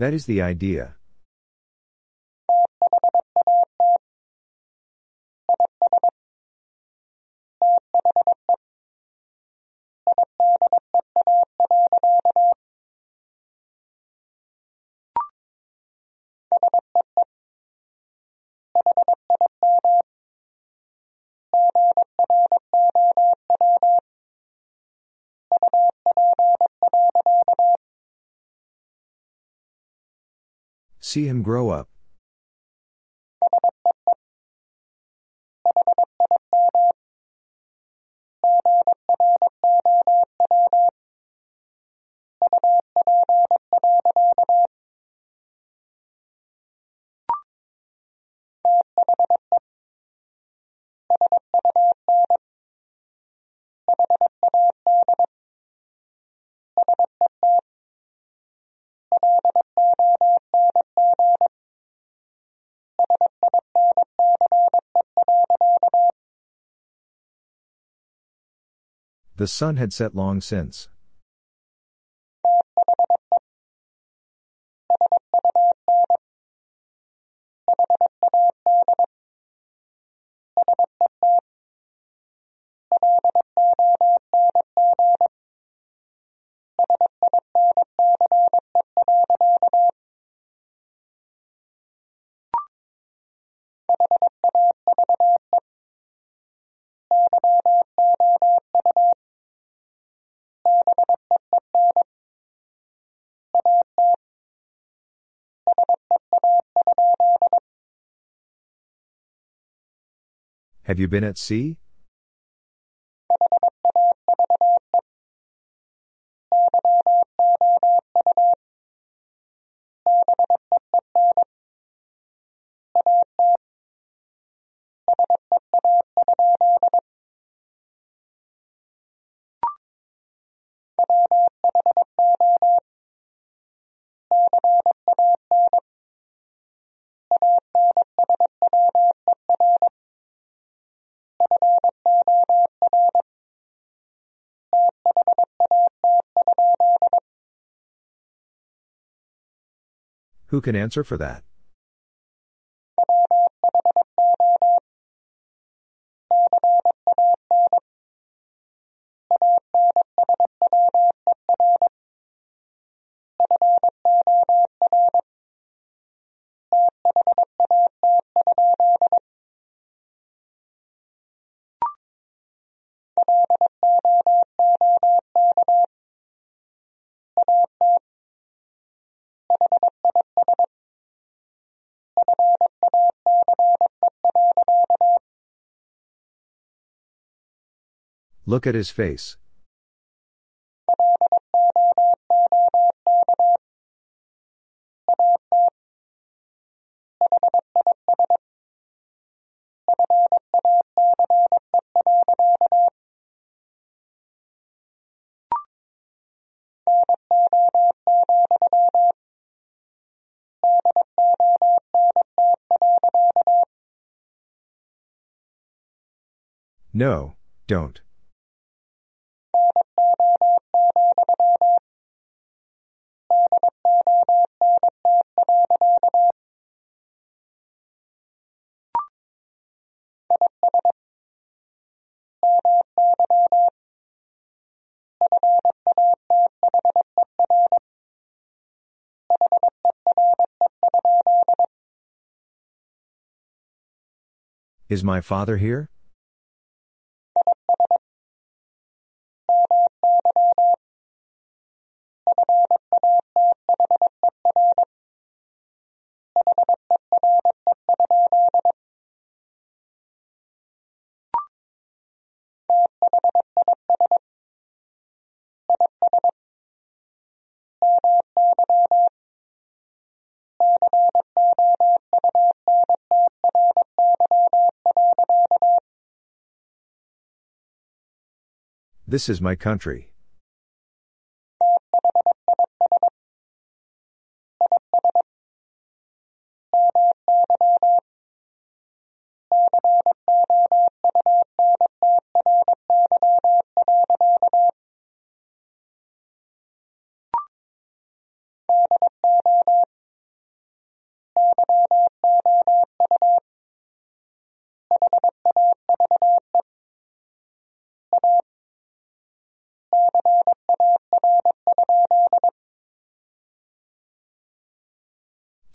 That is the idea. See him grow up. The sun had set long since. Have you been at sea? Who can answer for that? Look at his face. No, don't. Is my father here? This is my country.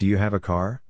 Do you have a car?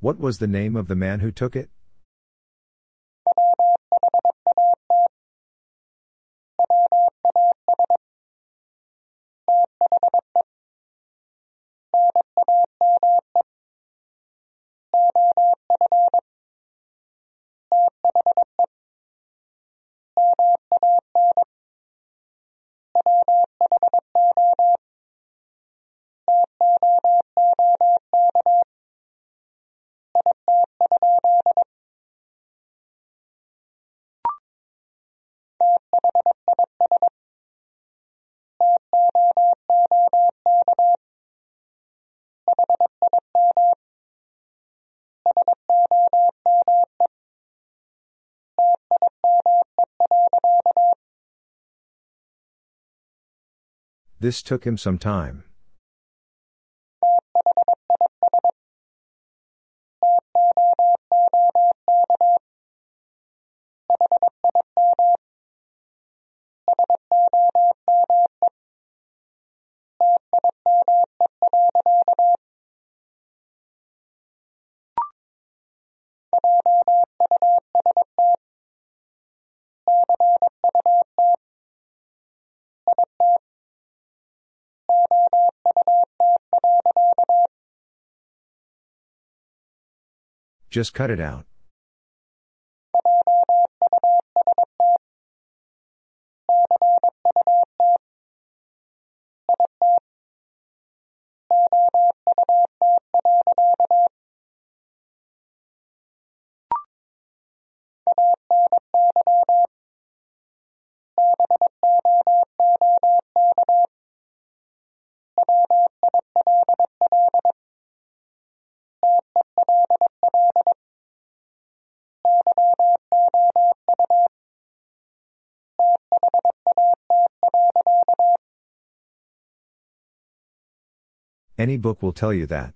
What was the name of the man who took it? This took him some time. Just cut it out. Any book will tell you that.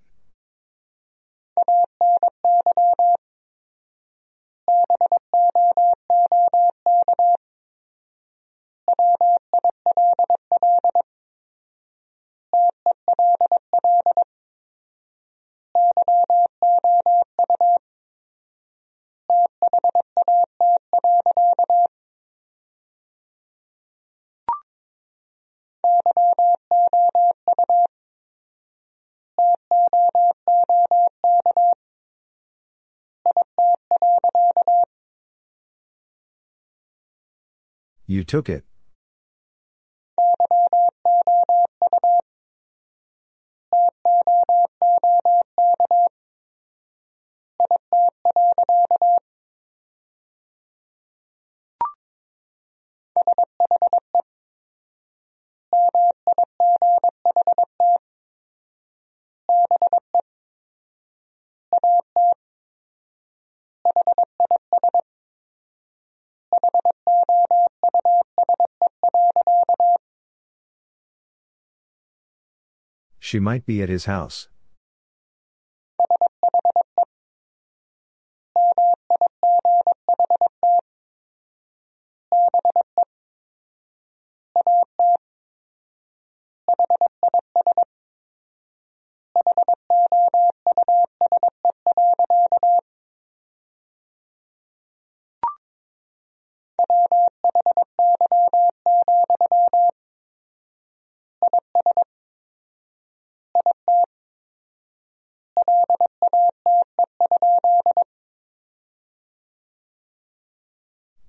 You took it. She might be at his house.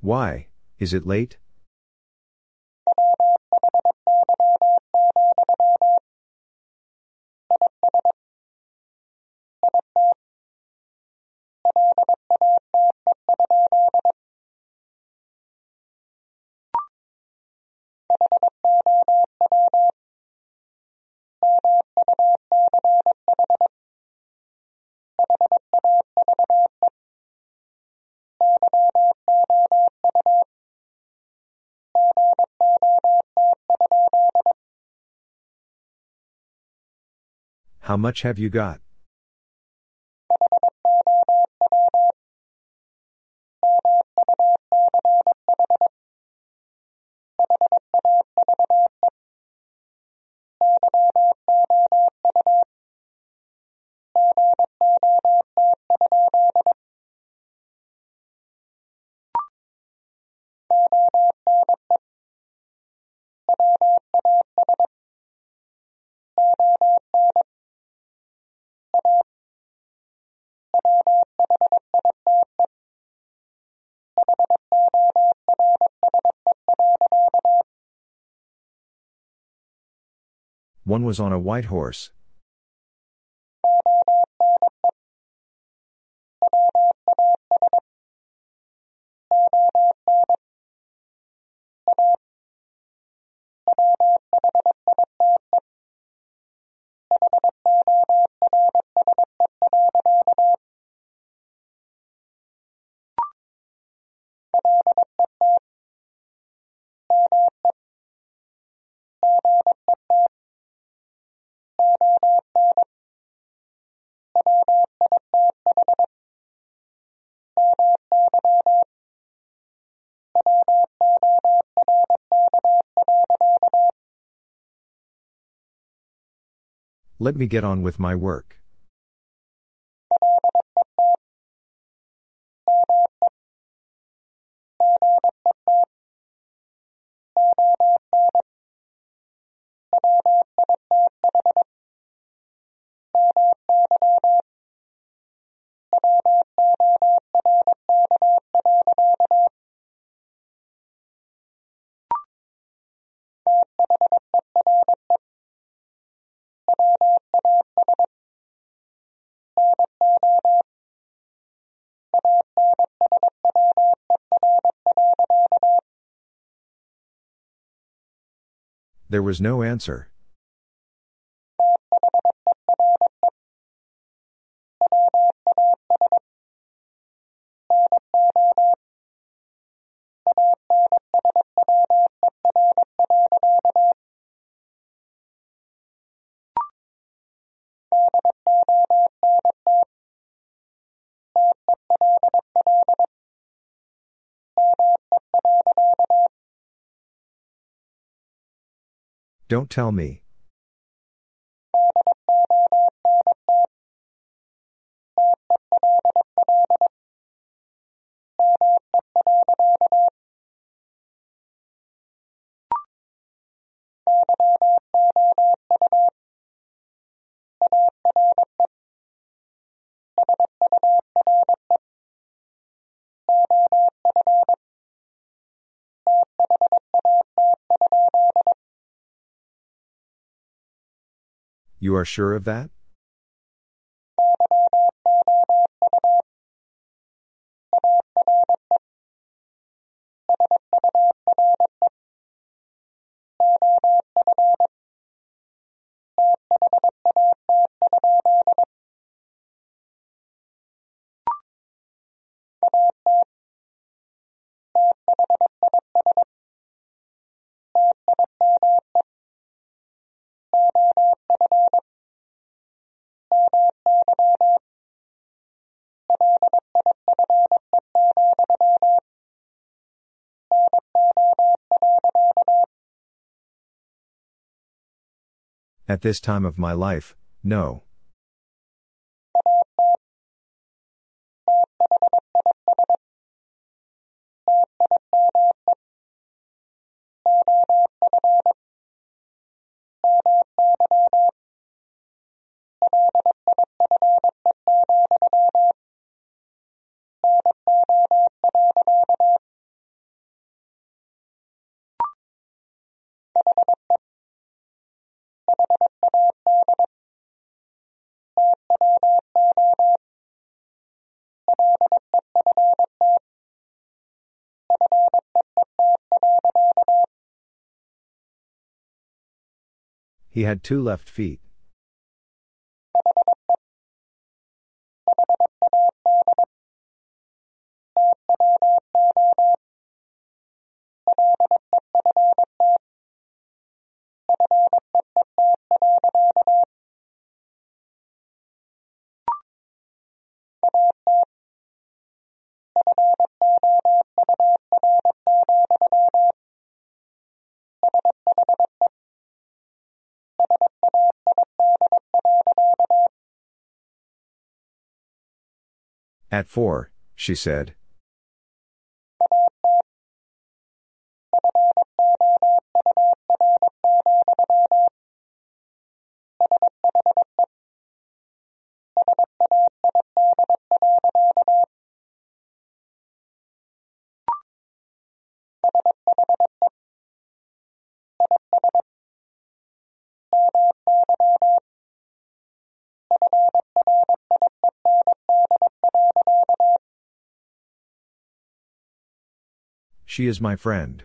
Why, is it late? How much have you got? One was on a white horse. Let me get on with my work. There was no answer. Don't tell me. You are sure of that? At this time of my life, no. He had two left feet. At four, she said. She is my friend.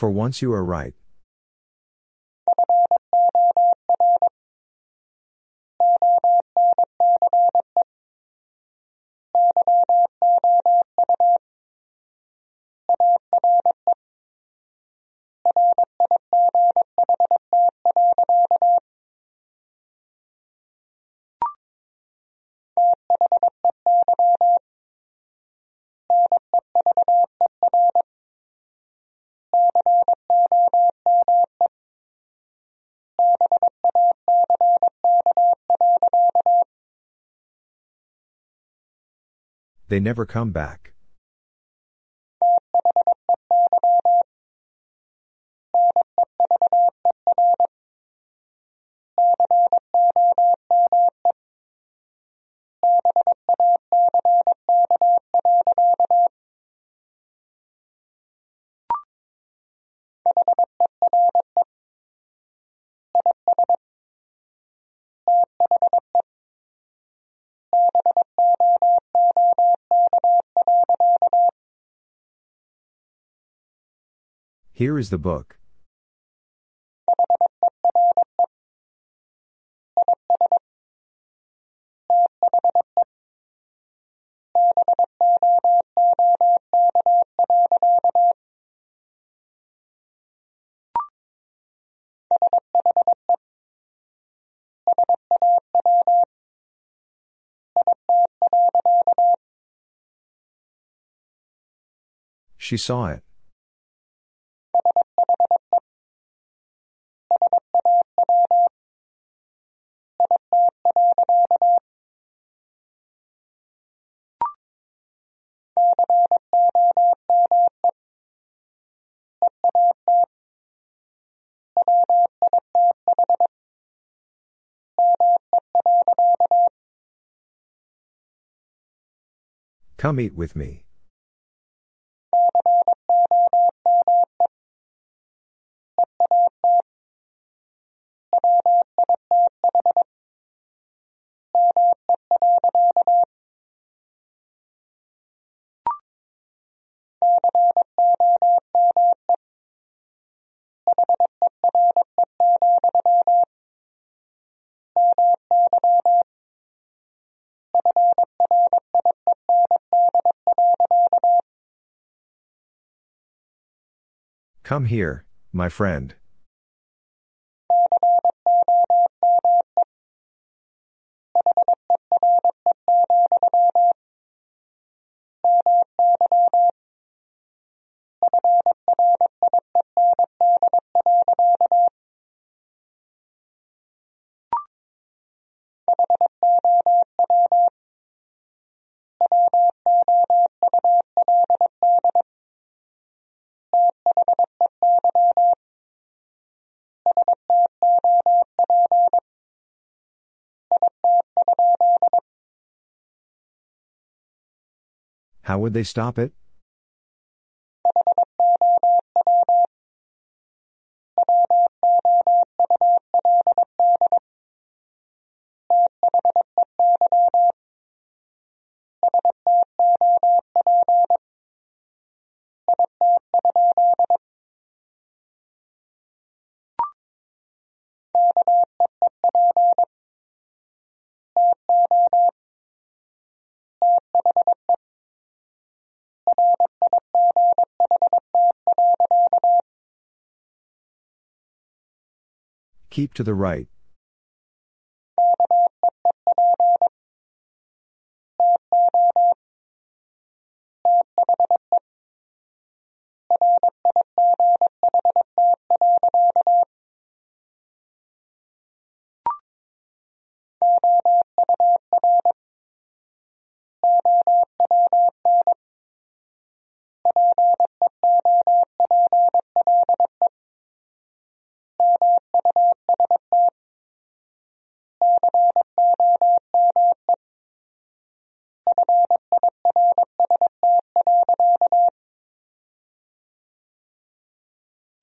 For once you are right. They never come back. Here is the book. She saw it. Come eat with me. Come here, my friend. How would they stop it? Keep to the right.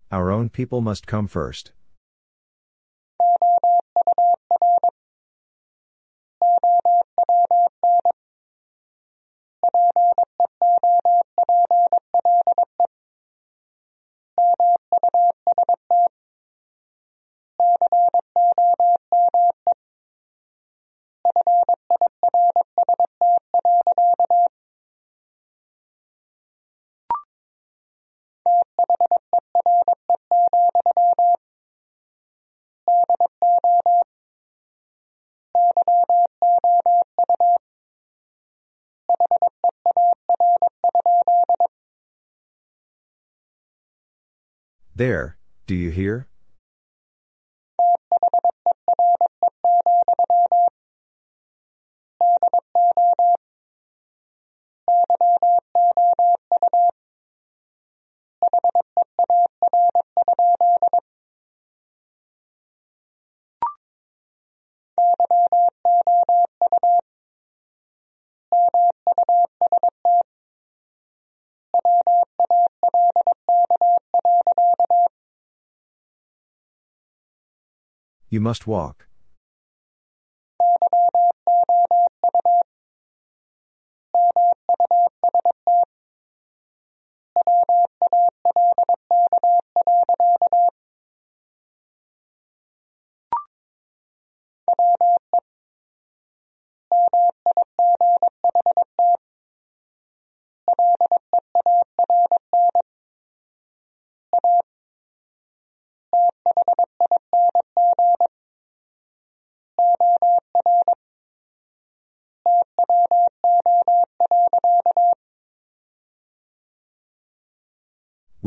Our own people must come first. There, do you hear? You must walk.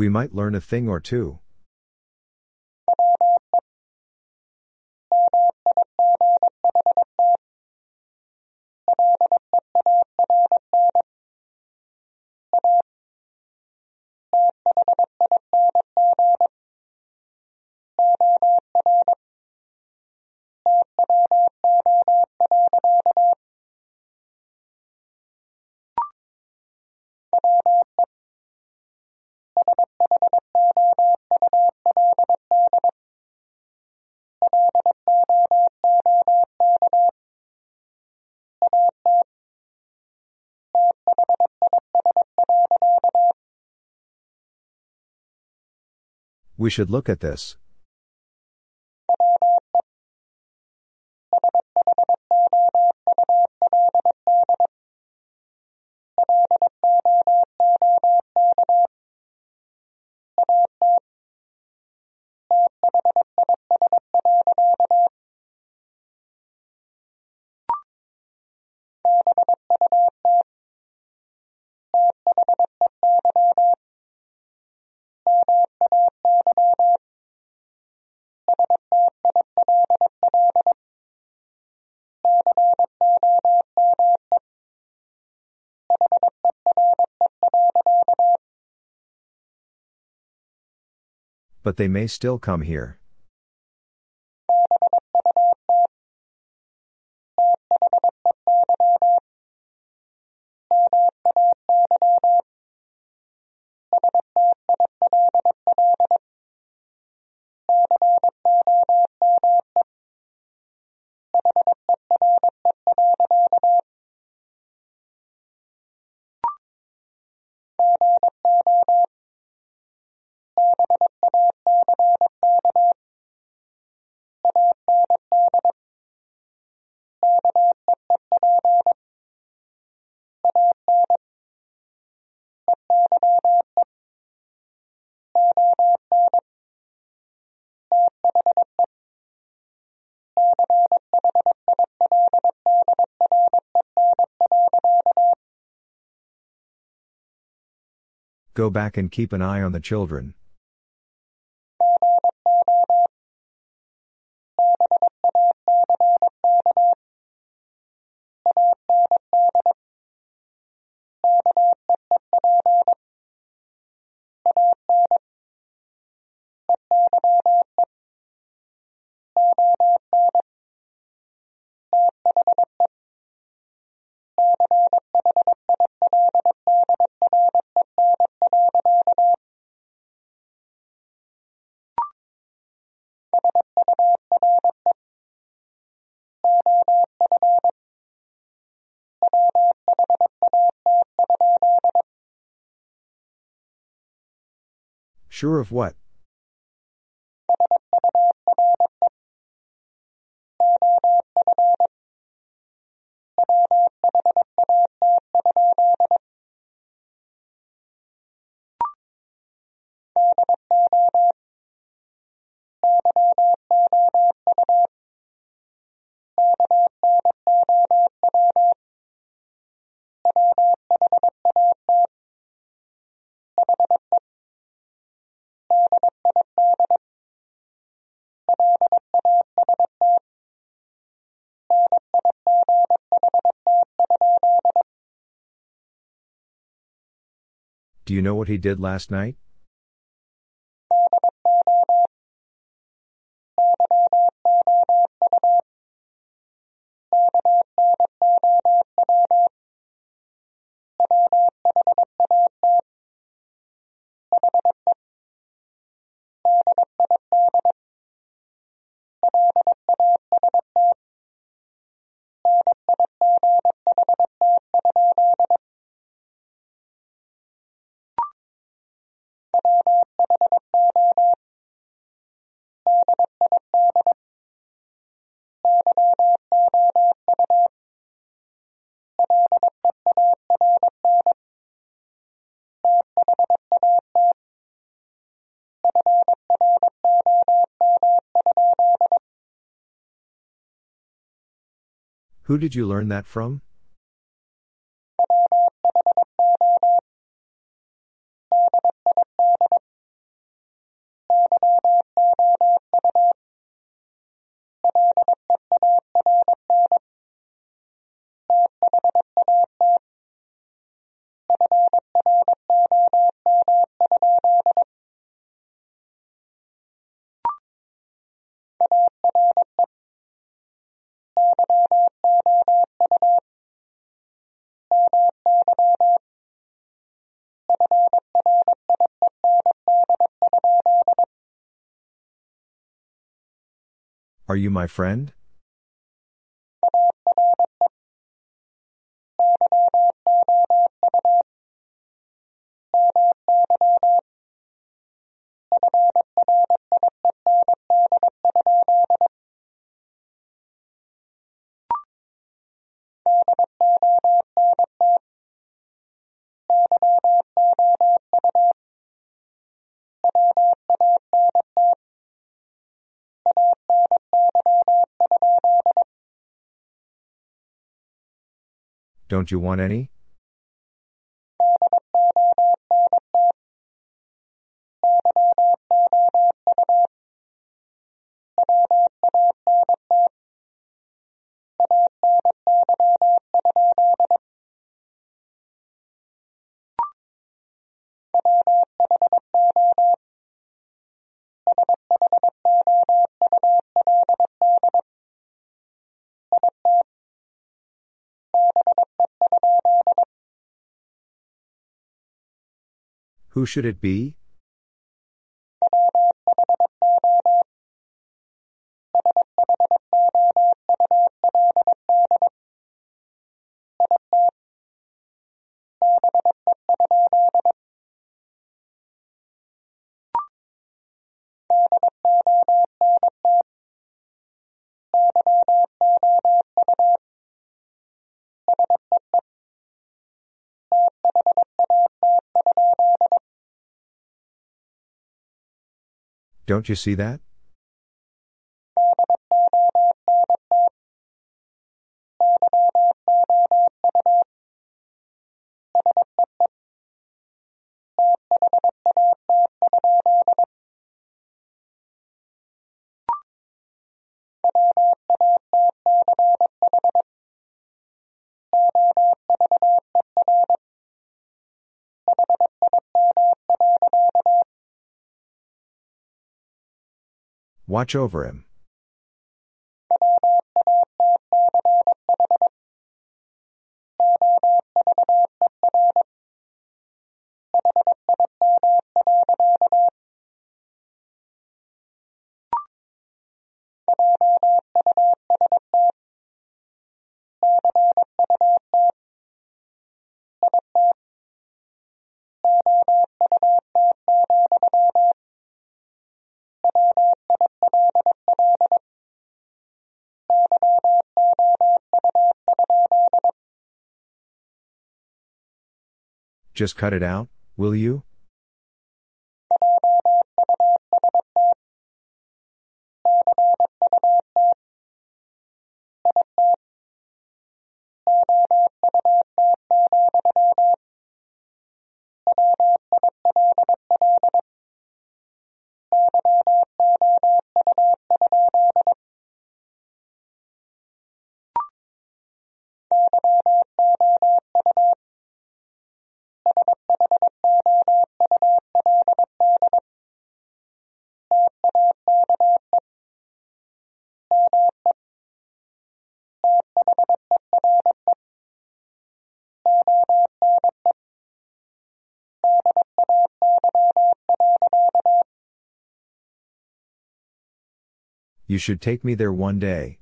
We might learn a thing or two. We should look at this. But they may still come here. Go back and keep an eye on the children. Sure of what? Do you know what he did last night? Who did you learn that from? Are you my friend? Don't you want any? Who should it be? Don't you see that? Watch over him. Just cut it out, will you? You should take me there one day.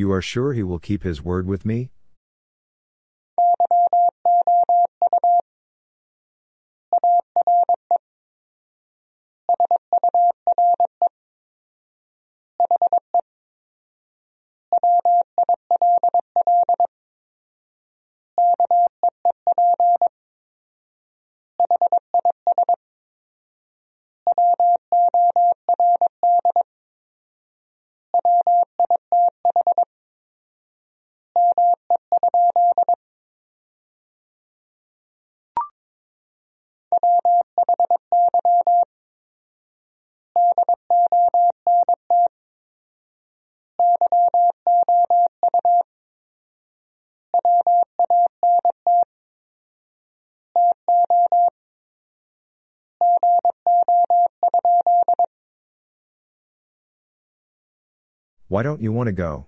You are sure he will keep his word with me? Why don't you want to go?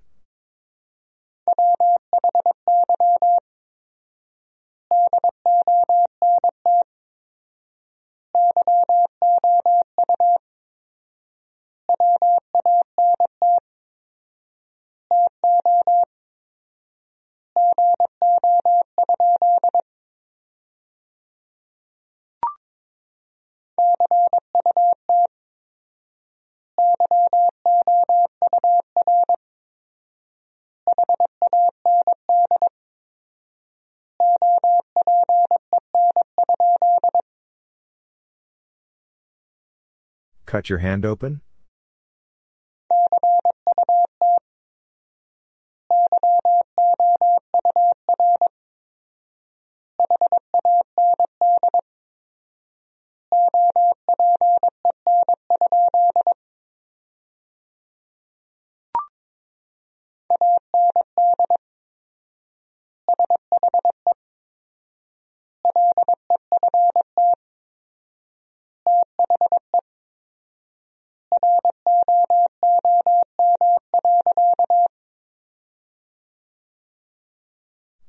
Cut your hand open?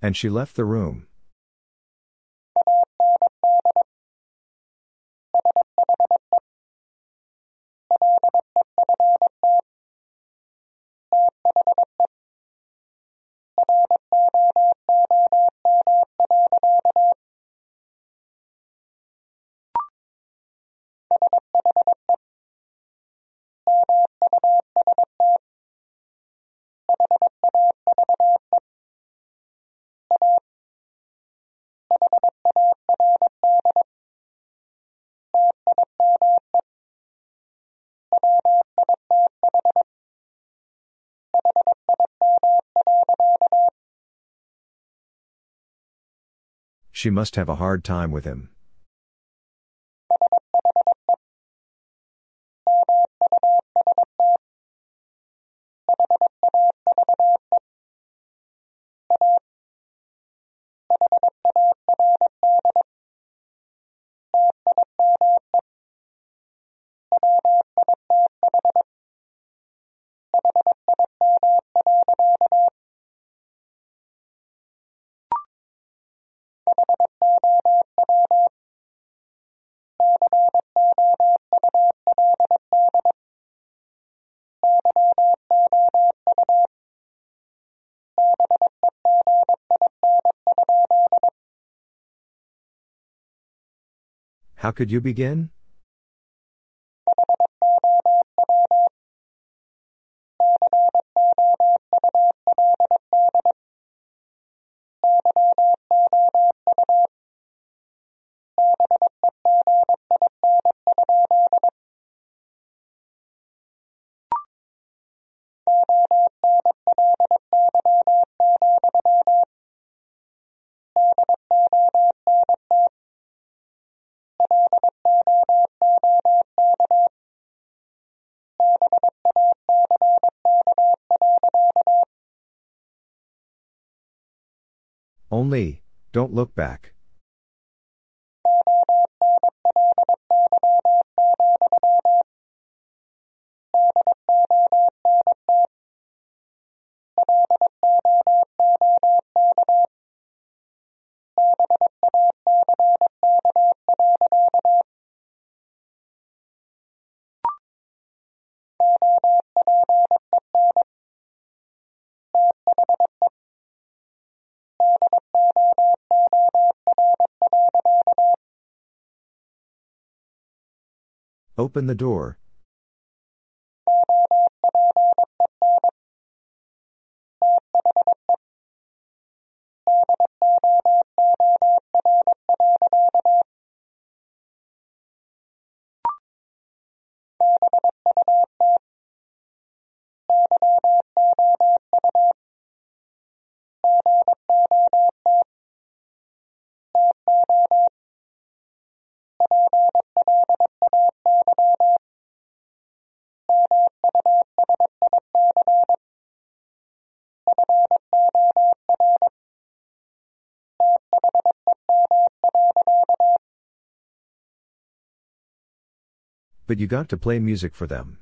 And she left the room. She must have a hard time with him. How could you begin? Only, don't look back. Open the door. But you got to play music for them.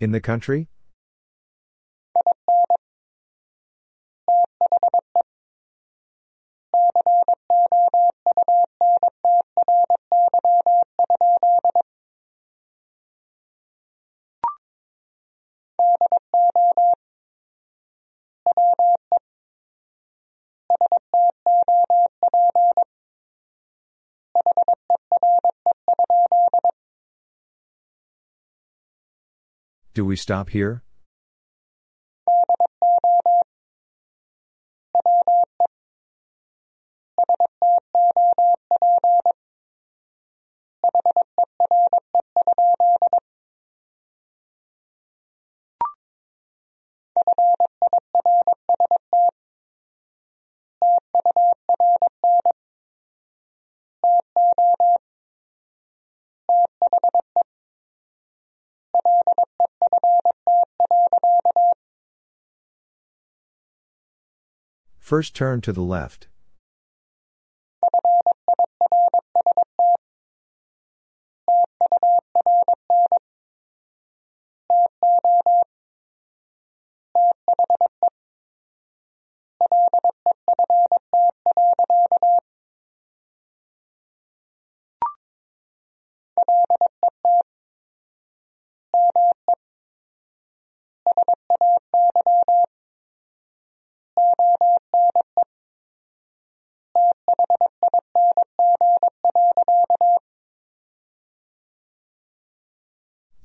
In the country? Do we stop here? First turn to the left.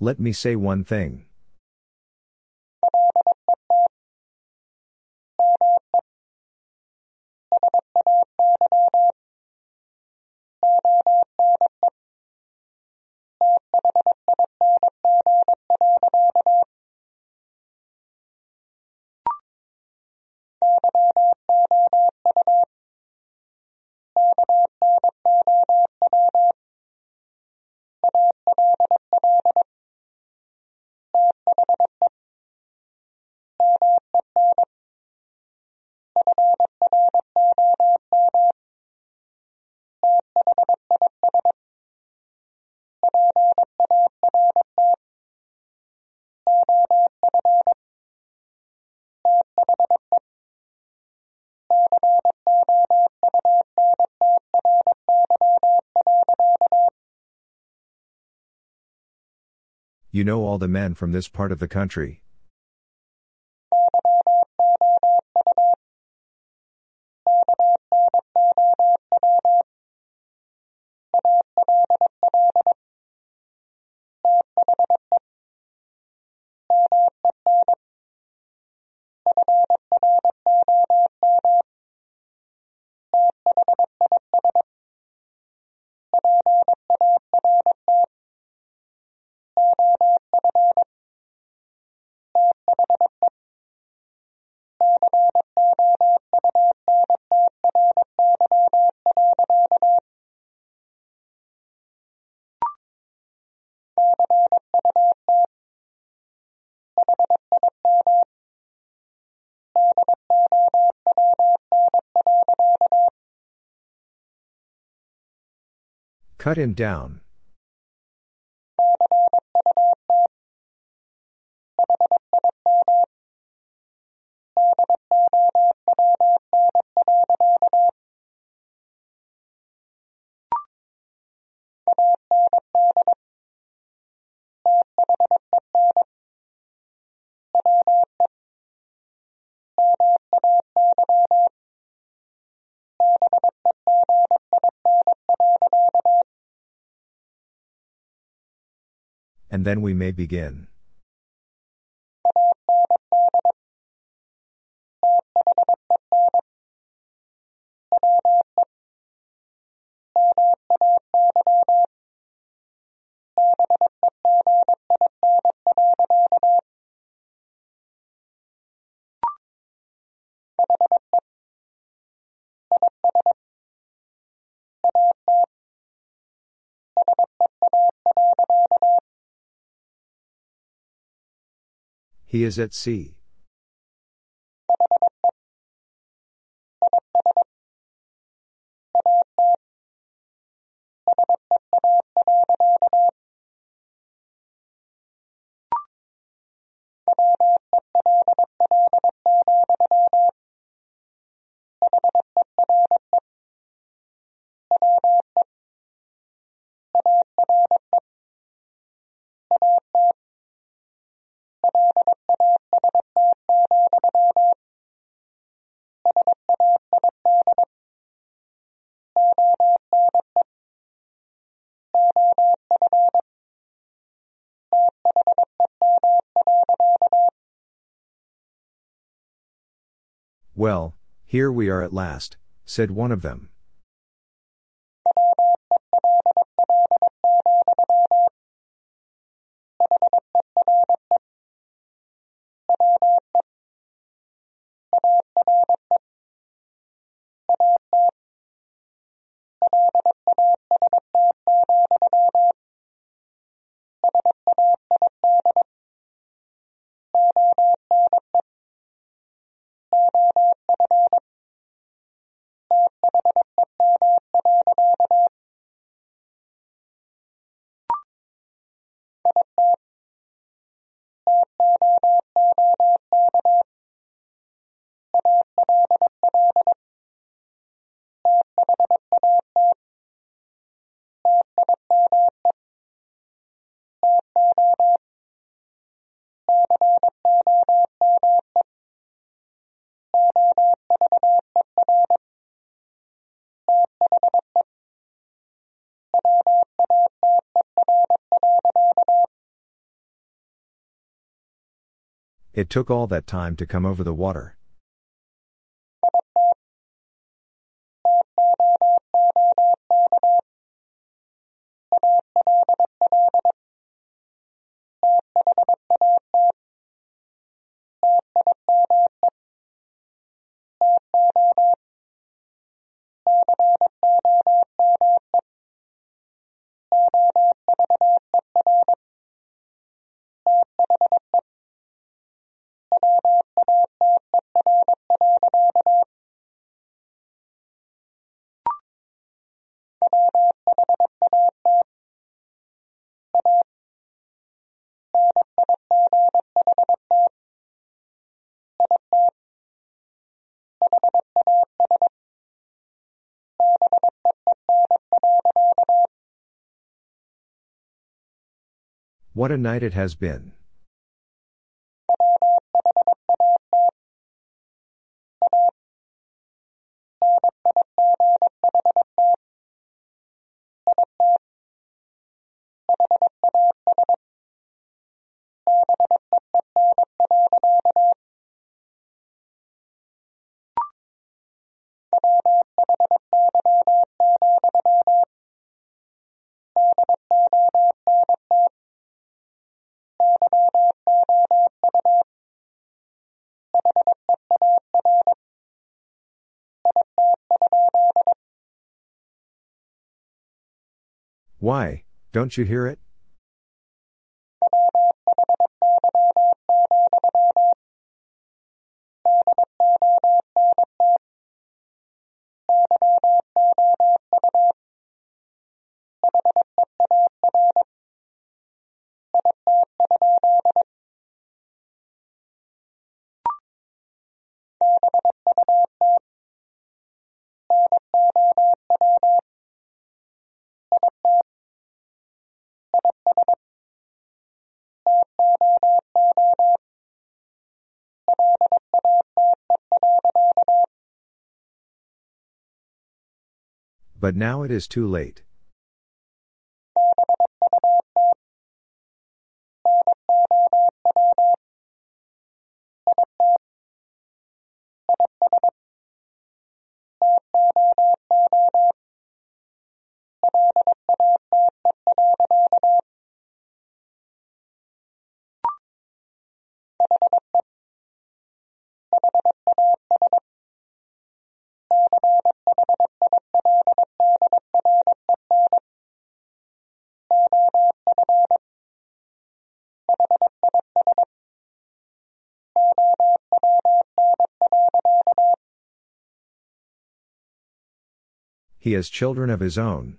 Let me say one thing. You know all the men from this part of the country. Cut him down. And then we may begin. He is at sea. Well, here we are at last, said one of them. It took all that time to come over the water. What a night it has been. Why, don't you hear it? But now it is too late. He has children of his own.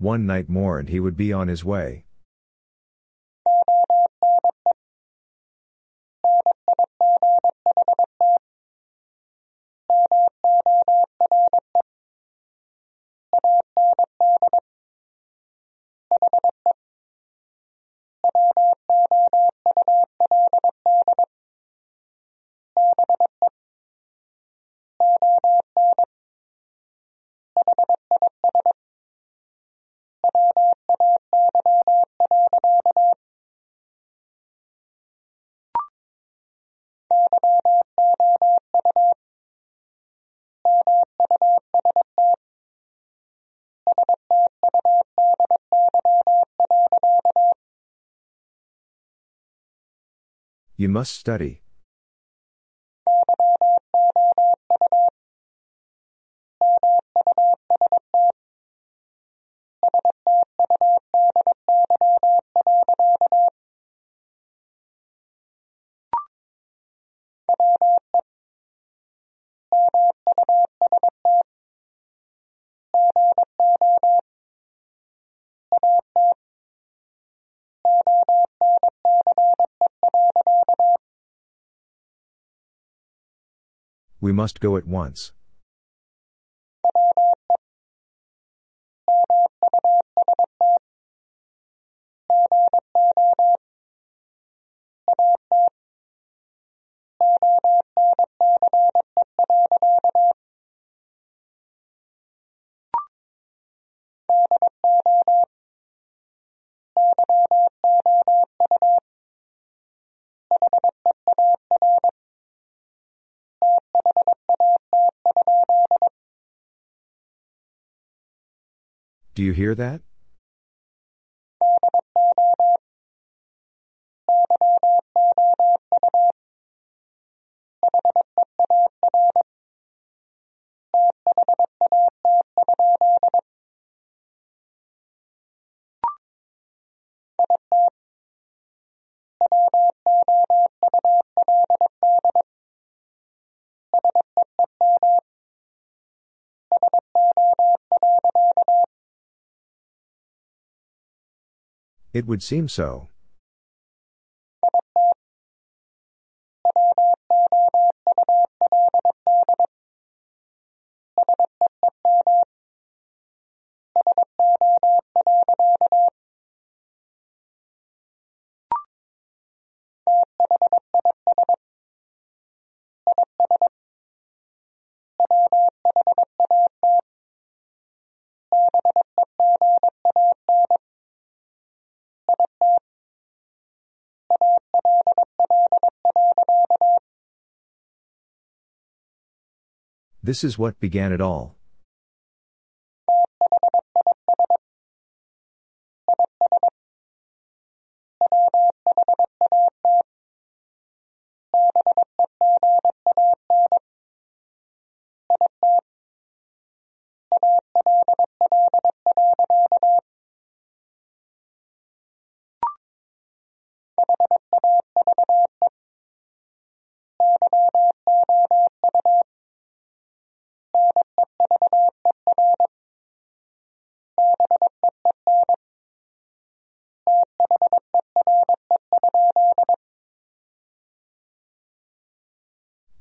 One night more and he would be on his way. You must study. We must go at once. Do you hear that? It would seem so. This is what began it all.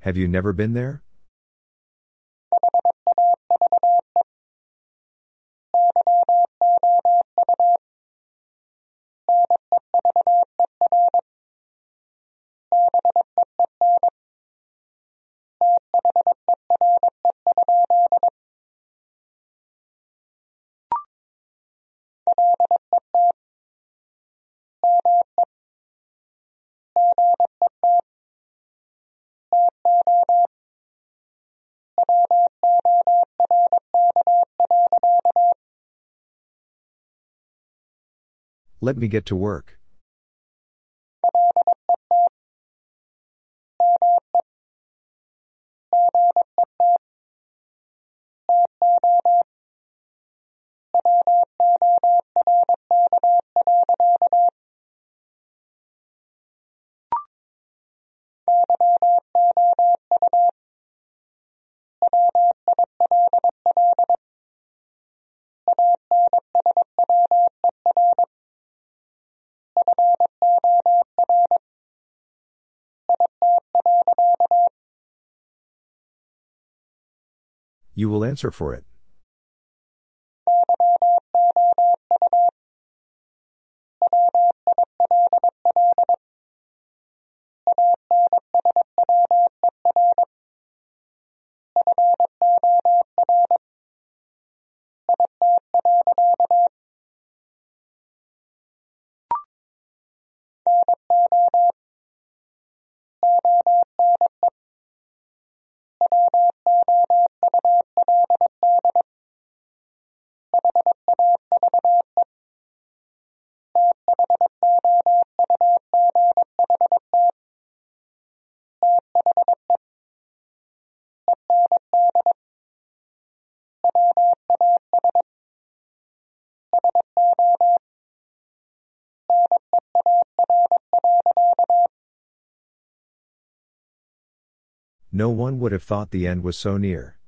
Have you never been there? Let me get to work. You will answer for it. No one would have thought the end was so near.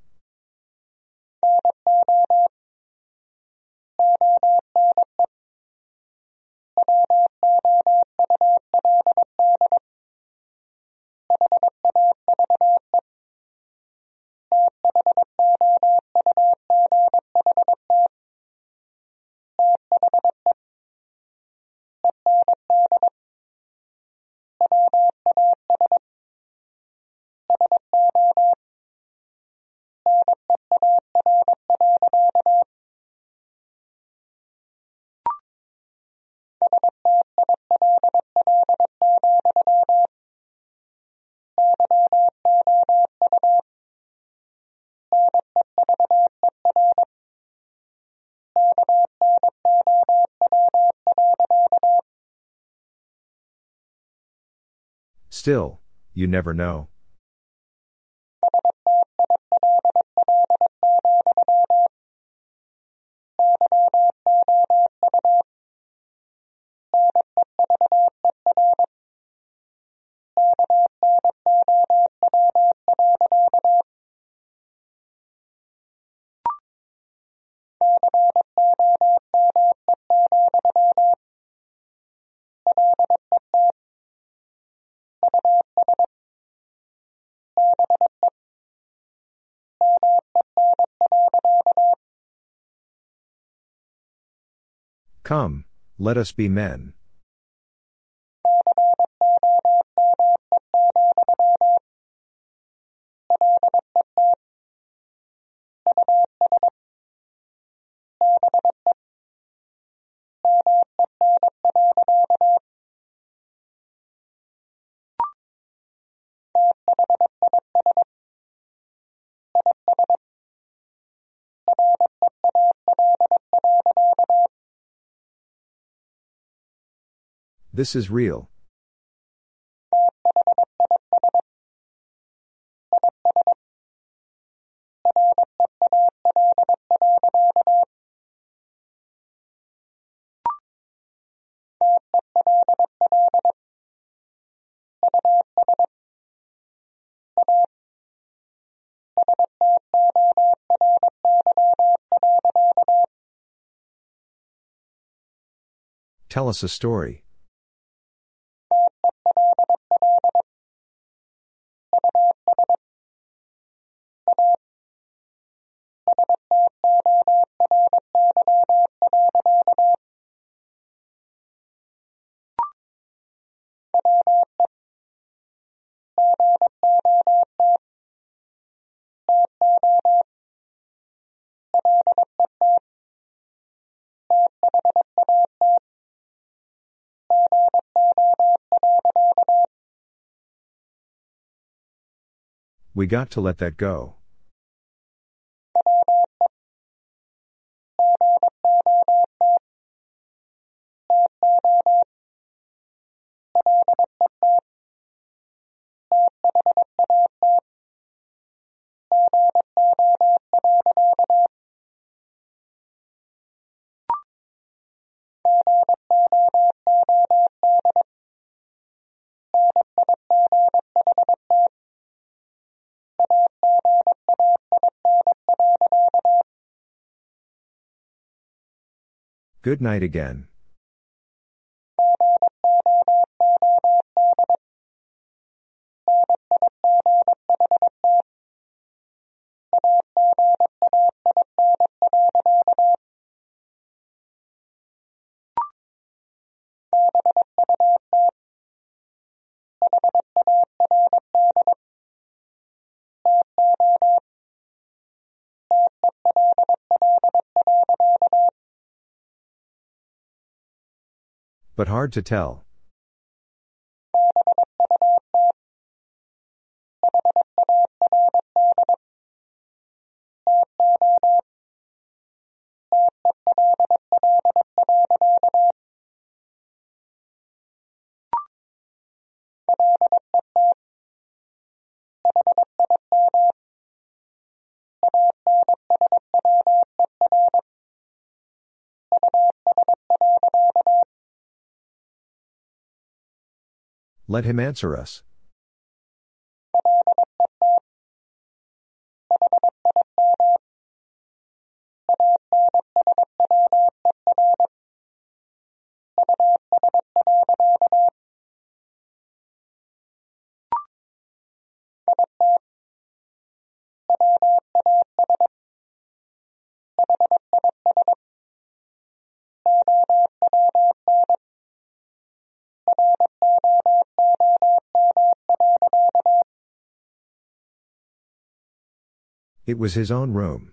Still, you never know. Come, let us be men. This is real. Tell us a story. We got to let that go. Good night again. But hard to tell. Let him answer us. It was his own room.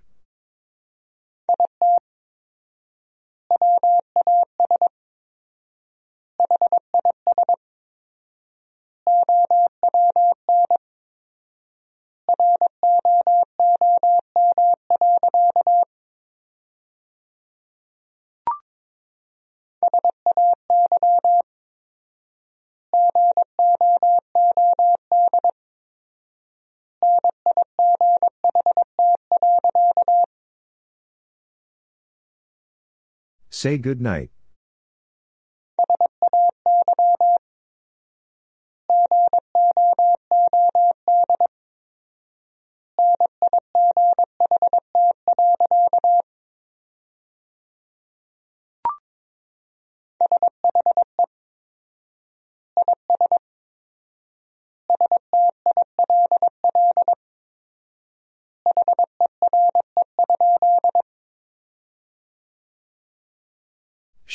Say good night.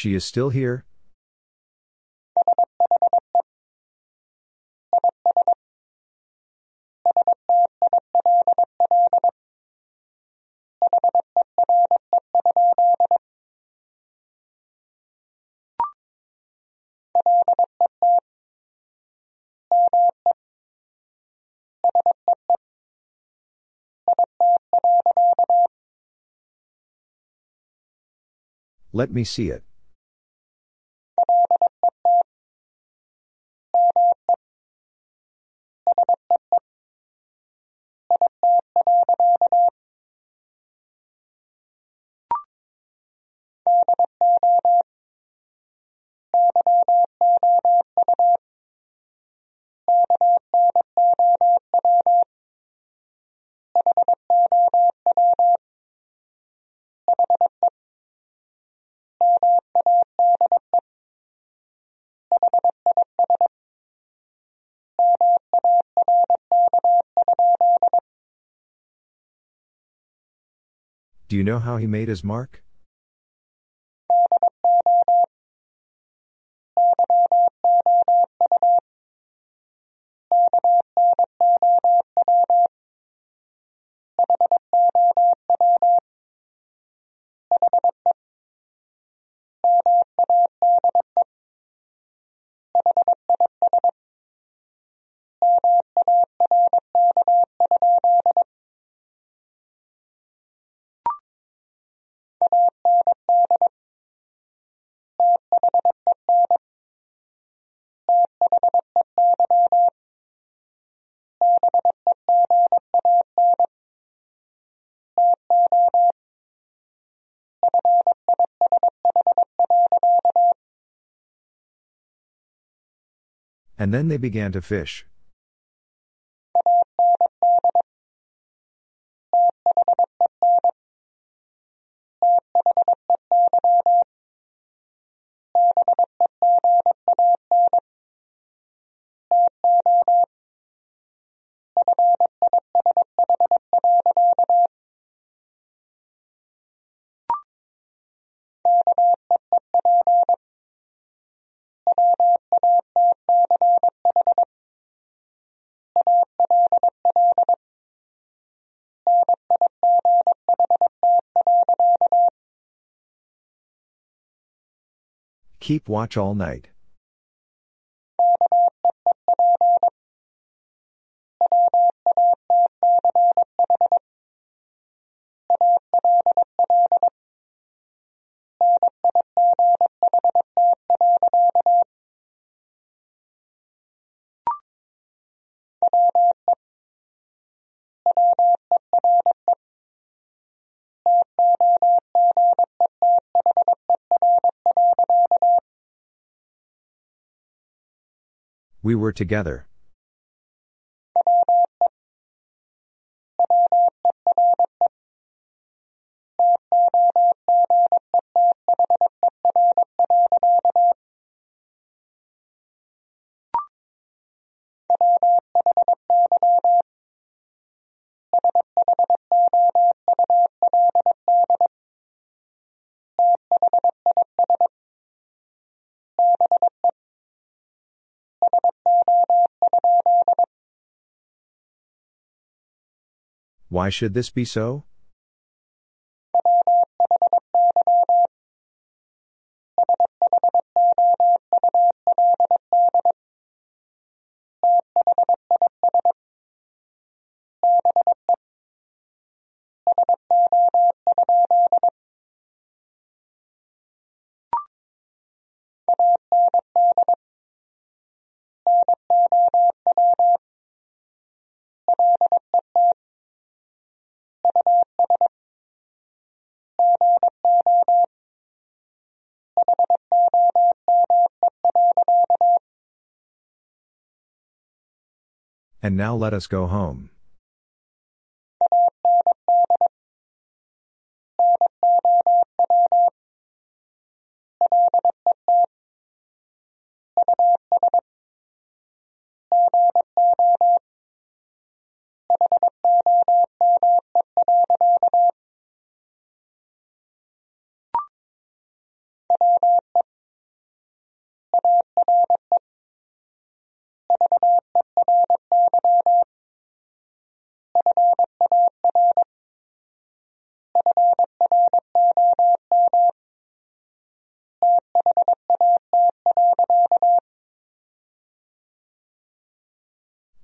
She is still here? Let me see it. Do you know how he made his mark? And then they began to fish. Keep watch all night. We were together. Why should this be so? And now let us go home.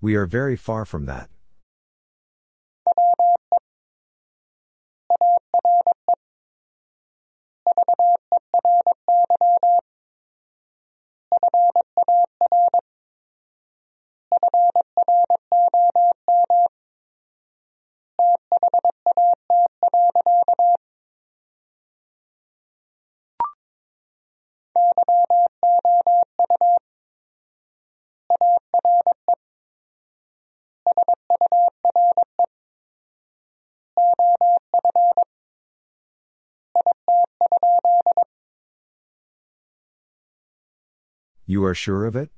We are very far from that. You are sure of it?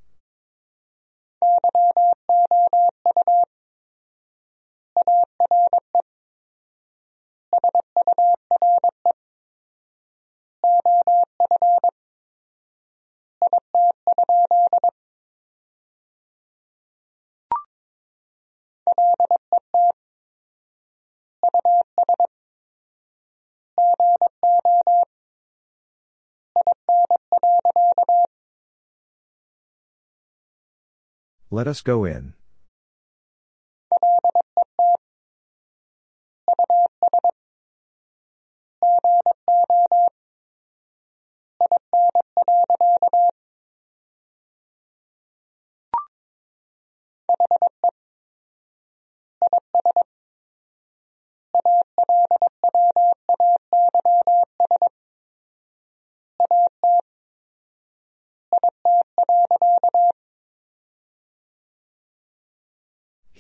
Let us go in.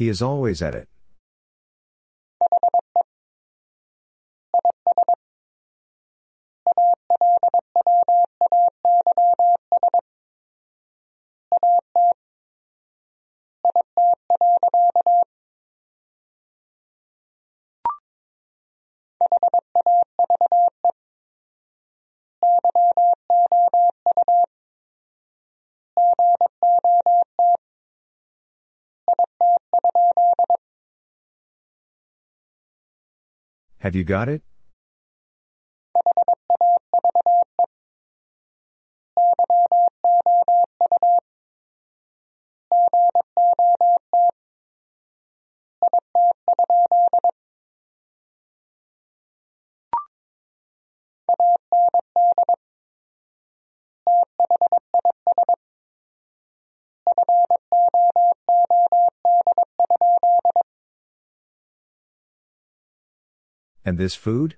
He is always at it. Have you got it? And this food?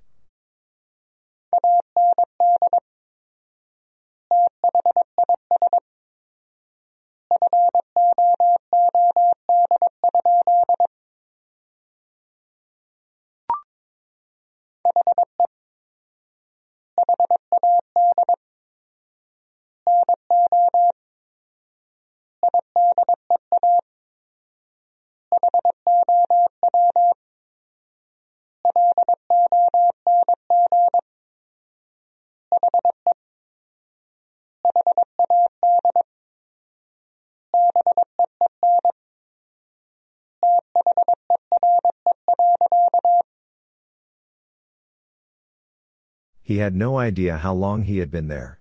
He had no idea how long he had been there.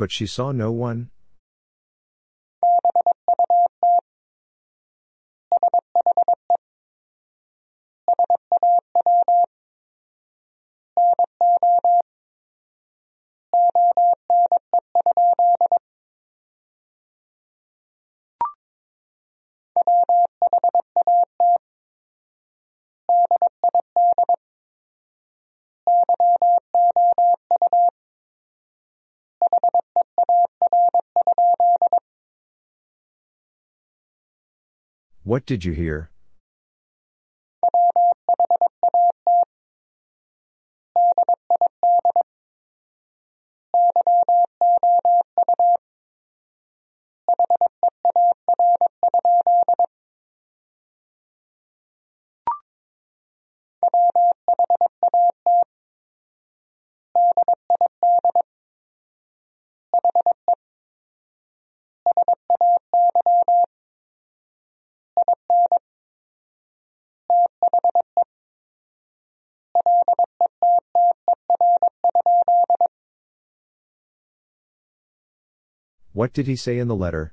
But she saw no one? What did you hear? What did he say in the letter?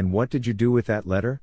And what did you do with that letter?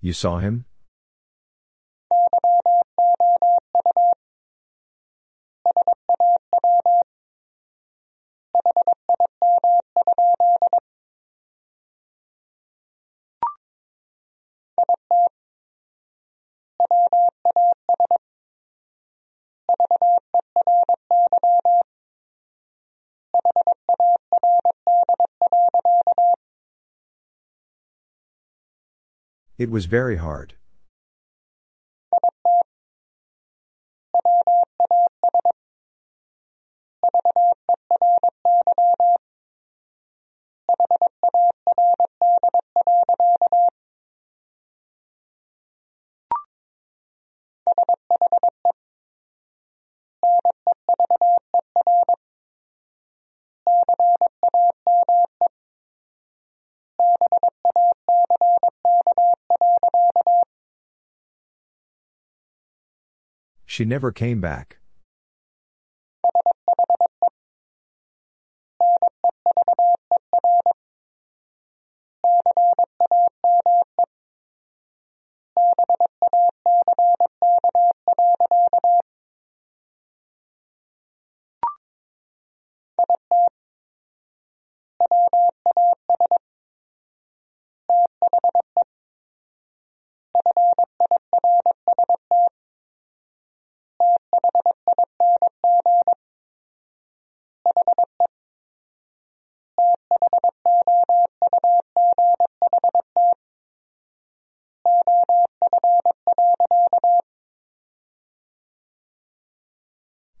You saw him? It was very hard. She never came back.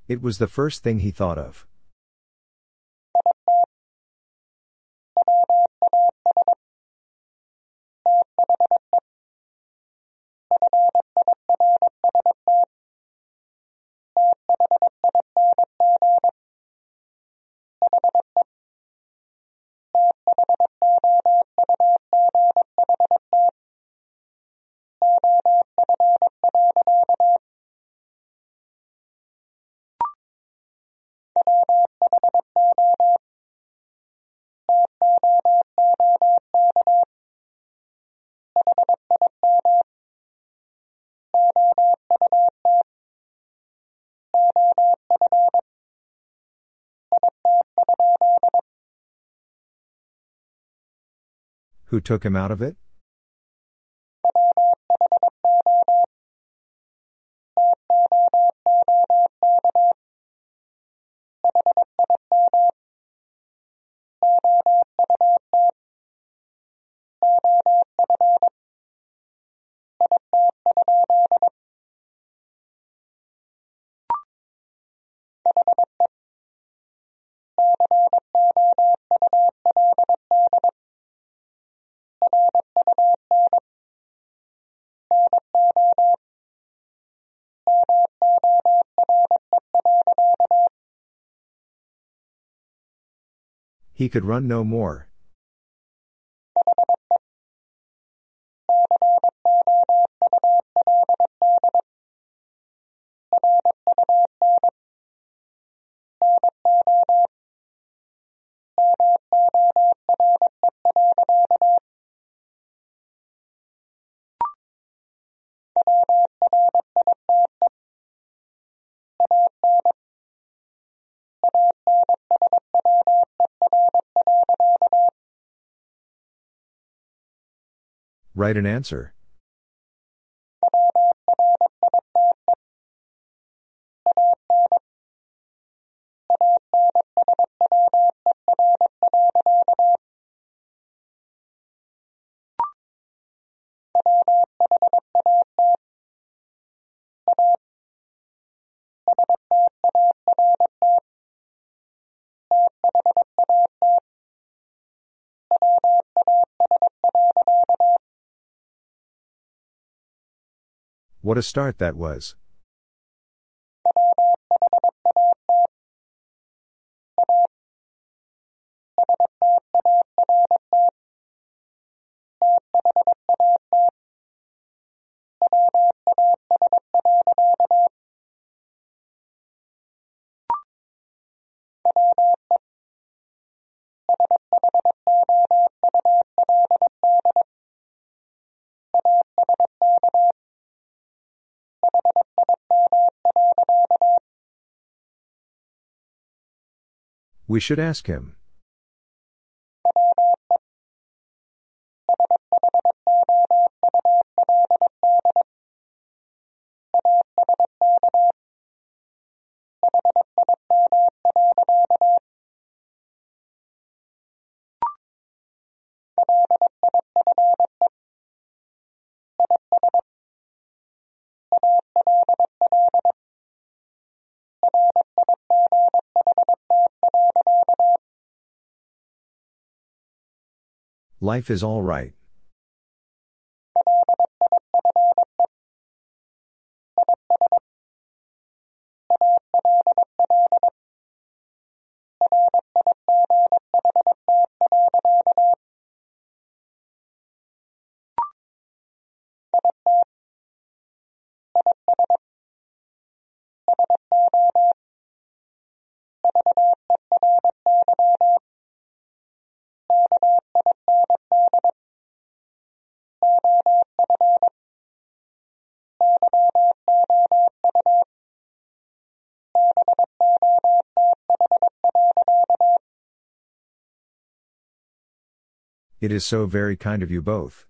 It was the first thing he thought of. Who took him out of it? He could run no more. Write an answer. What a start that was. We should ask him. Life is all It is so very kind of you both.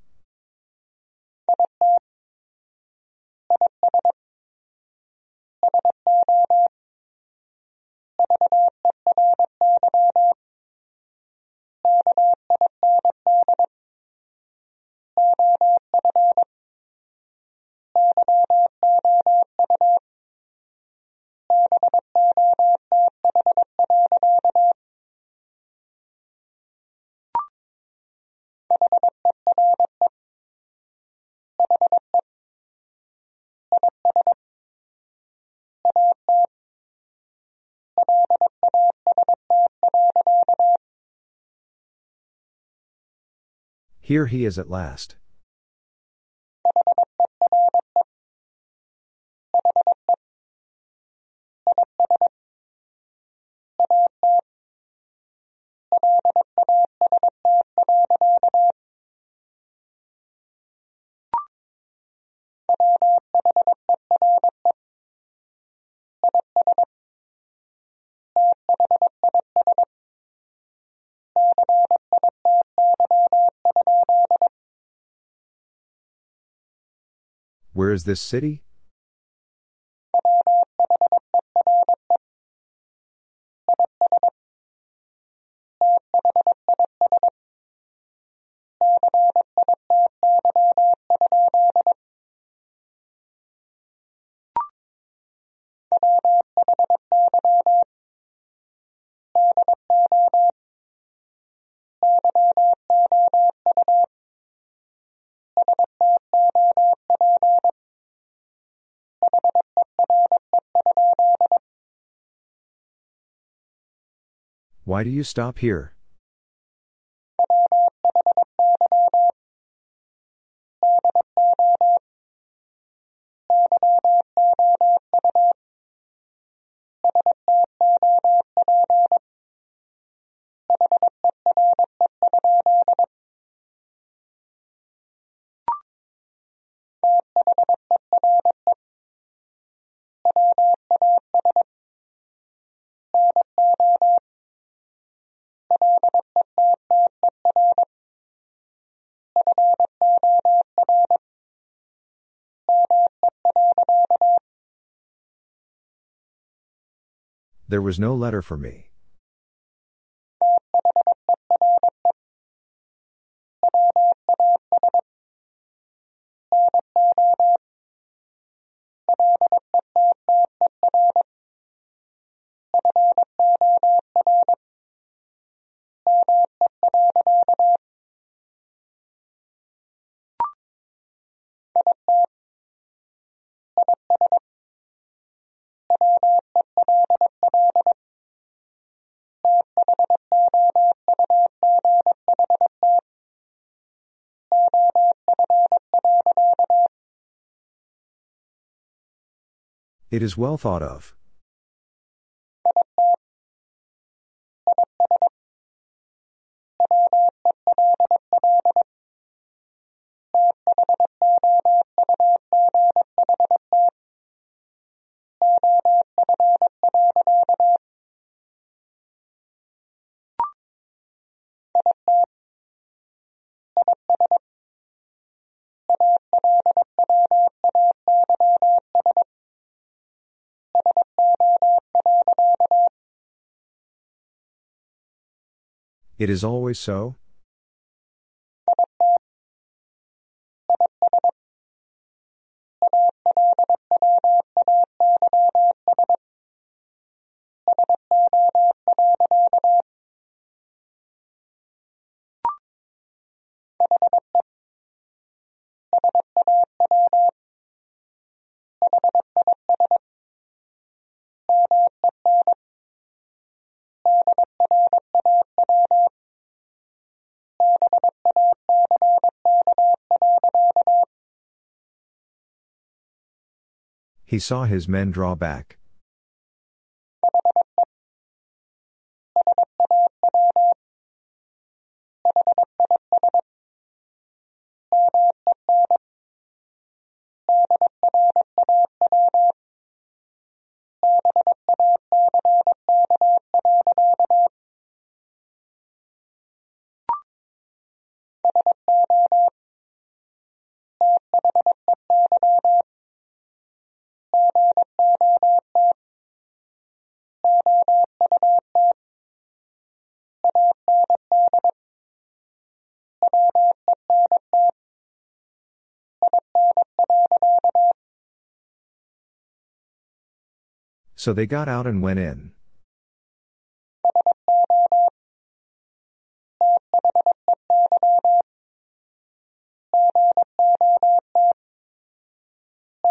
Here he is at last. Where is this city? Why do you stop here? There was no letter for me. It is well thought of. It is always so? He saw his men draw back. So they got out and went in.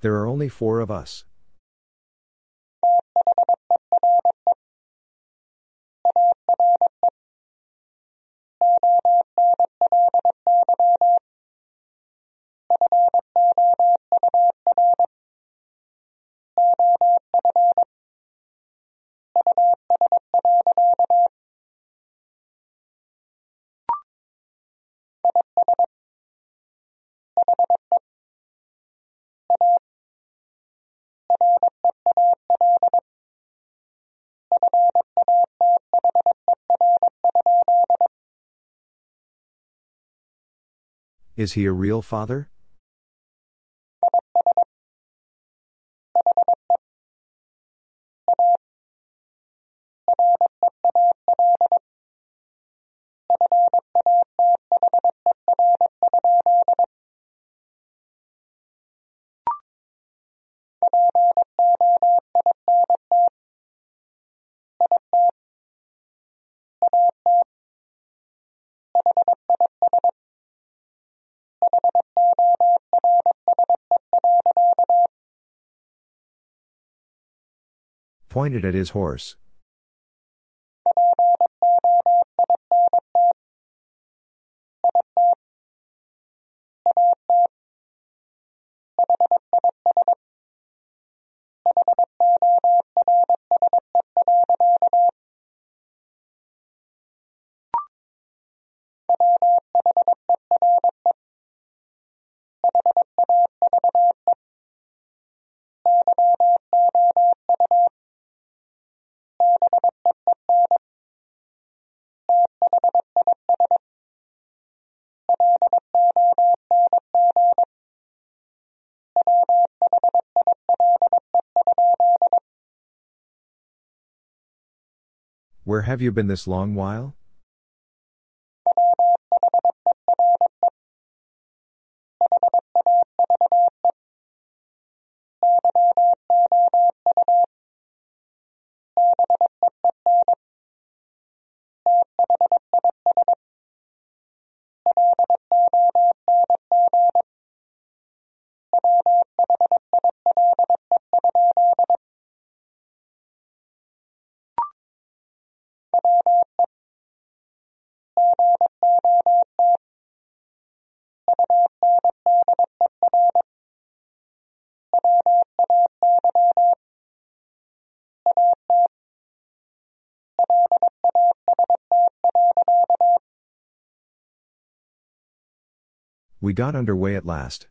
There are only four of us. Is he a real father? Pointed at his horse. Where have you been this long while? We got underway at last.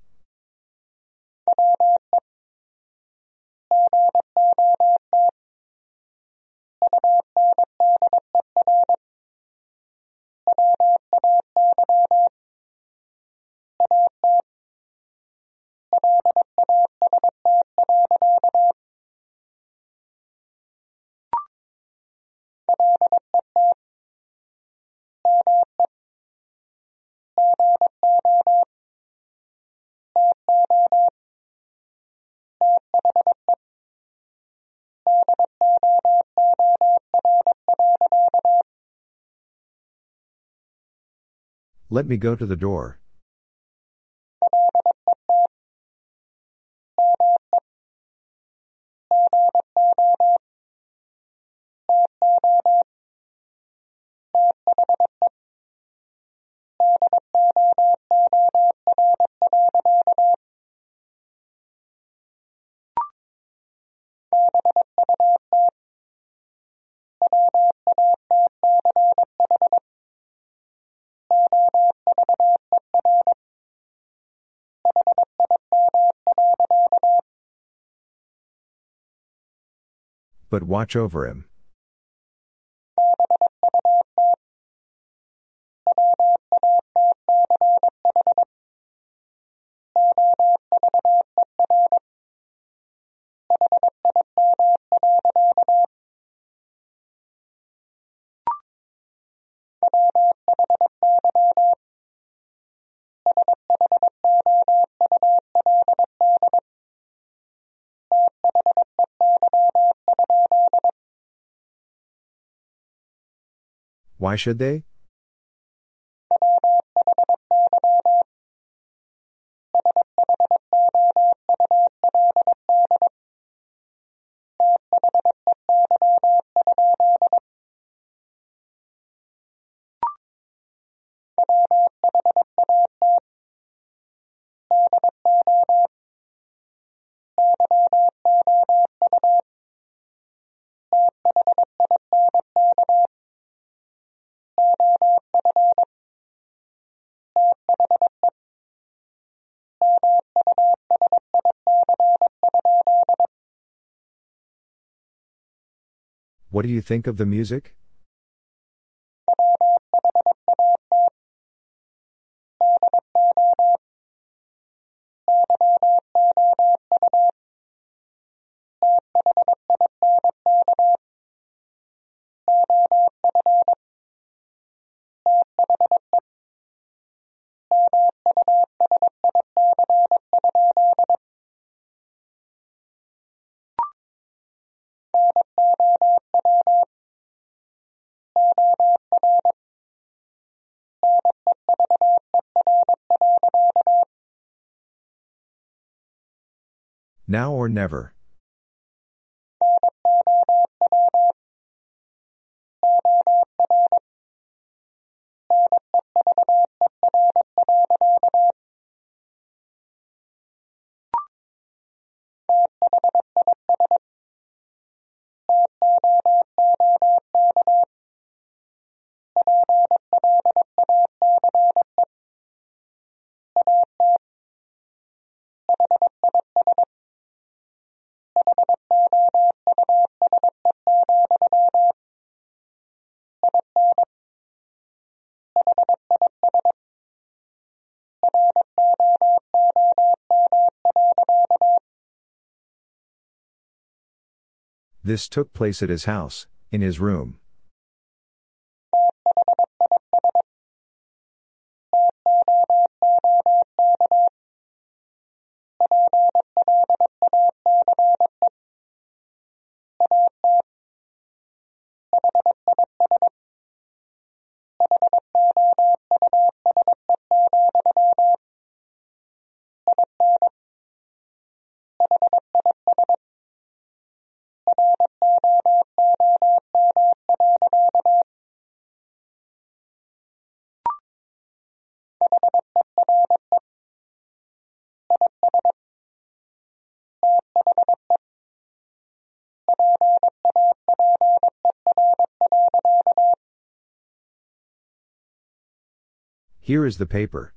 Let me go to the door. But watch over him. Why should they? What do you think of the music? Now or never. This took place at his house, in his room. Here is the paper.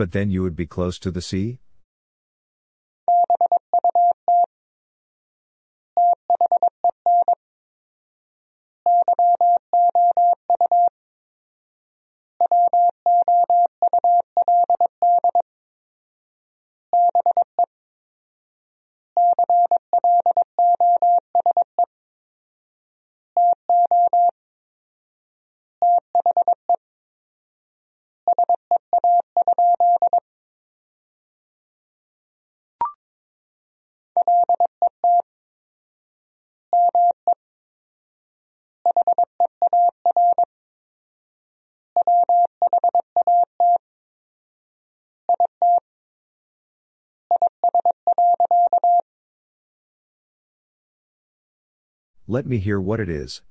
But then you would be close to the sea? Let me hear what it is.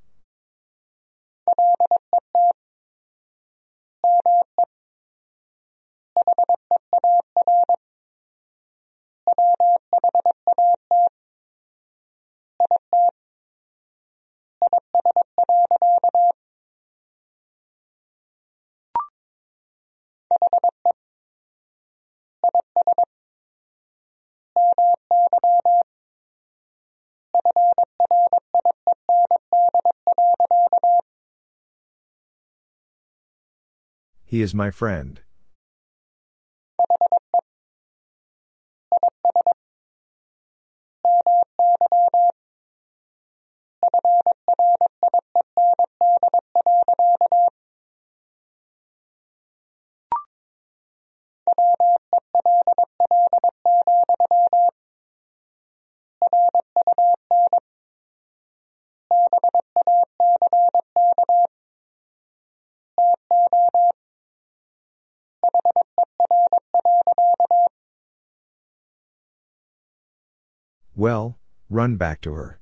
He is my friend. Well, run back to her.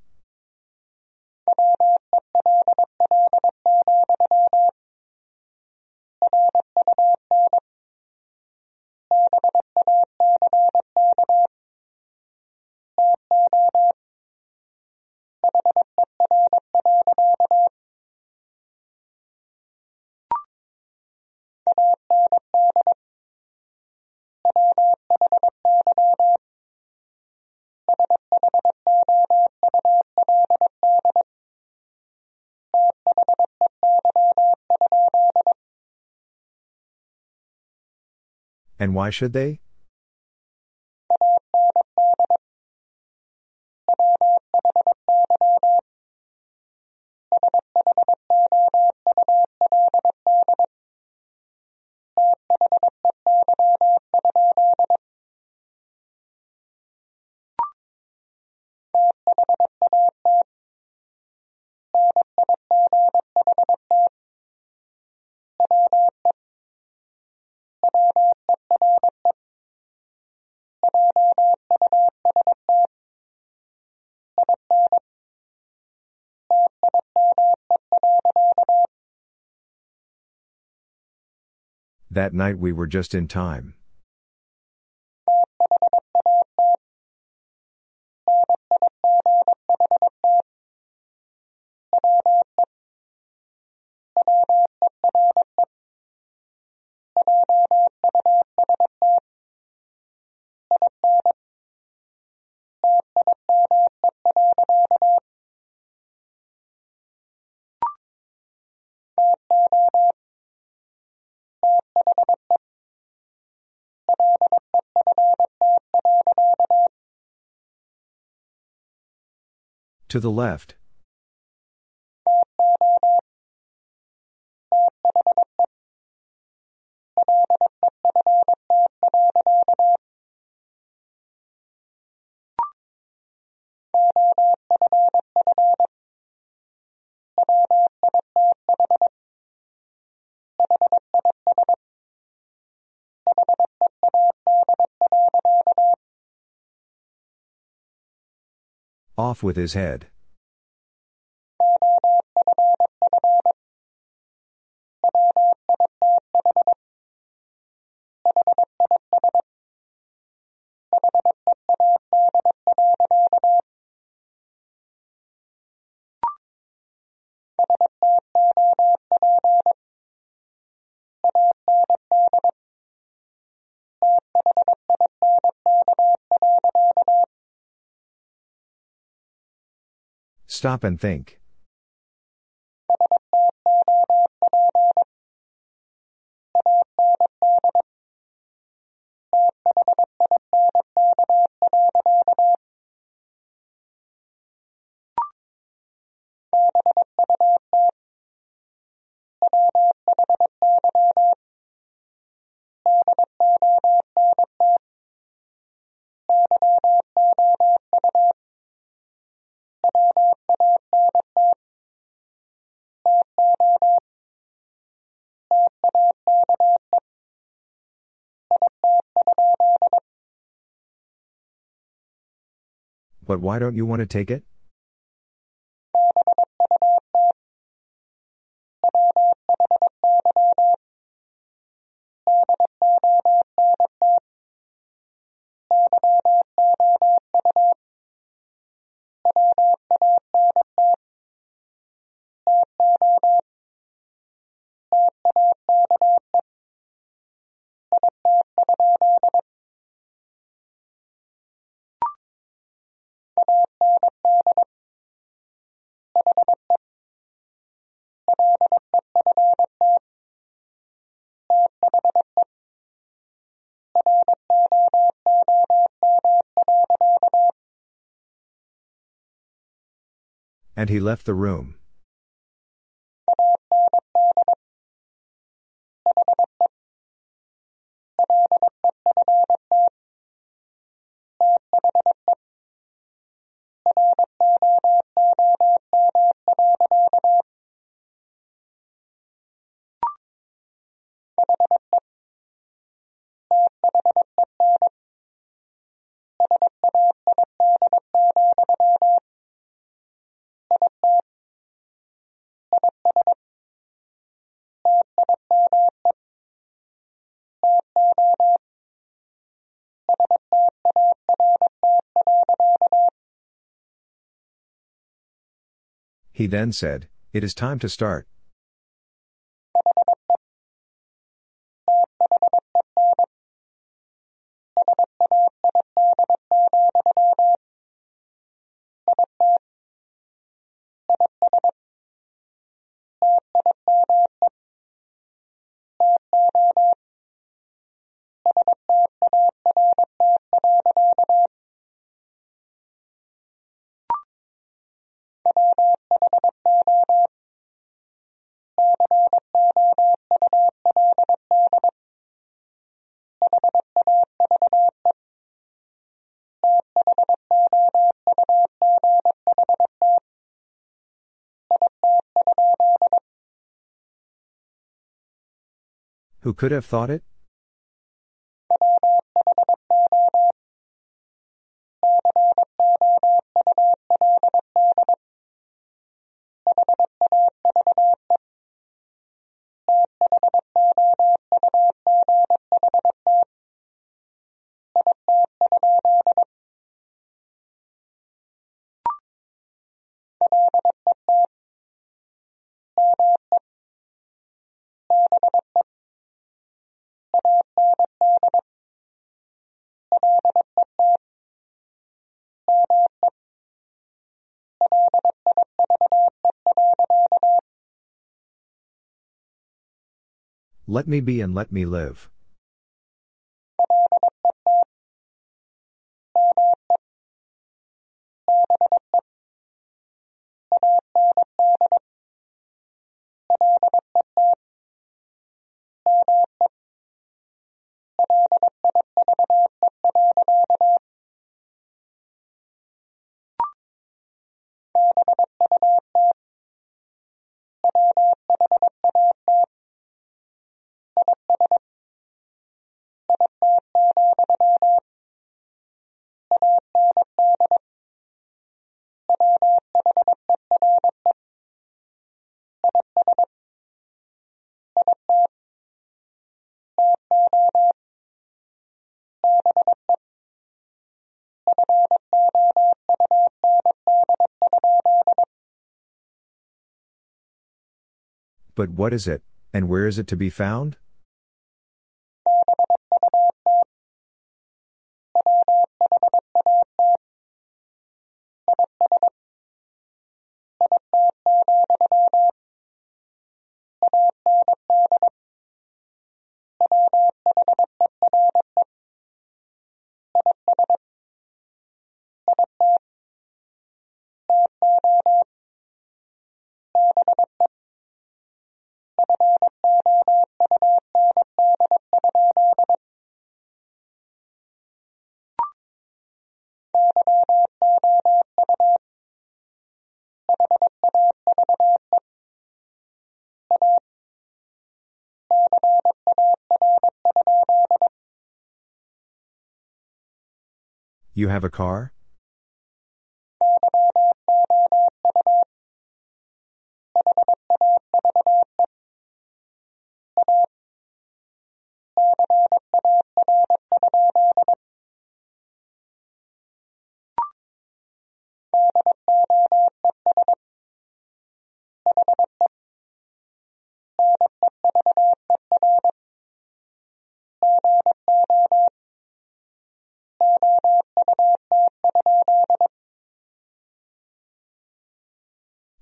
And why should they? That night we were just in time. To the left. Off with his head. Stop and think. But why don't you want to take it? And he left the room. He then said, It is time to start. Who could have thought it? Let me be and let me live. But what is it, and where is it to be found? You have a car?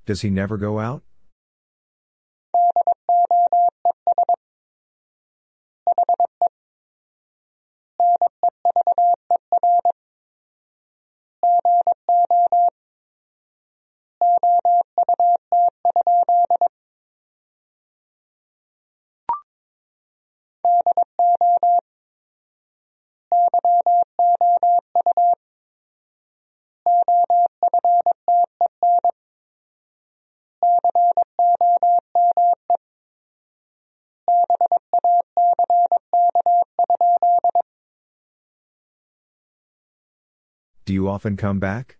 Does he never go out? Do you often come back?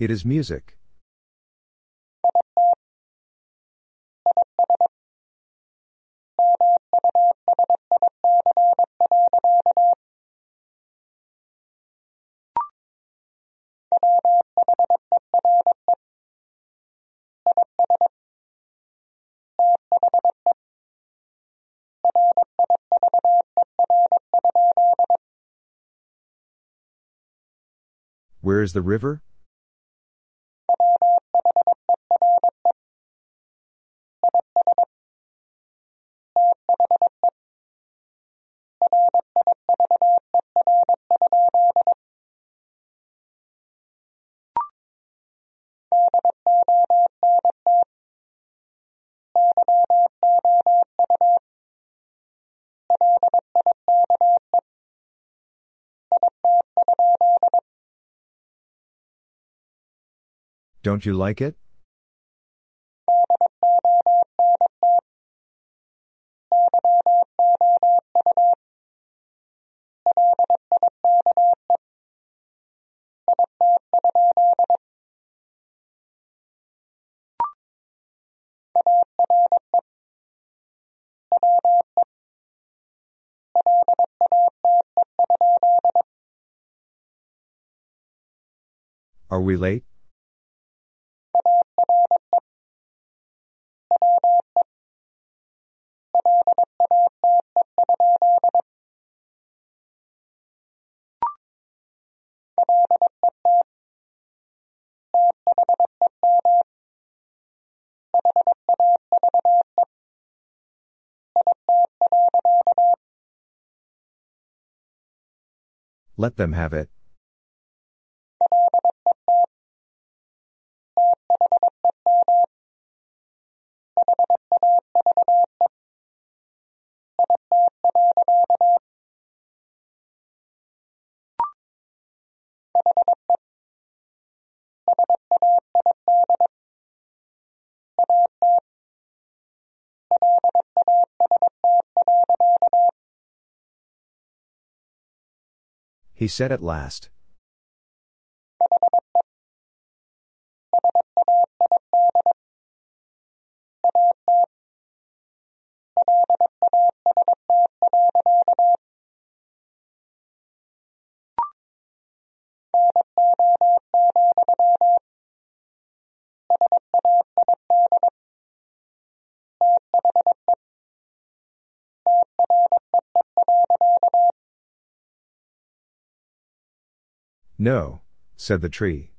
It is music. Where is the river? Don't you like it? Are we late? Let them have it. He said at last. No, said the tree.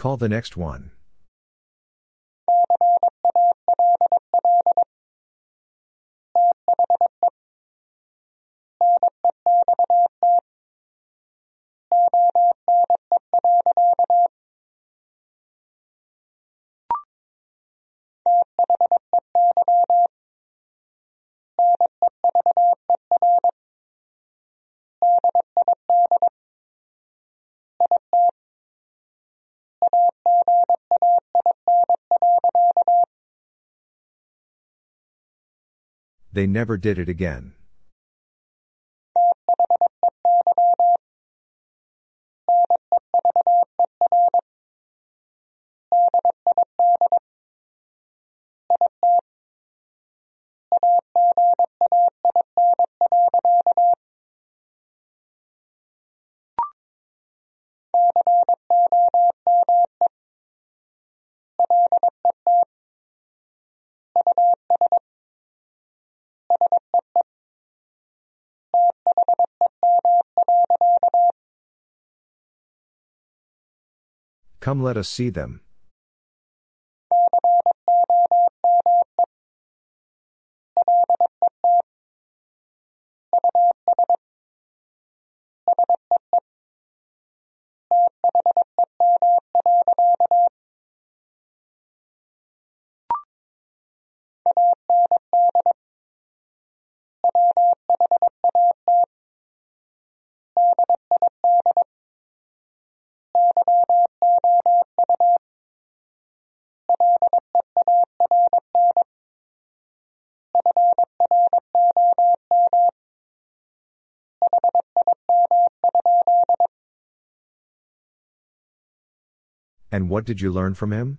Call the next one. They never did it again. Come let us see them. And what did you learn from him?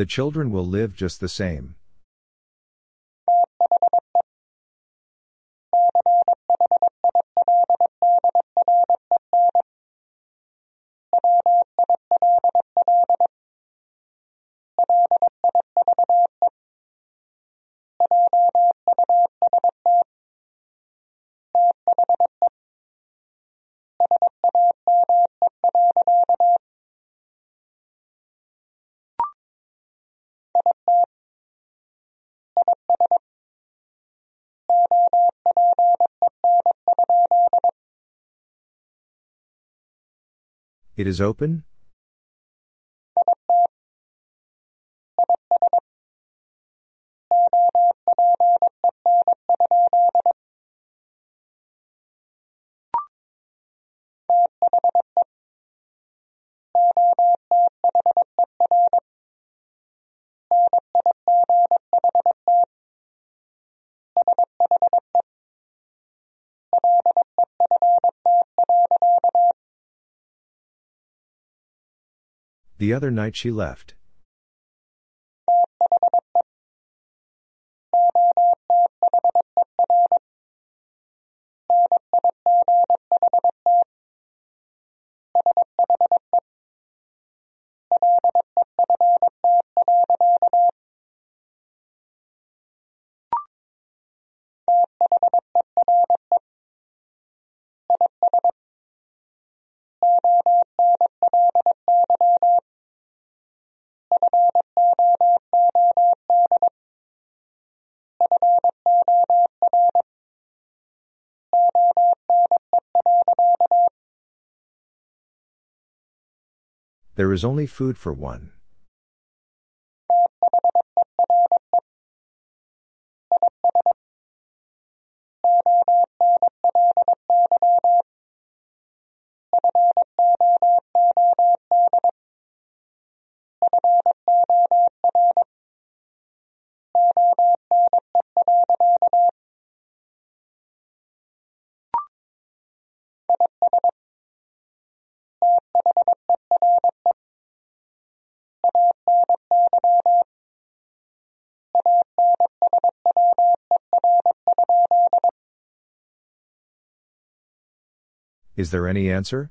The children will live just the same. It is open? The other night she left. There is only food for one. Is there any answer?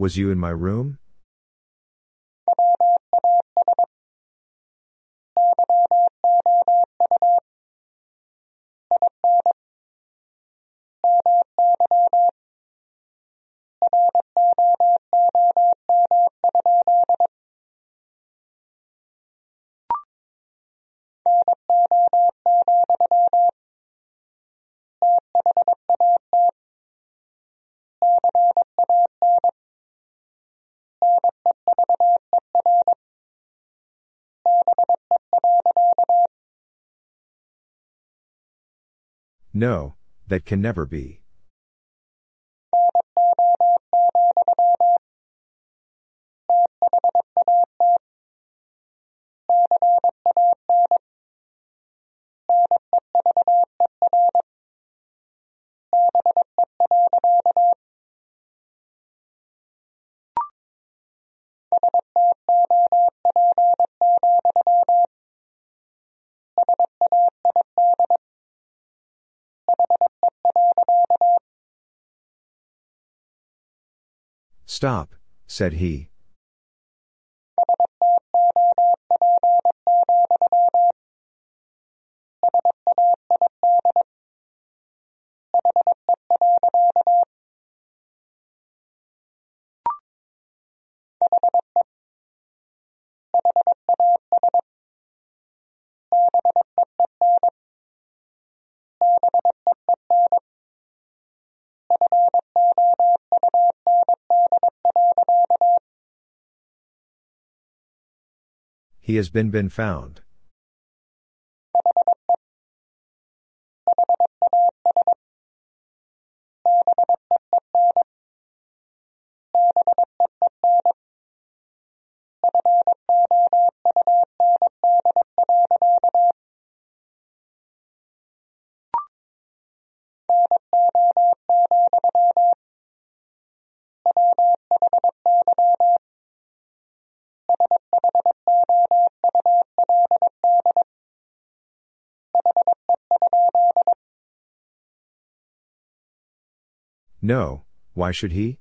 Was you in my room? No, that can never be. Stop, said he. He has been been found. No, why should he?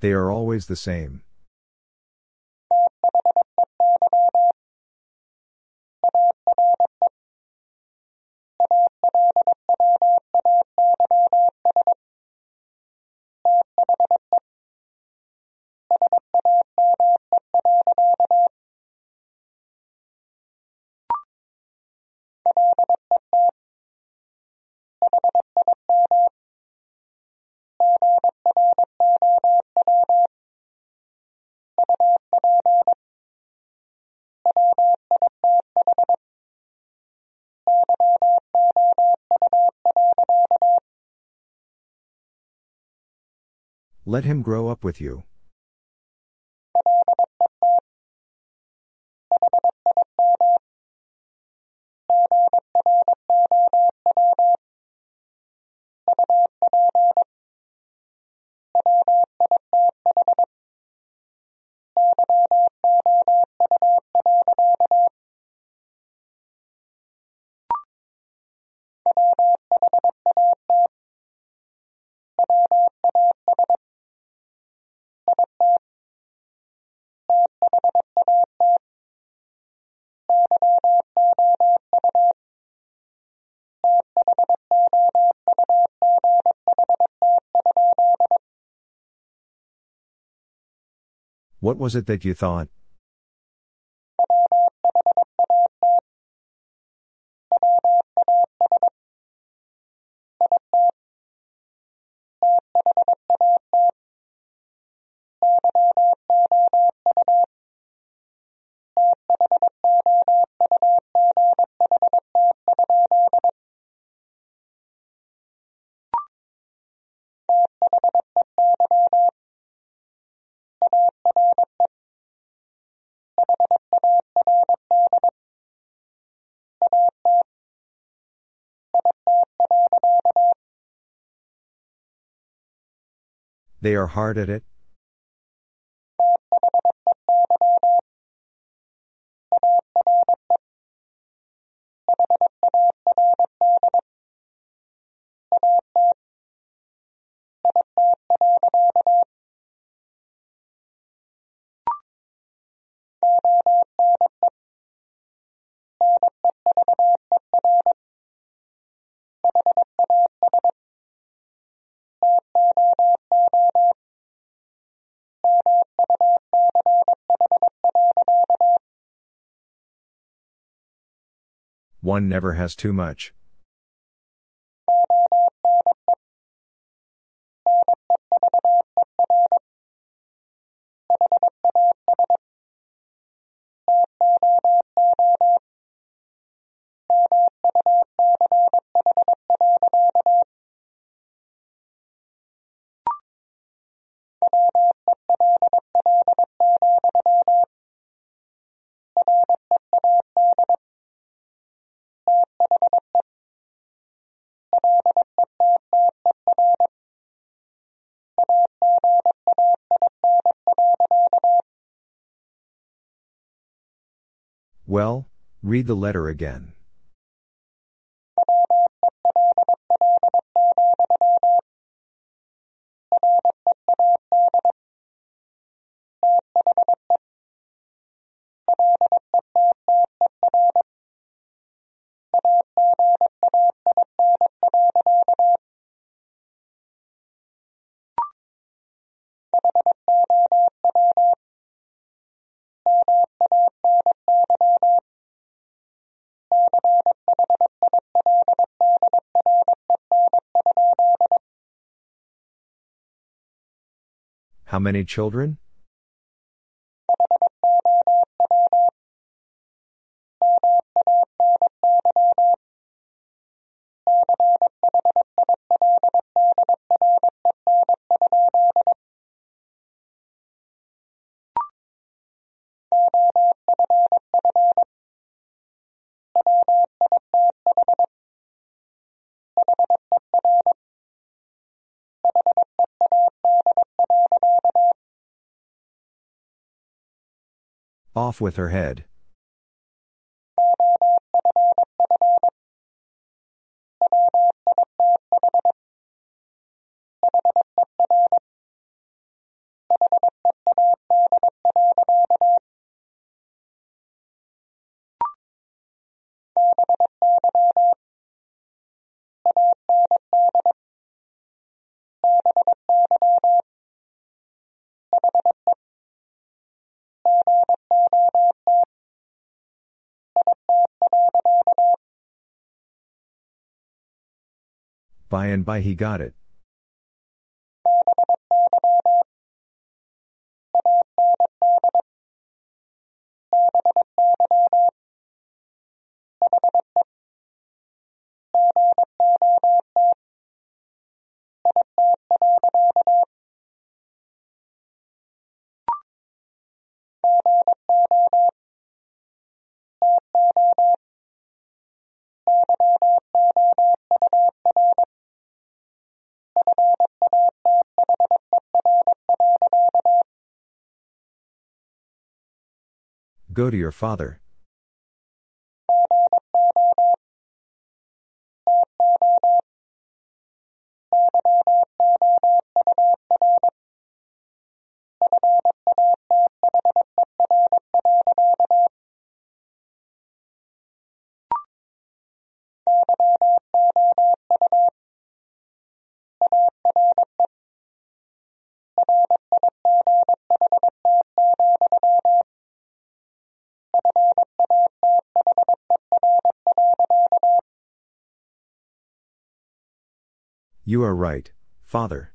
They are always the same. Let him grow up with you. What was it that you thought? They are hard at it? One never has too much. Well, read the letter again. Many children? Off with her head. By and by he got it. Go to your father. You are right, father.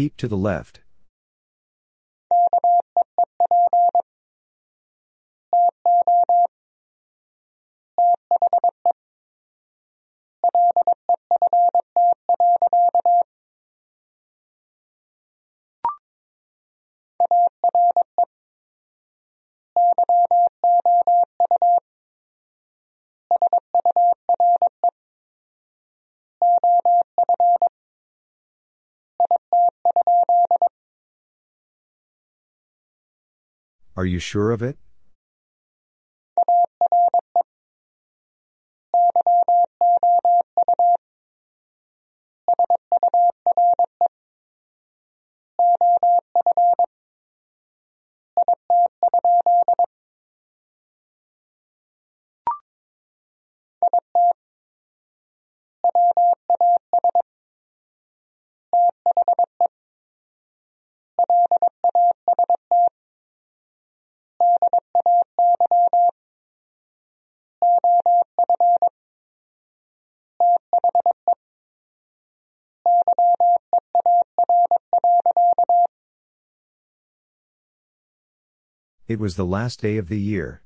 Keep to the left. Are you sure of it? It was the last day of the year.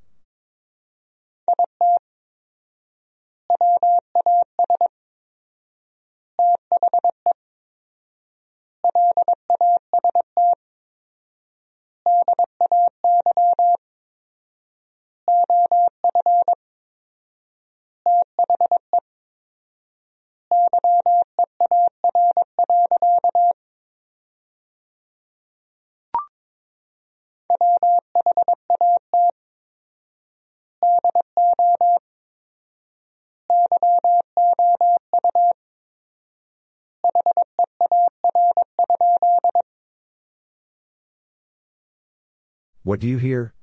What do you hear?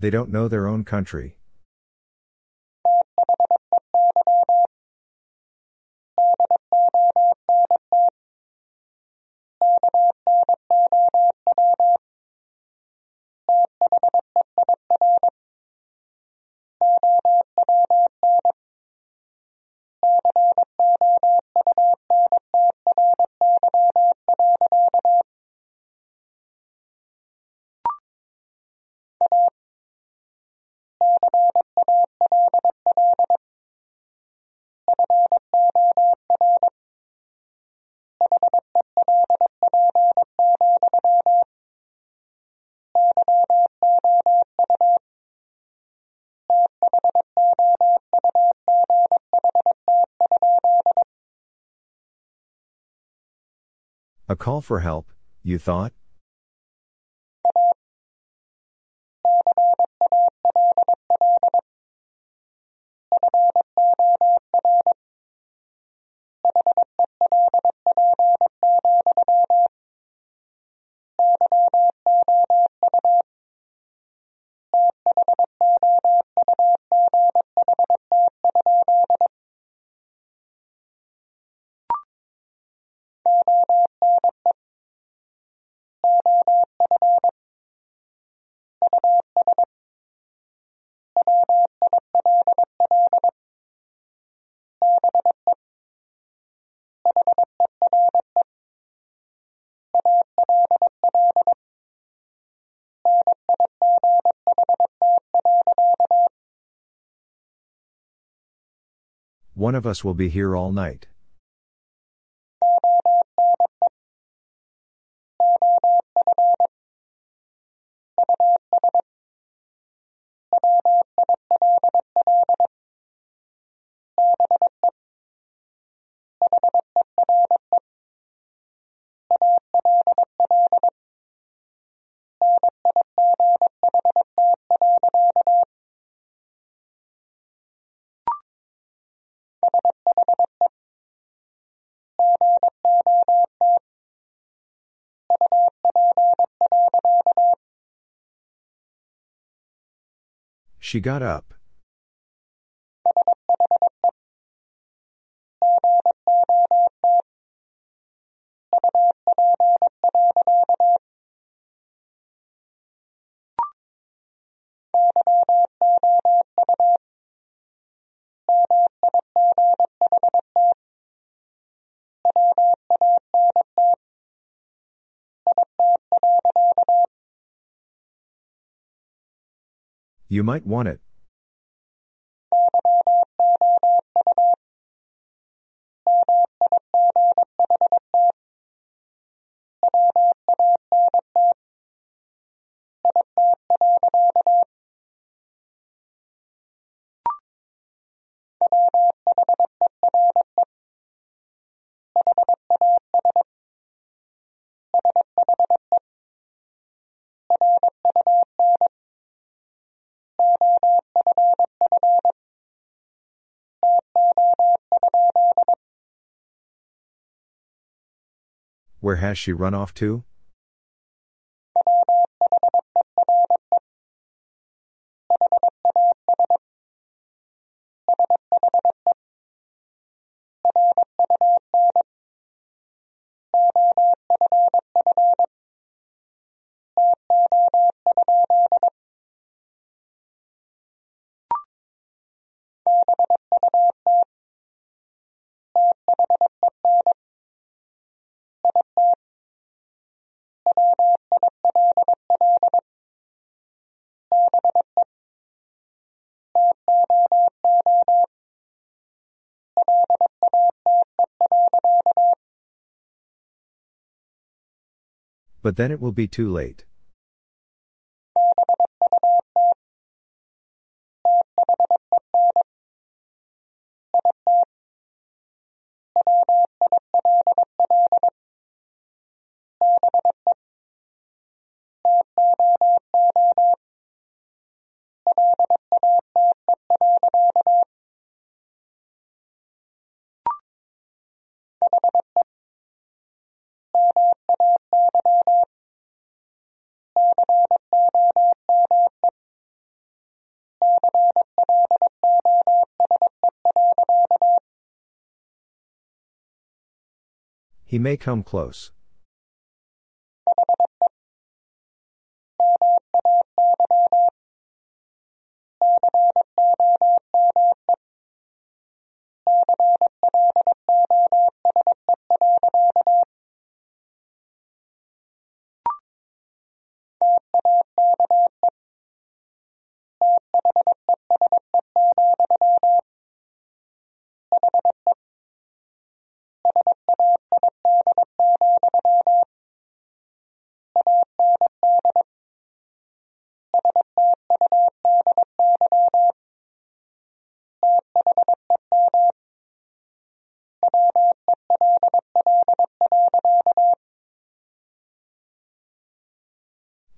They don't know their own country. Call for help, you thought? One of us will be here all night. She got up. You might want it. Where has she run off to? But then it will be too late. He may come close.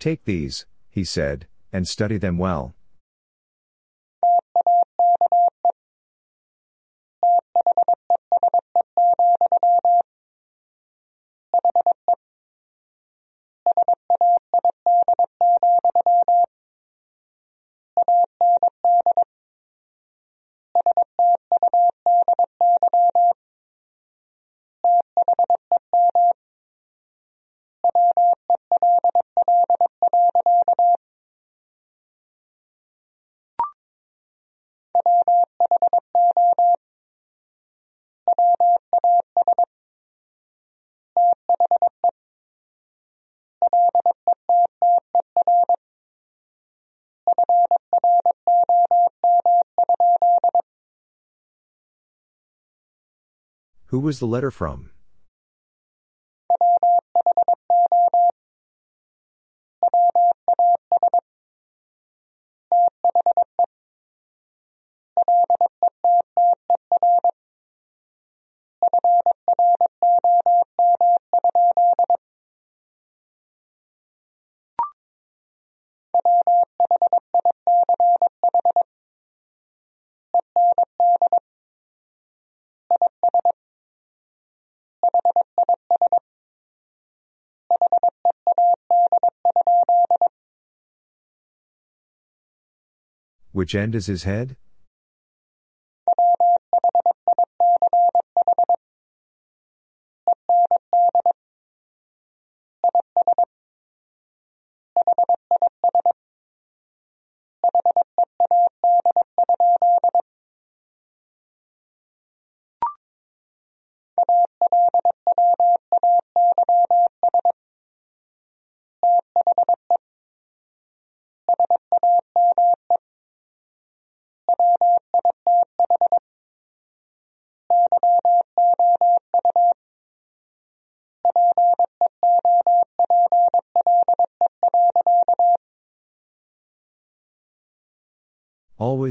Take these, he said, and study them well. Who was the letter from? Which end is his head?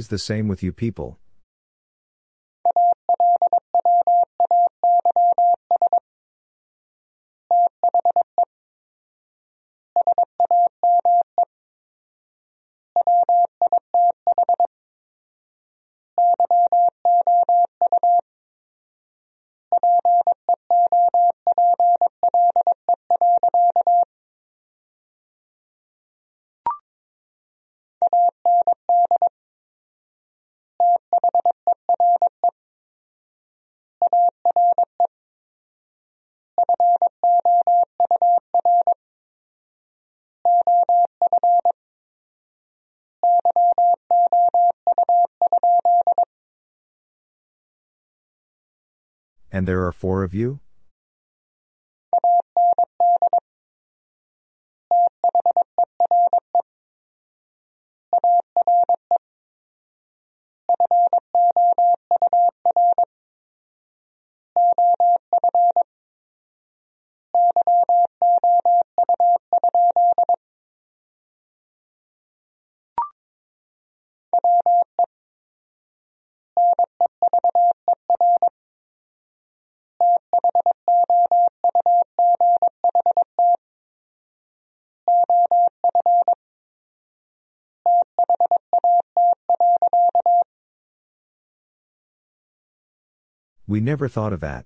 Always the same with you people. And there are four of you? We never thought of that.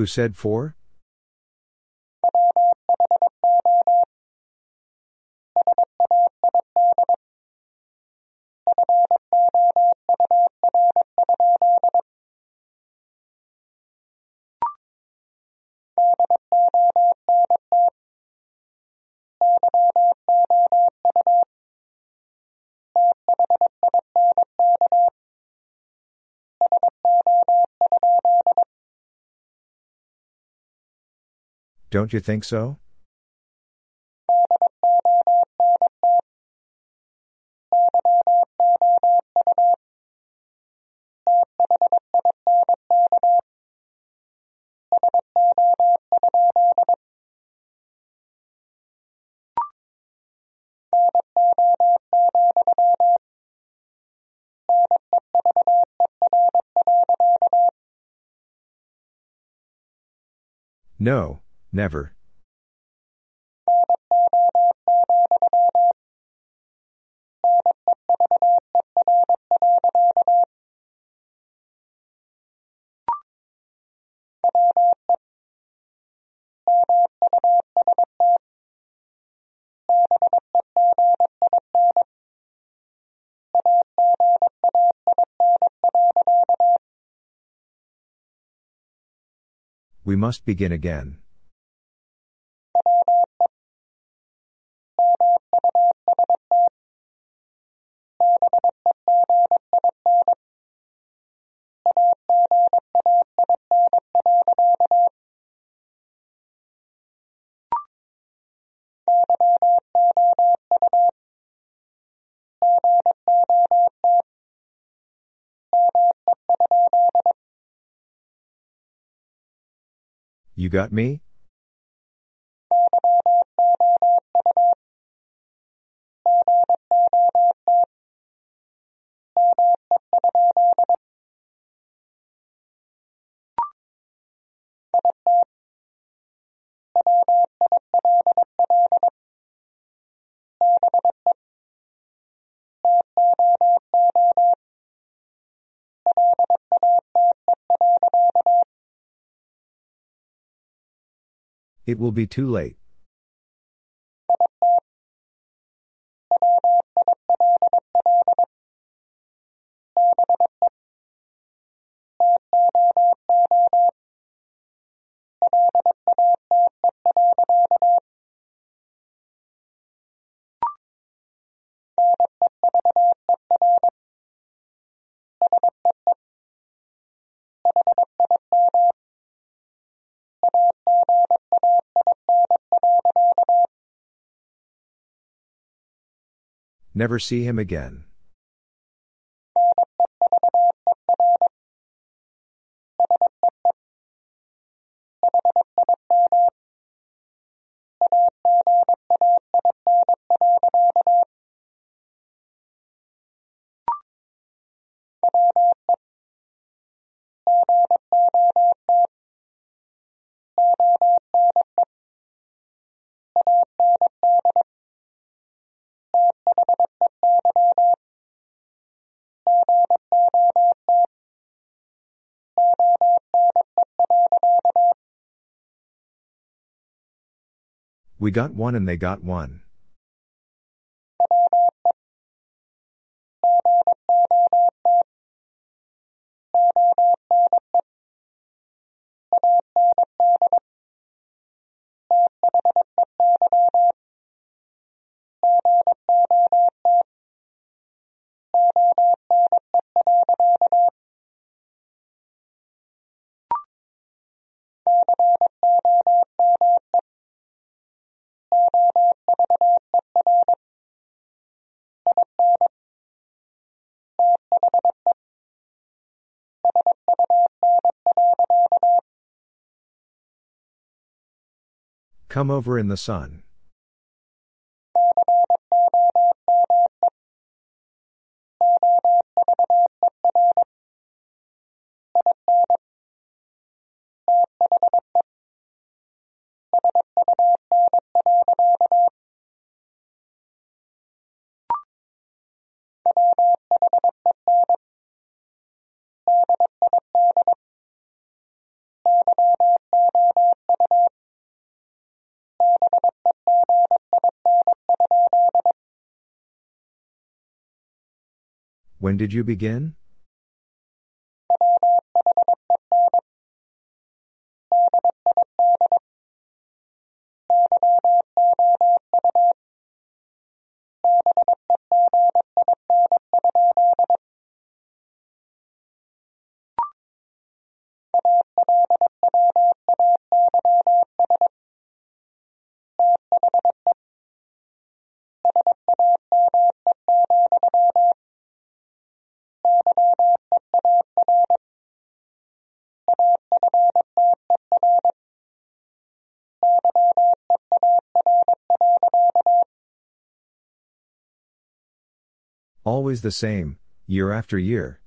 Who said four? Don't you think so? No, never. We must begin again. You got me? It will be too late. Never see him again. We got one and they got one. Come over in the sun. When did you begin? Always the same, year after year.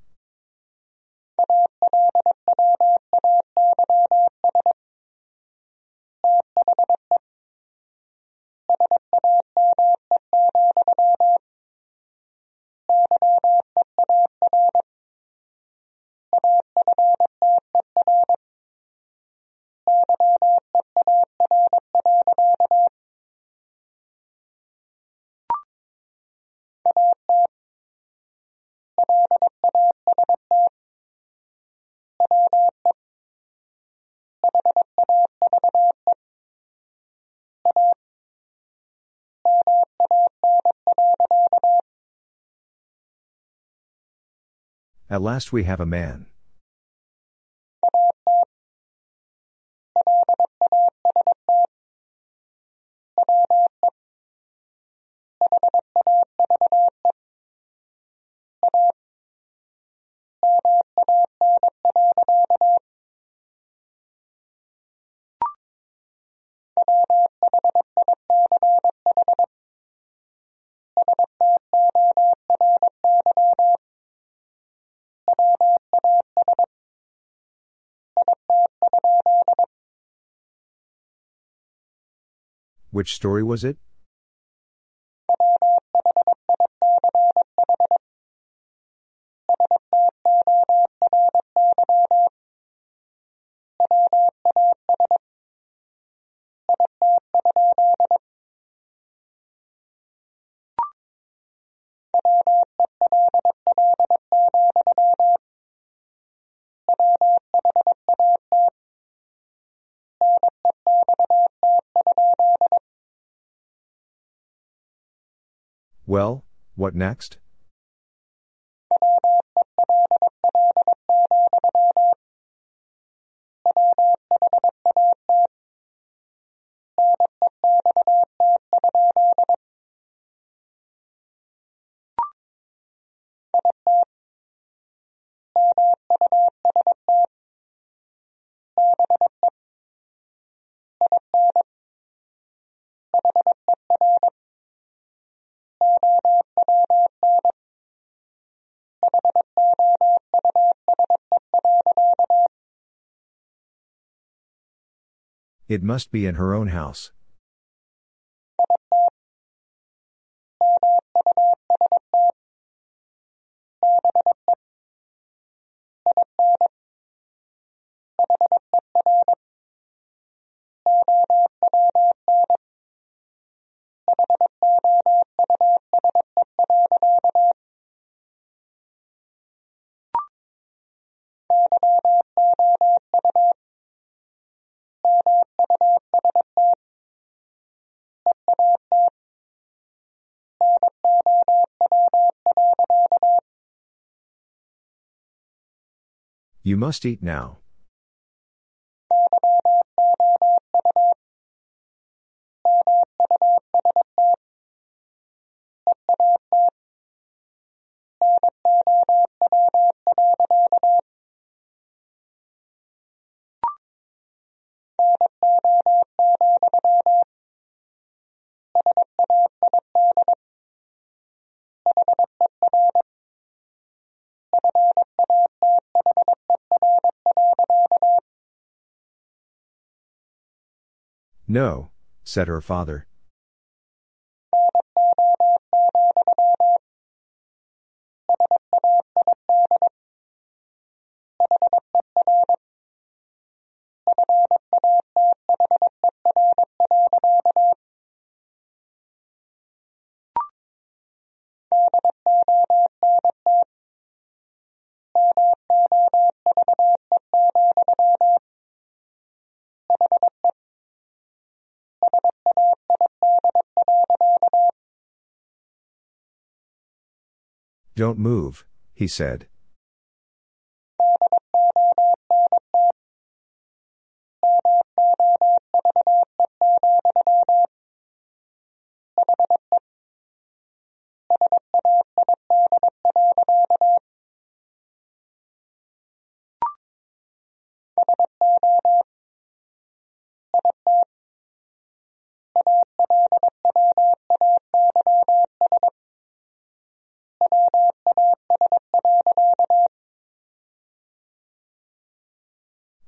At last we have a man. Which story was it? Well, what next? It must be in her own house. You must eat now. No, said her father. Don't move, he said.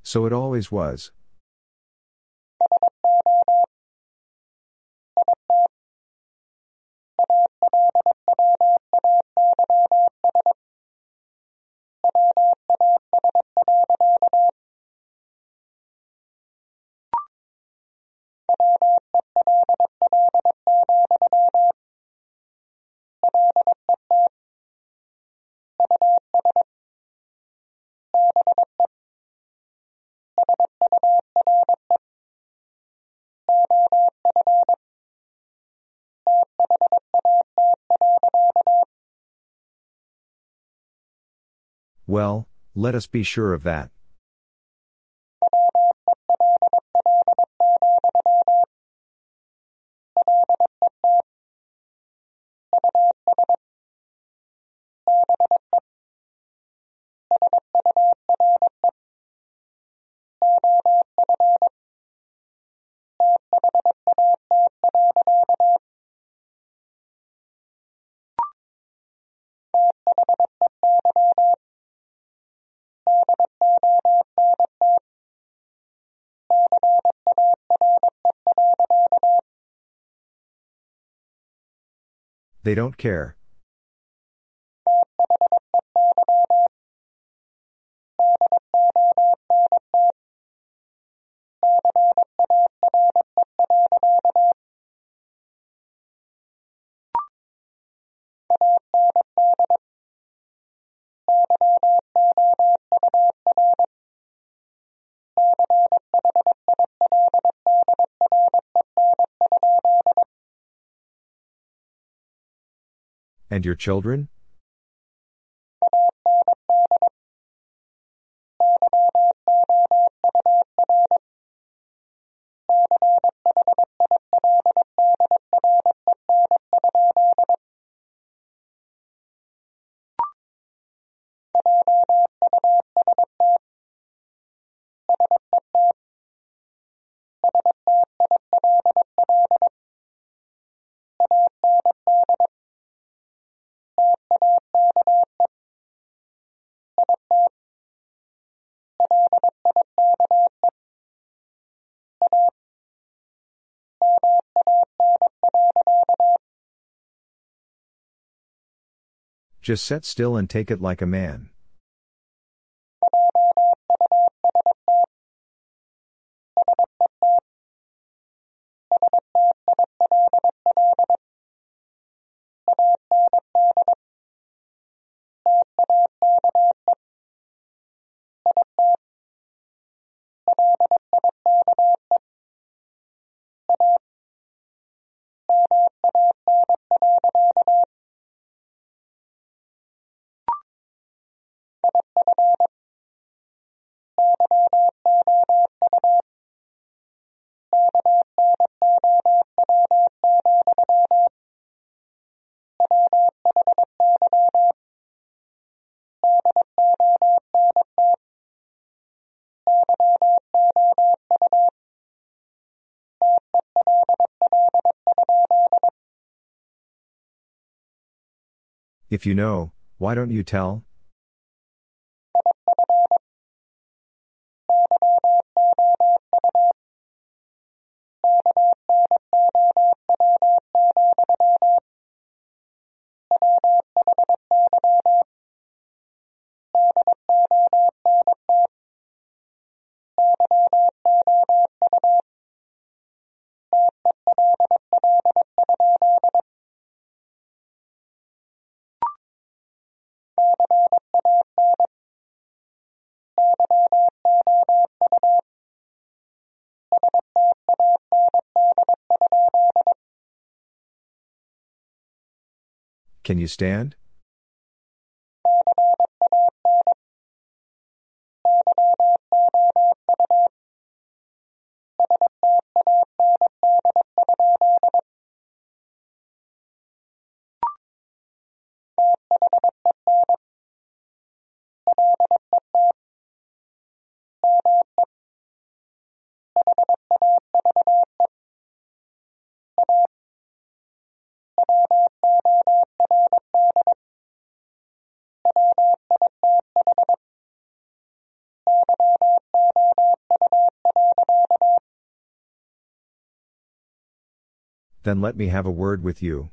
So it always was. Well, let us be sure of that. They don't care. And your children? Just set still and take it like a man. If you know, why don't you tell? Can you stand? Then let me have a word with you.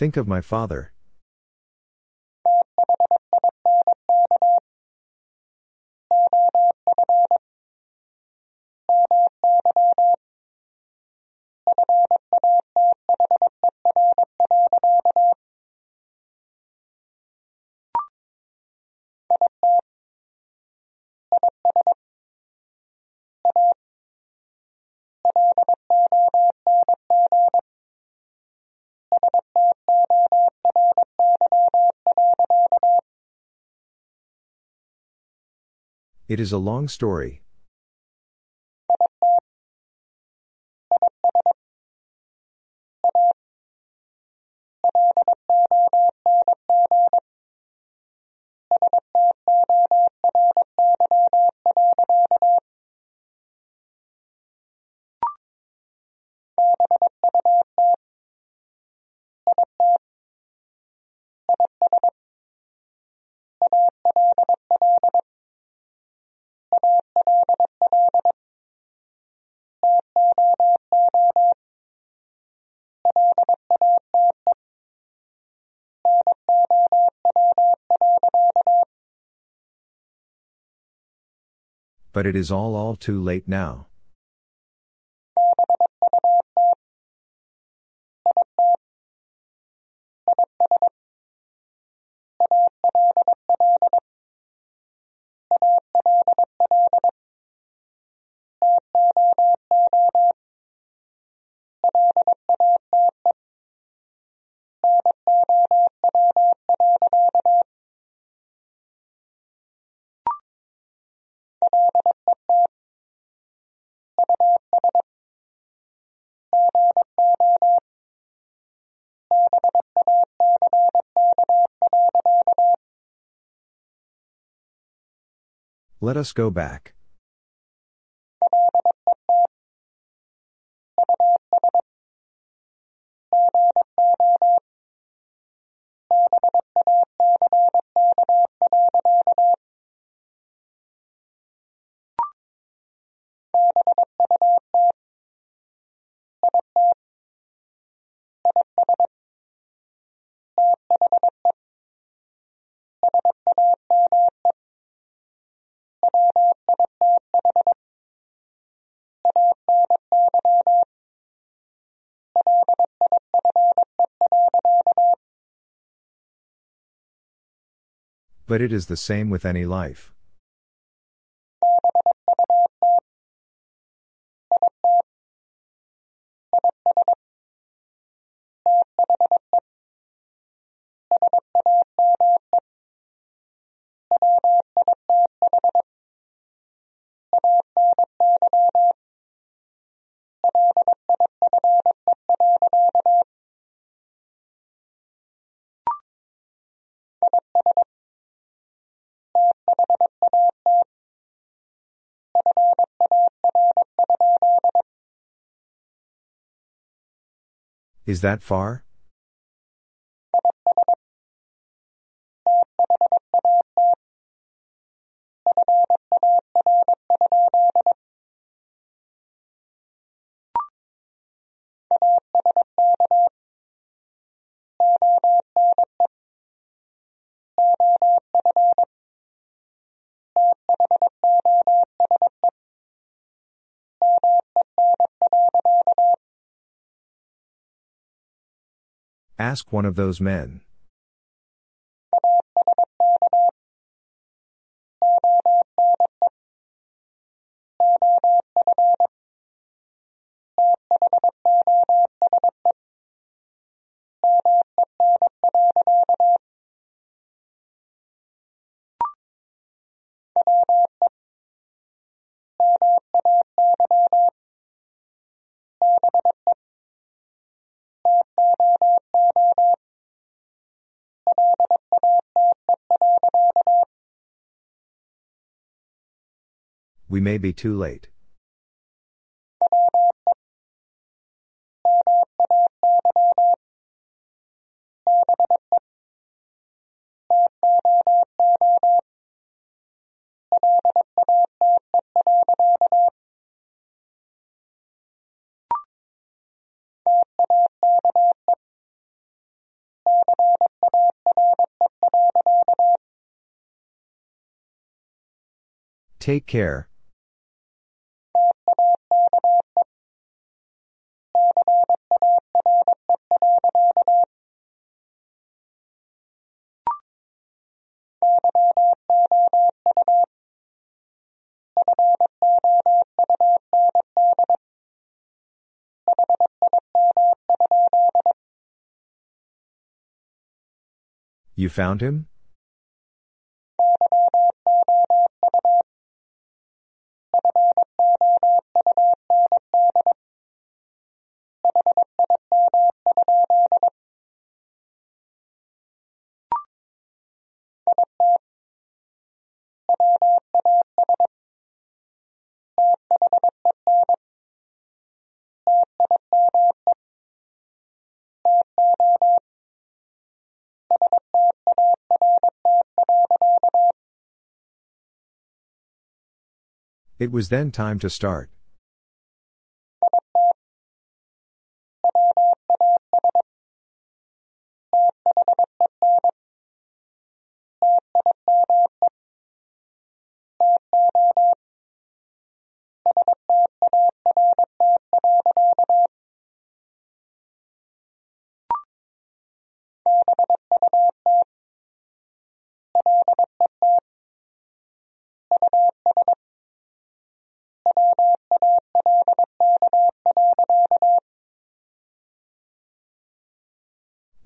Think of my father. It is a long story. But it is all all too late now. Let us go back. But it is the same with any life. Is that far? Ask one of those men. We may be too late. Take care. You found him? It was then time to start.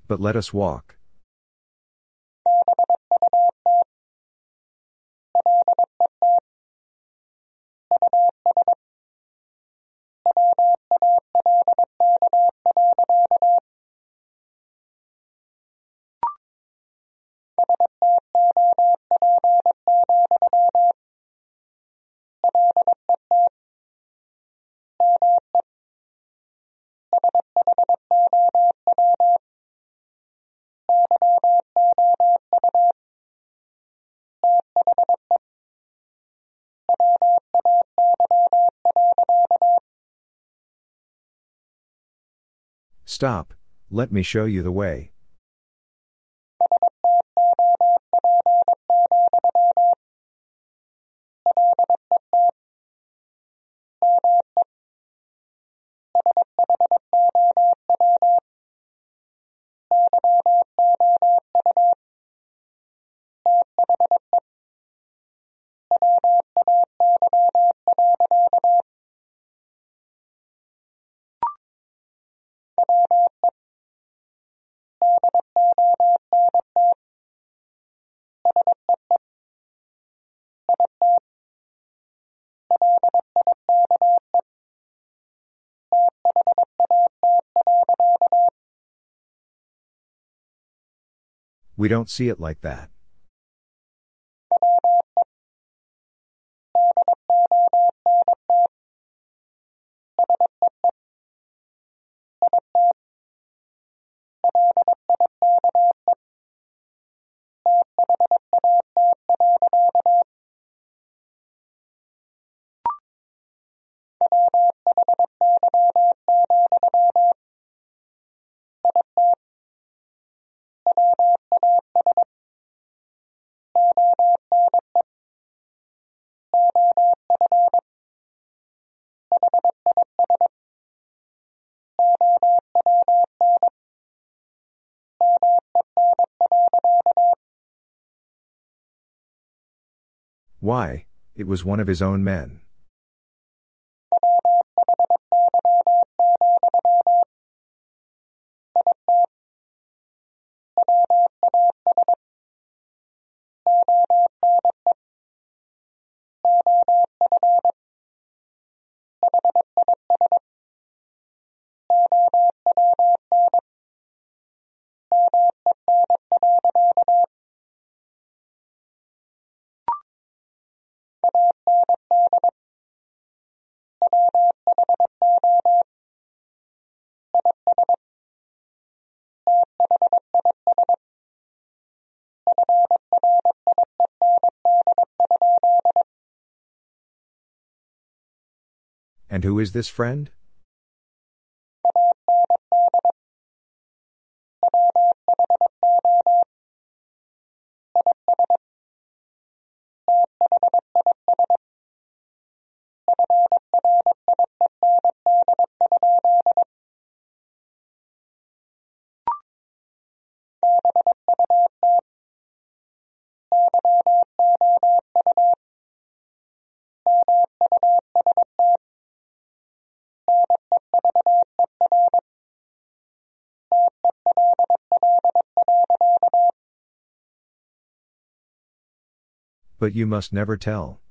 But let us walk. Stop, let me show you the way. We don't see it like that. Why, it was one of his own men. And who is this friend? But you must never tell.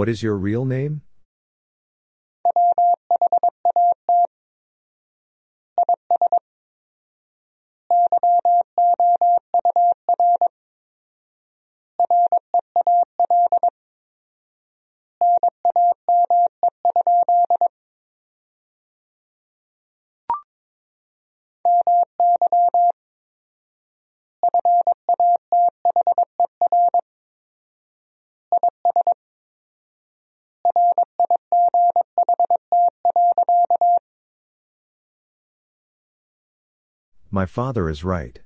What is your real name? My father is right.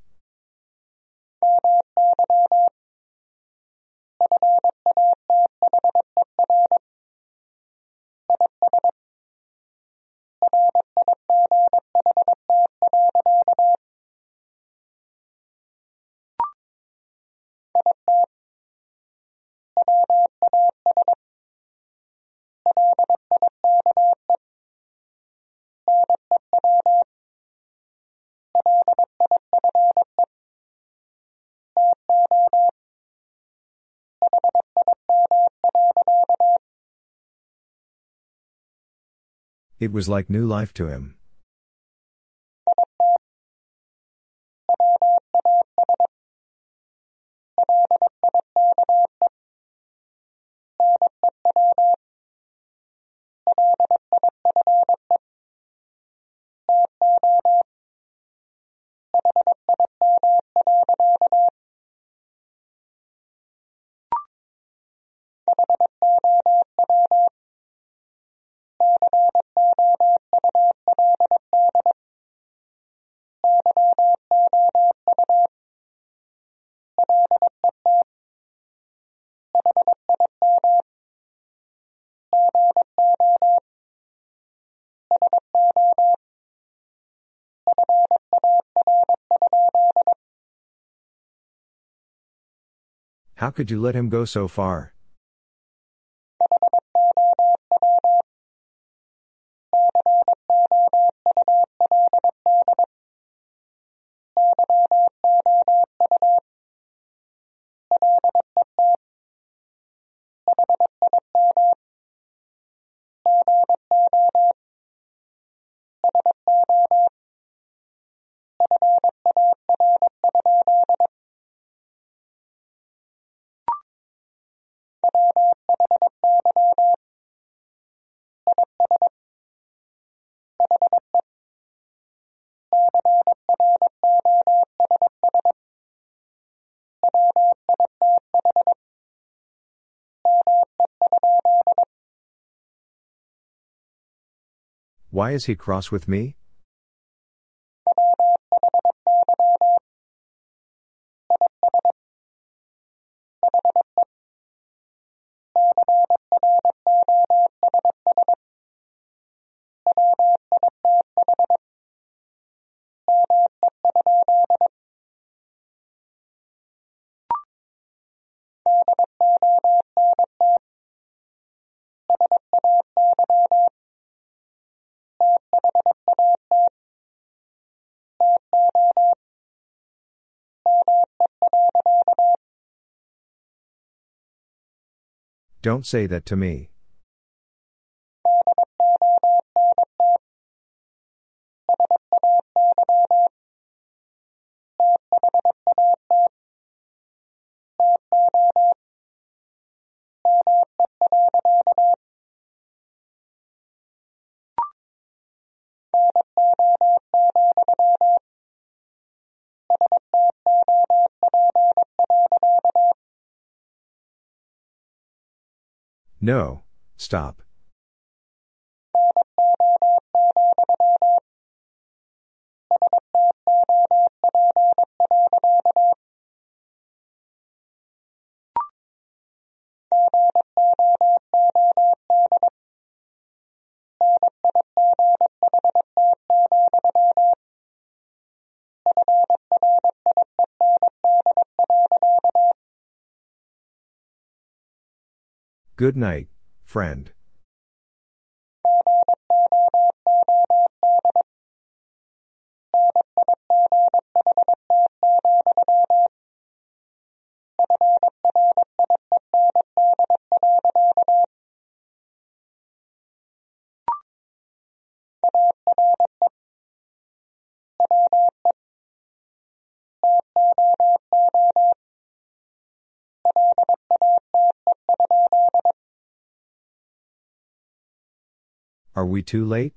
It was like new life to him. How could you let him go so far? Why is he cross with me? Don't say that to me. No, stop. Good night, friend. Are we too late?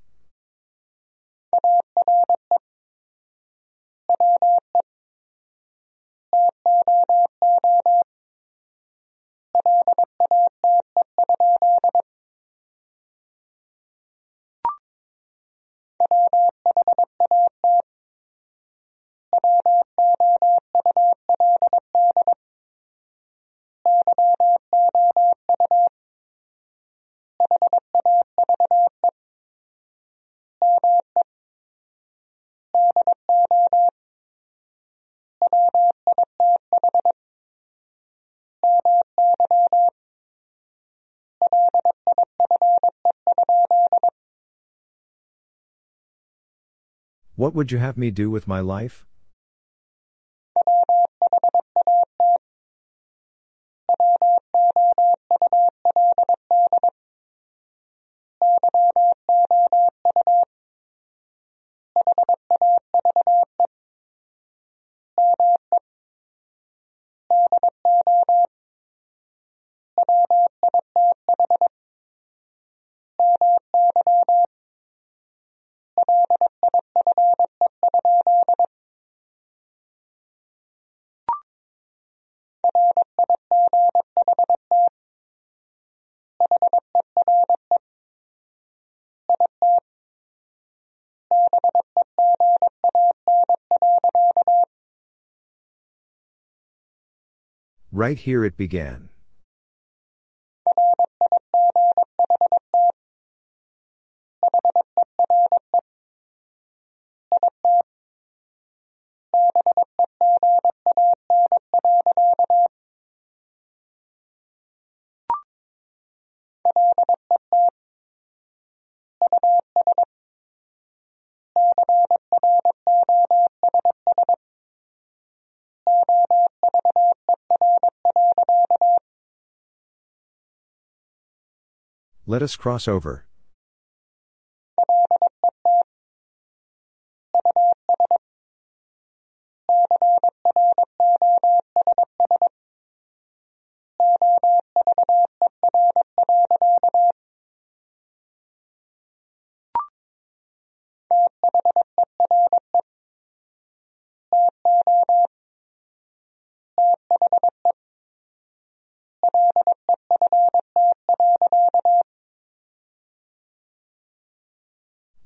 What would you have me do with my life? Right here it began. Let us cross over.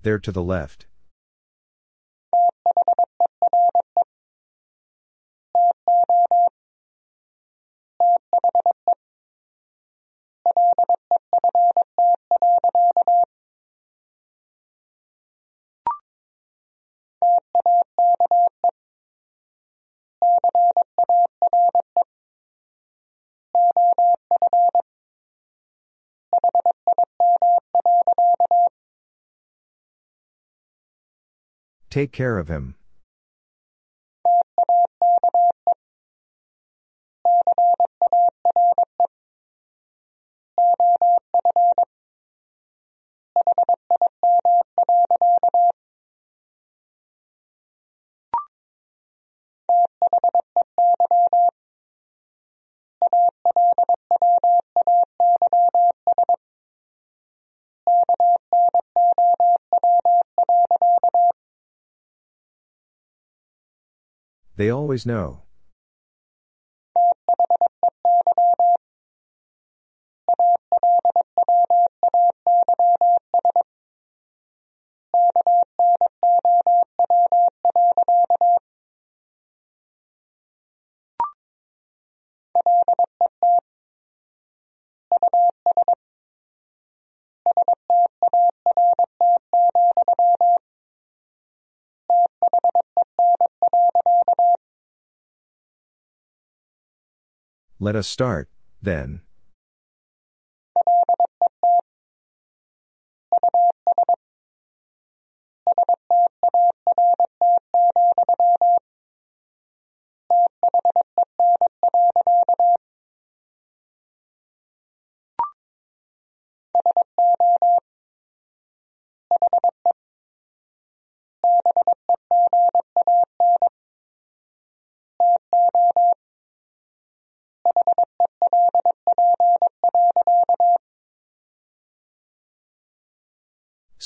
There to the left. Take care of him. They always know. Let us start, then.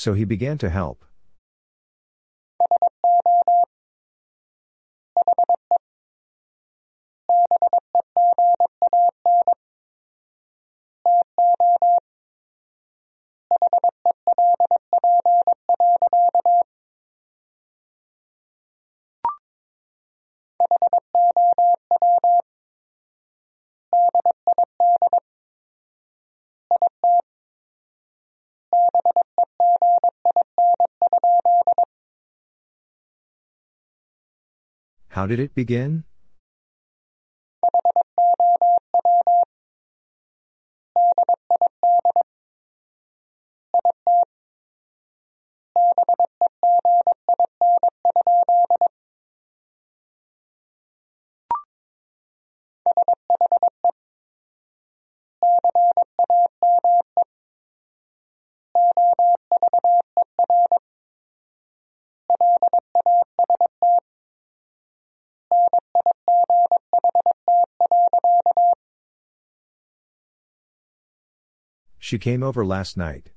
So he began to help. How did it begin? She came over last night.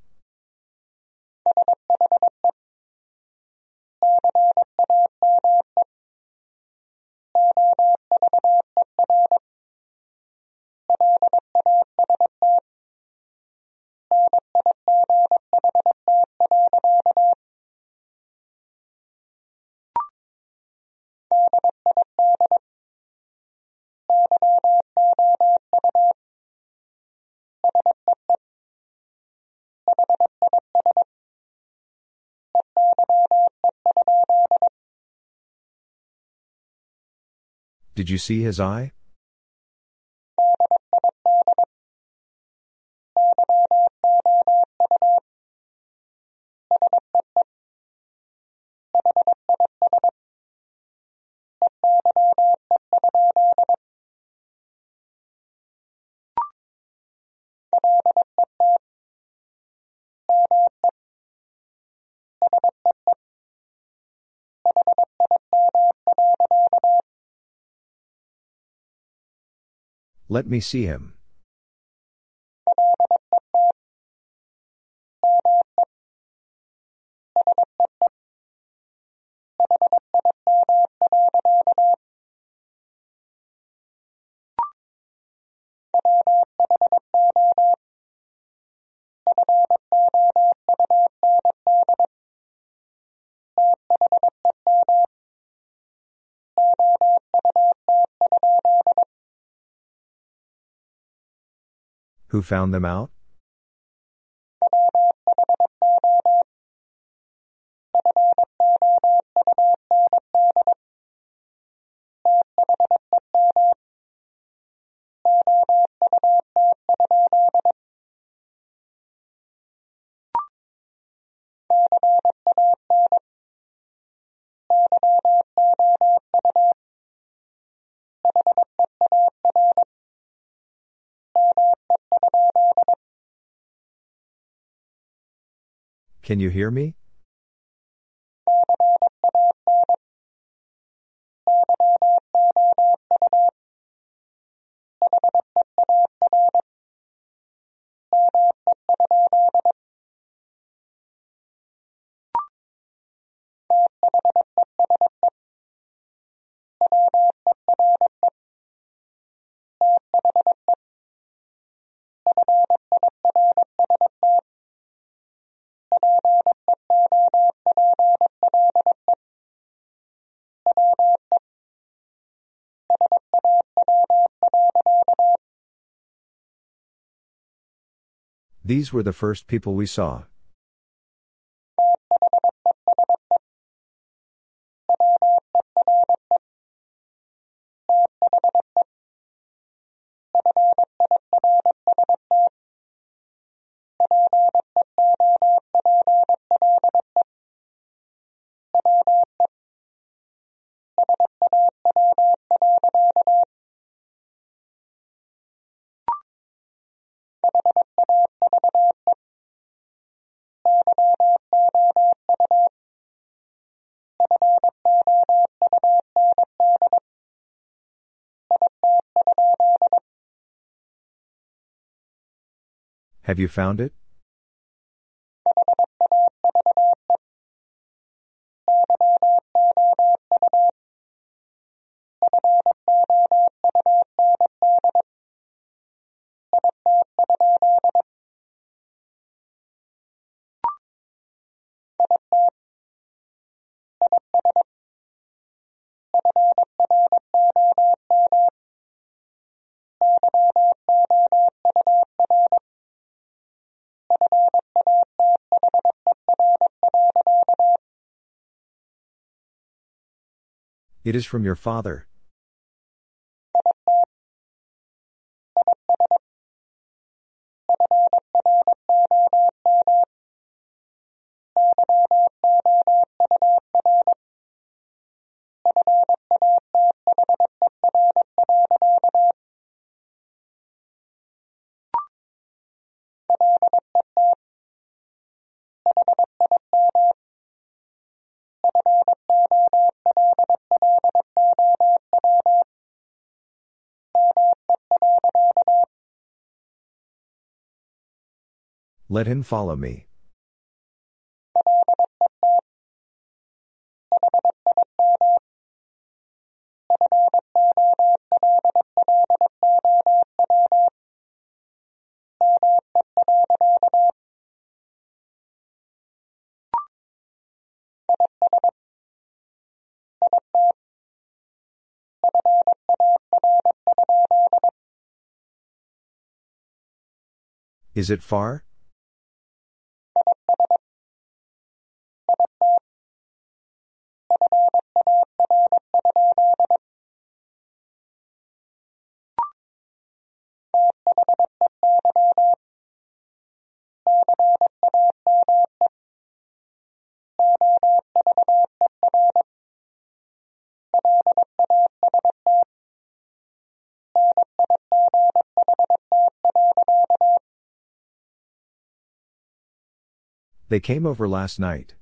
Did you see his eye? Let me see him. Who found them out? Can you hear me? These were the first people we saw. Have you found it? It is from your father. Let him follow me. Is it far? They came over last night.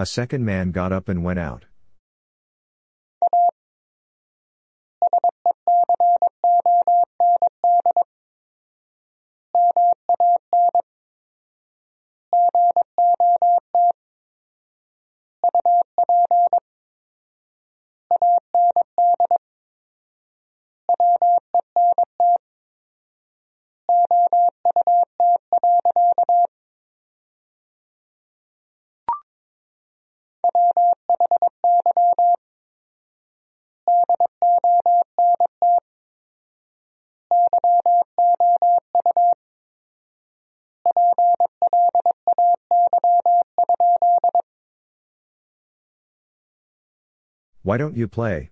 A second man got up and went out. Why don't you play?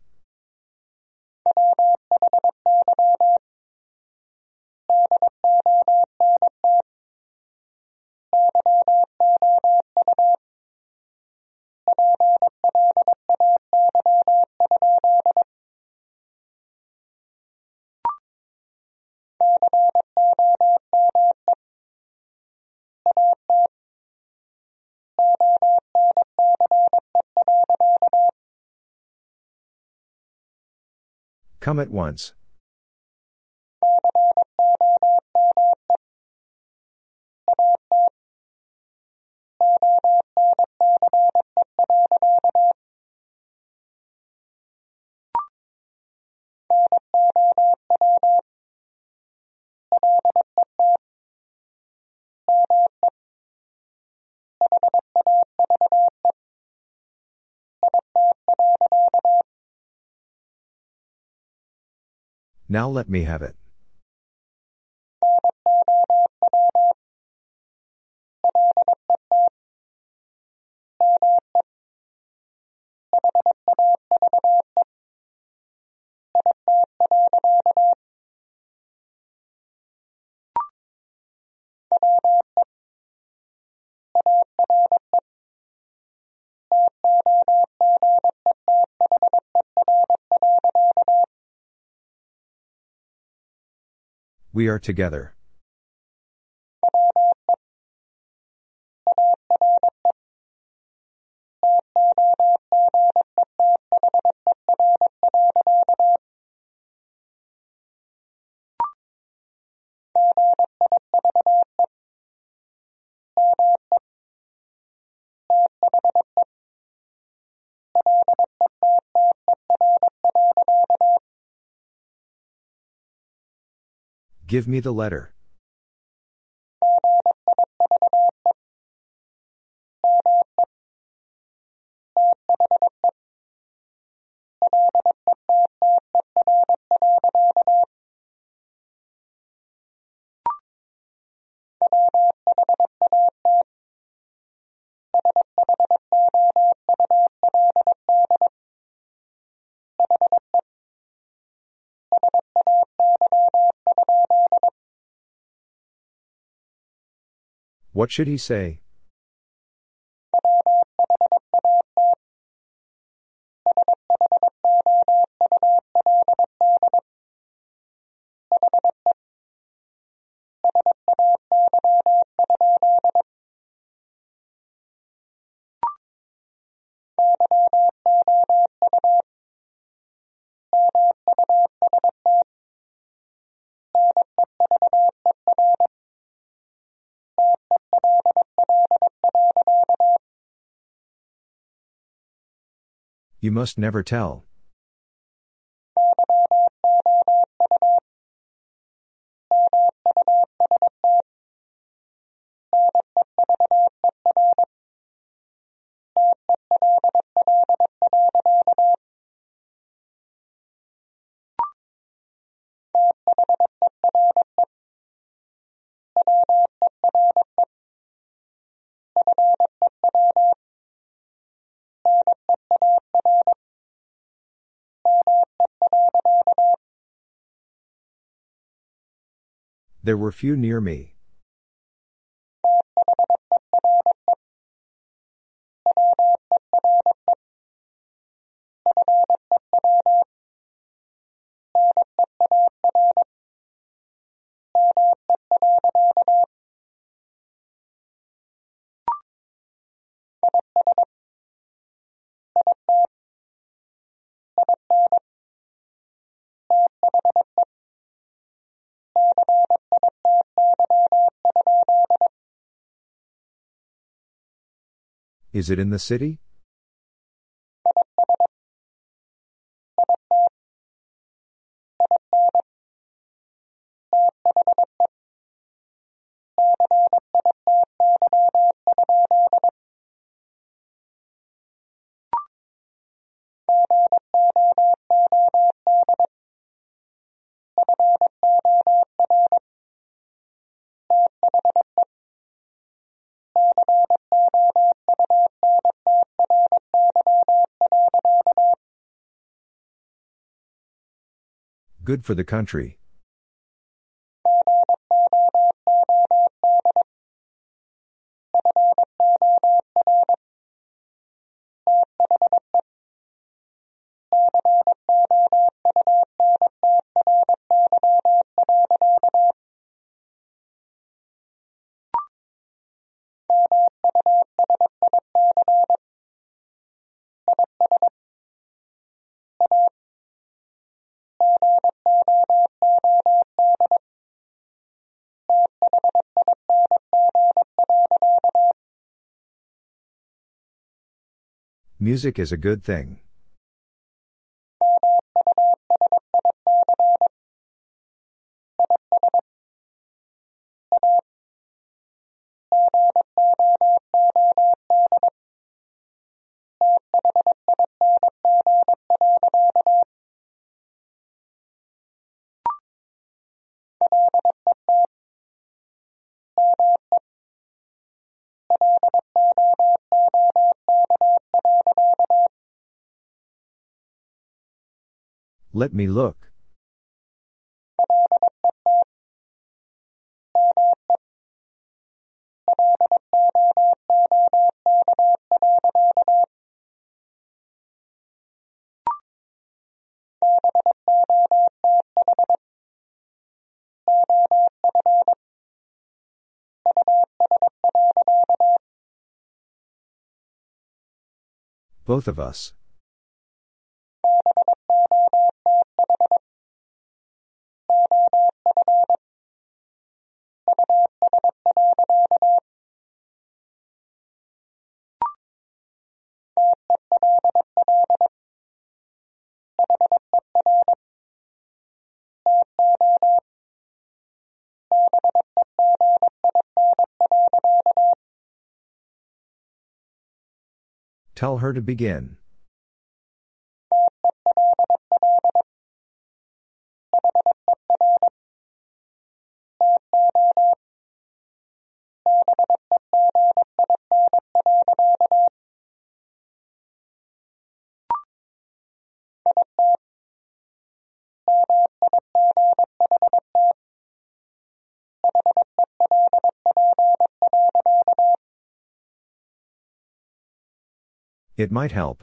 Come at once. Now let me have it. We are together. Give me the letter. What should he say? You must never tell. There were few near me. Is it in the city? Good for the country. Music is a good thing. Let me look. Both of us. Tell her to begin. It might help.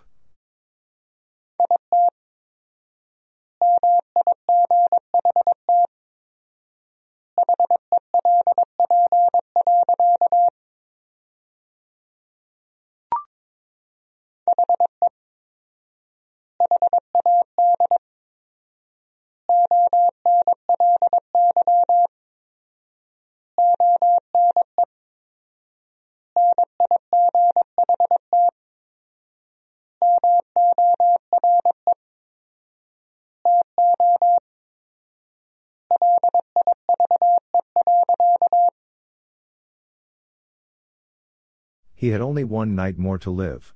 He had only one night more to live.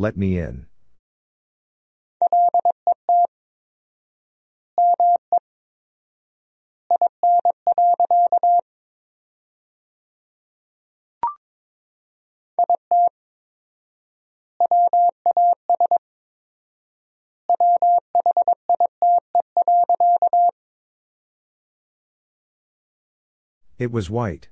Let me in. It was white.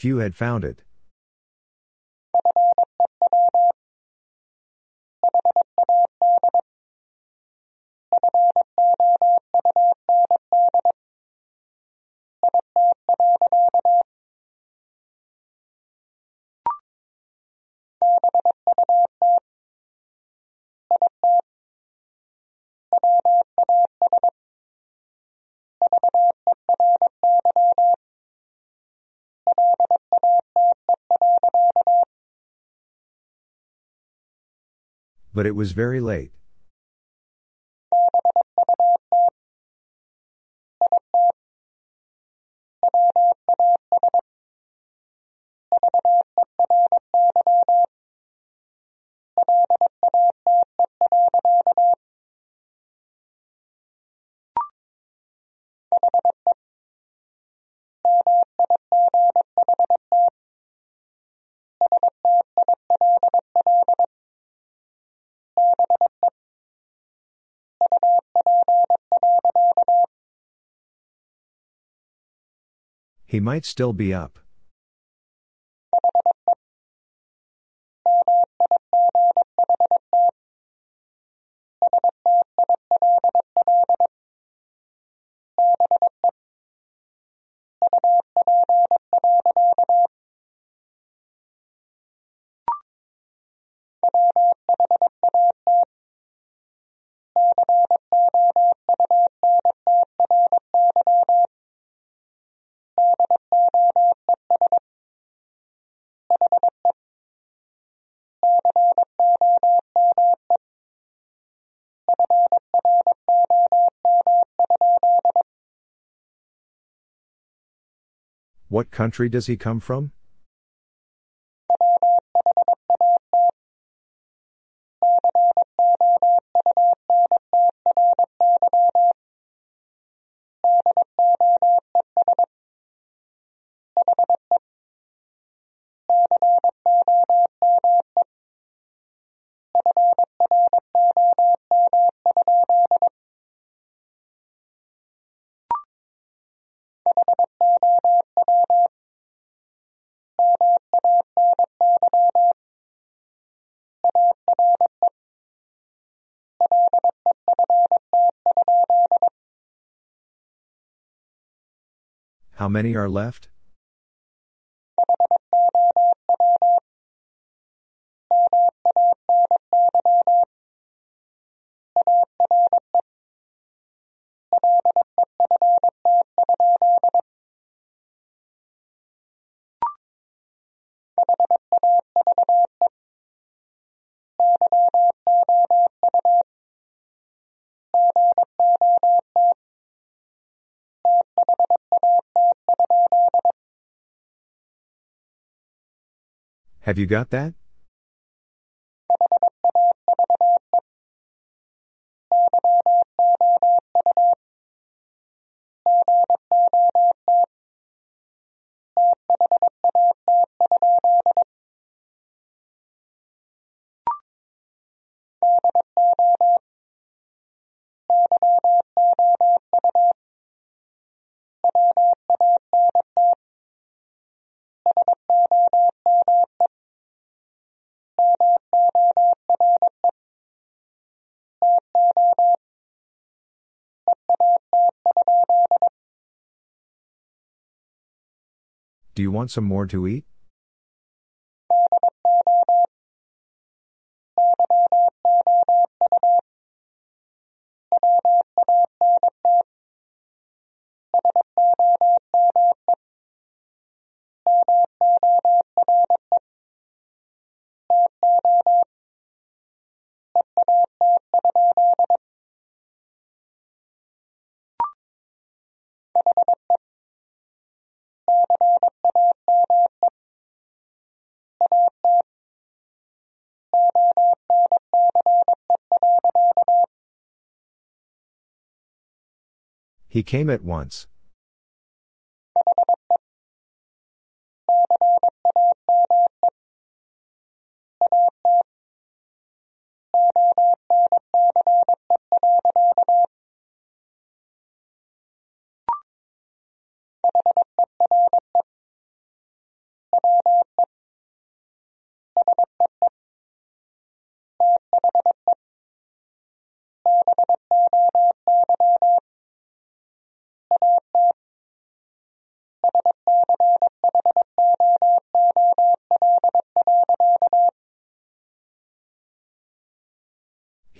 Few had found it. But it was very late. He might still be up. What country does he come from? How many are left? Have you got that? Do you want some more to eat? He came at once.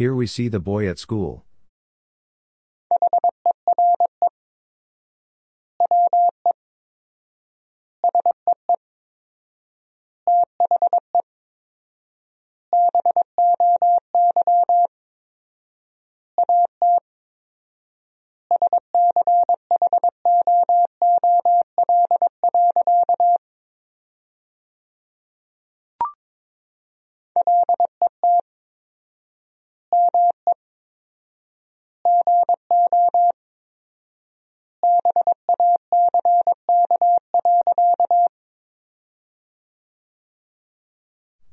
Here we see the boy at school.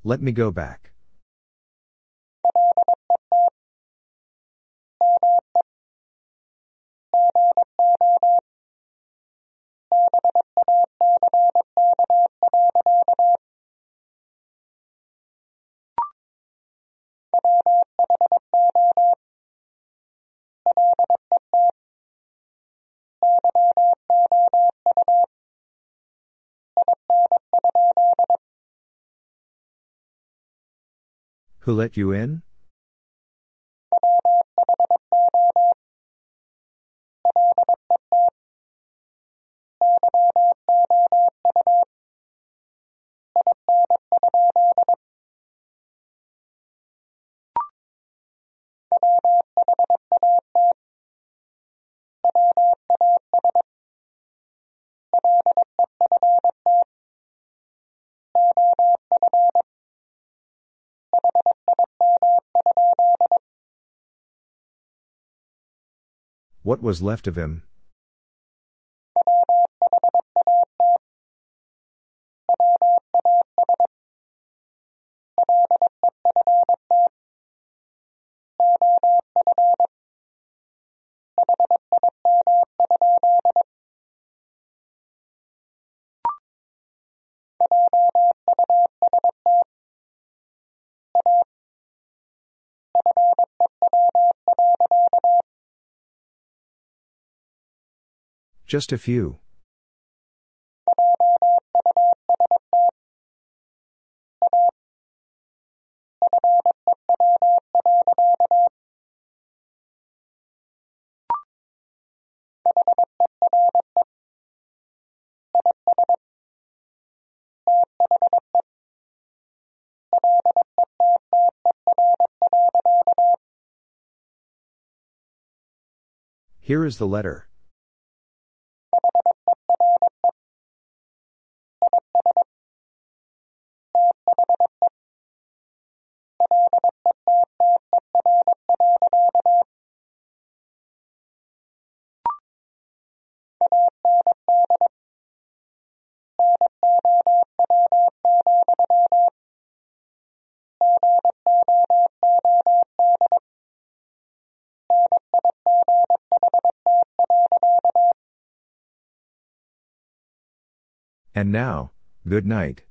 Let me go back. Who let you in? What was left of him? Just a few. Here is the letter. And now, good night.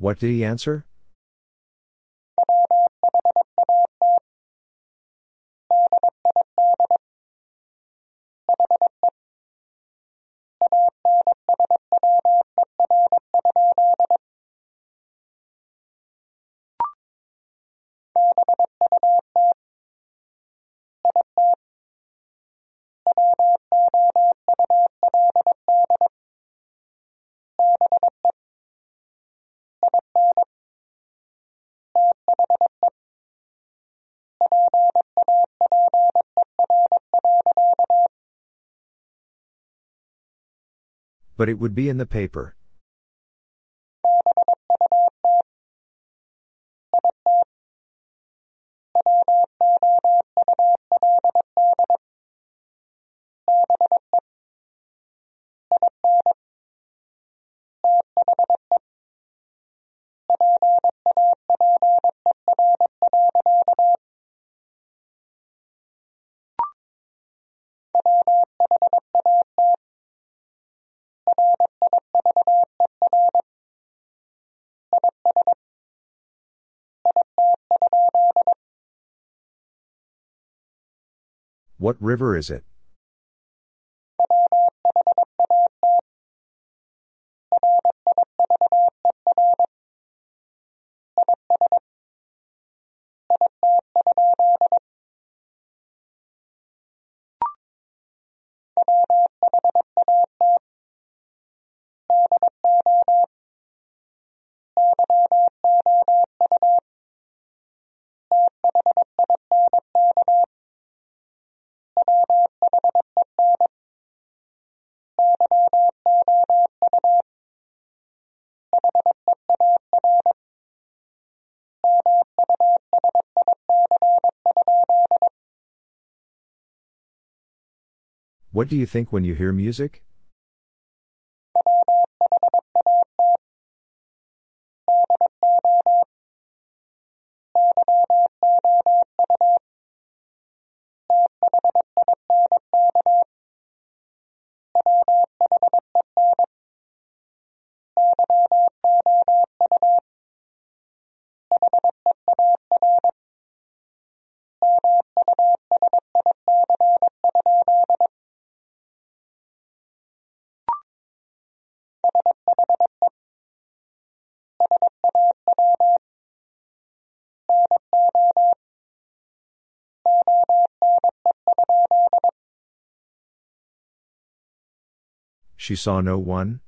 What did he answer? But it would be in the paper. What river is it? What do you think when you hear music? She saw no one?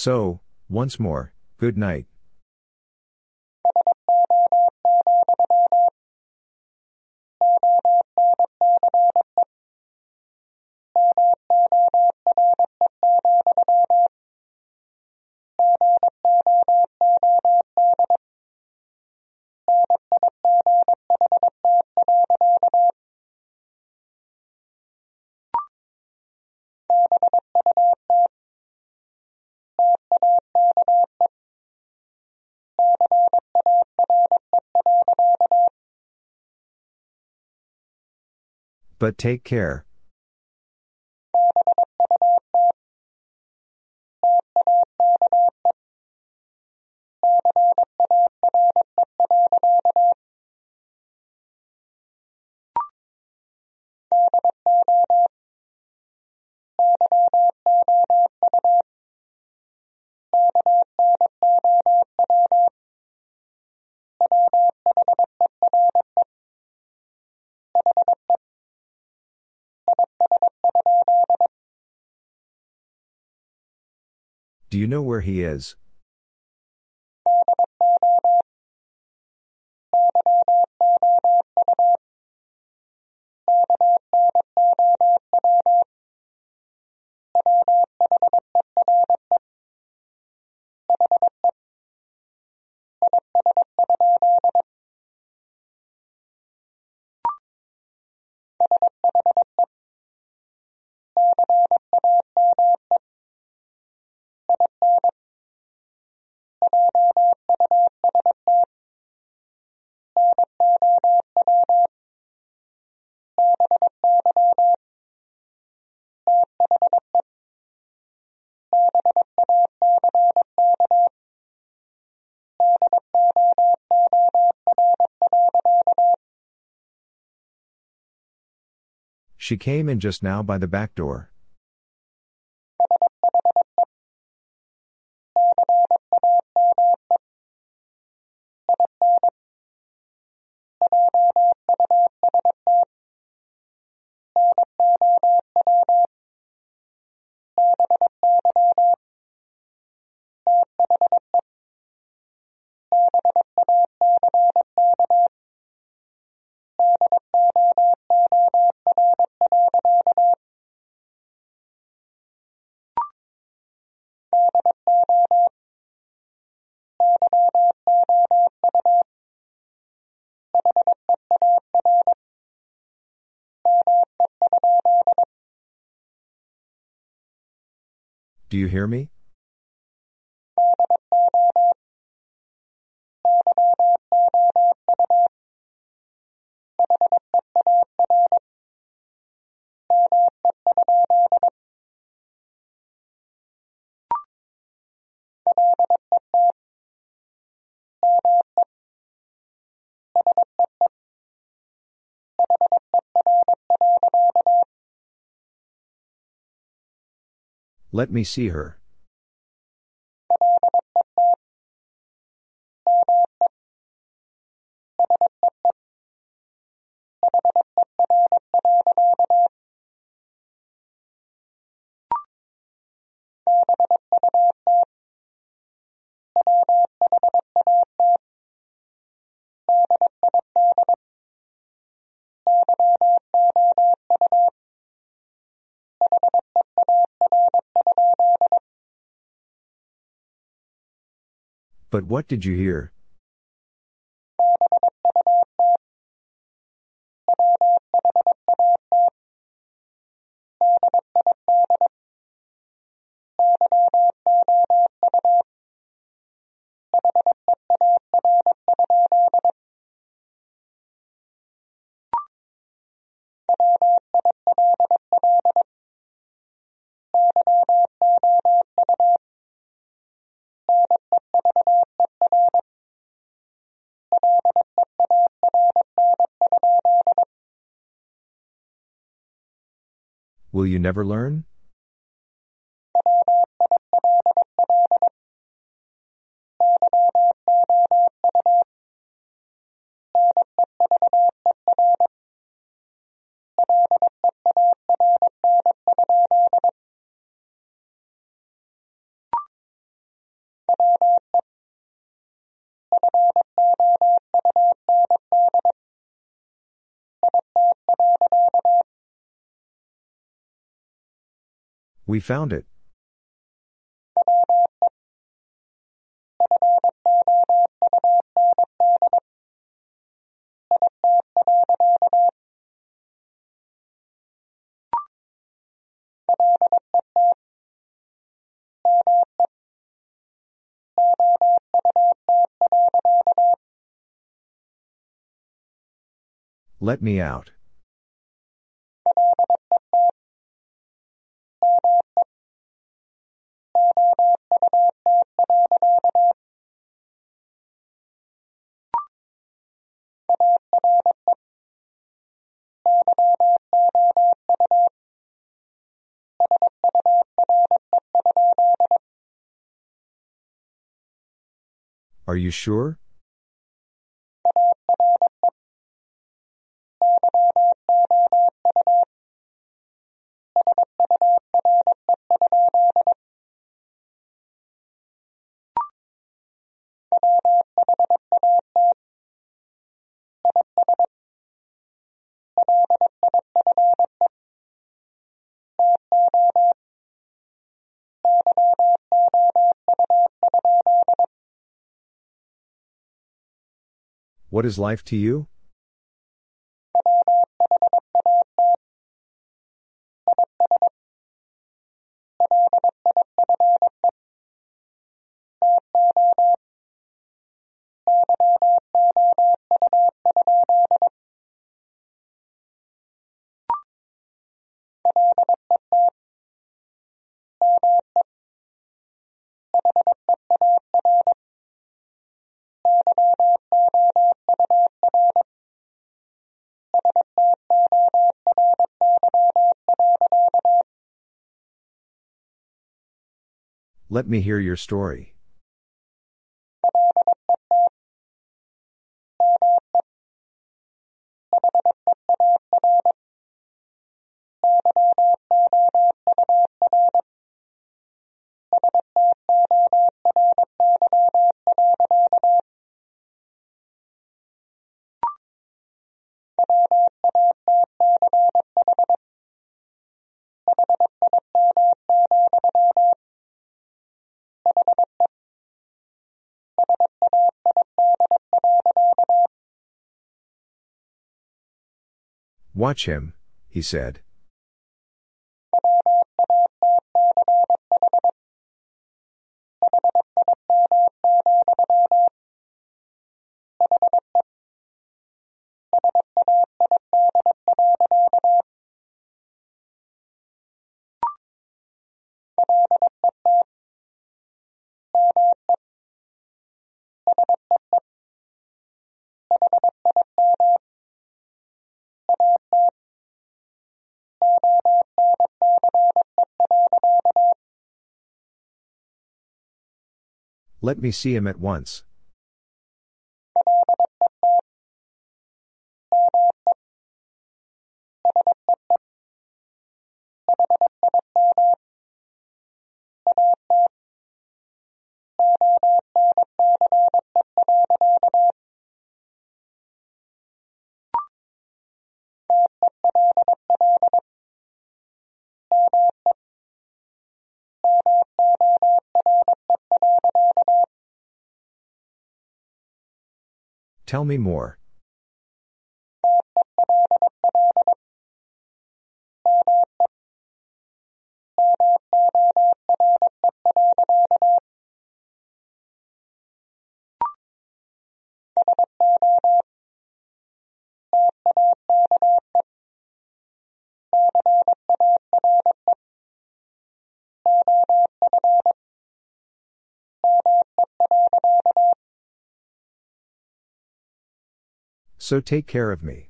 So, once more, good night. But take care. Do you know where he is? She came in just now by the back door. Do you hear me? Let me see her. But what did you hear? Will you never learn? We found it. Let me out. Are you sure? What is life to you? Let me hear your story. Watch him, he said. Let me see him at once. Tell me more. So take care of me.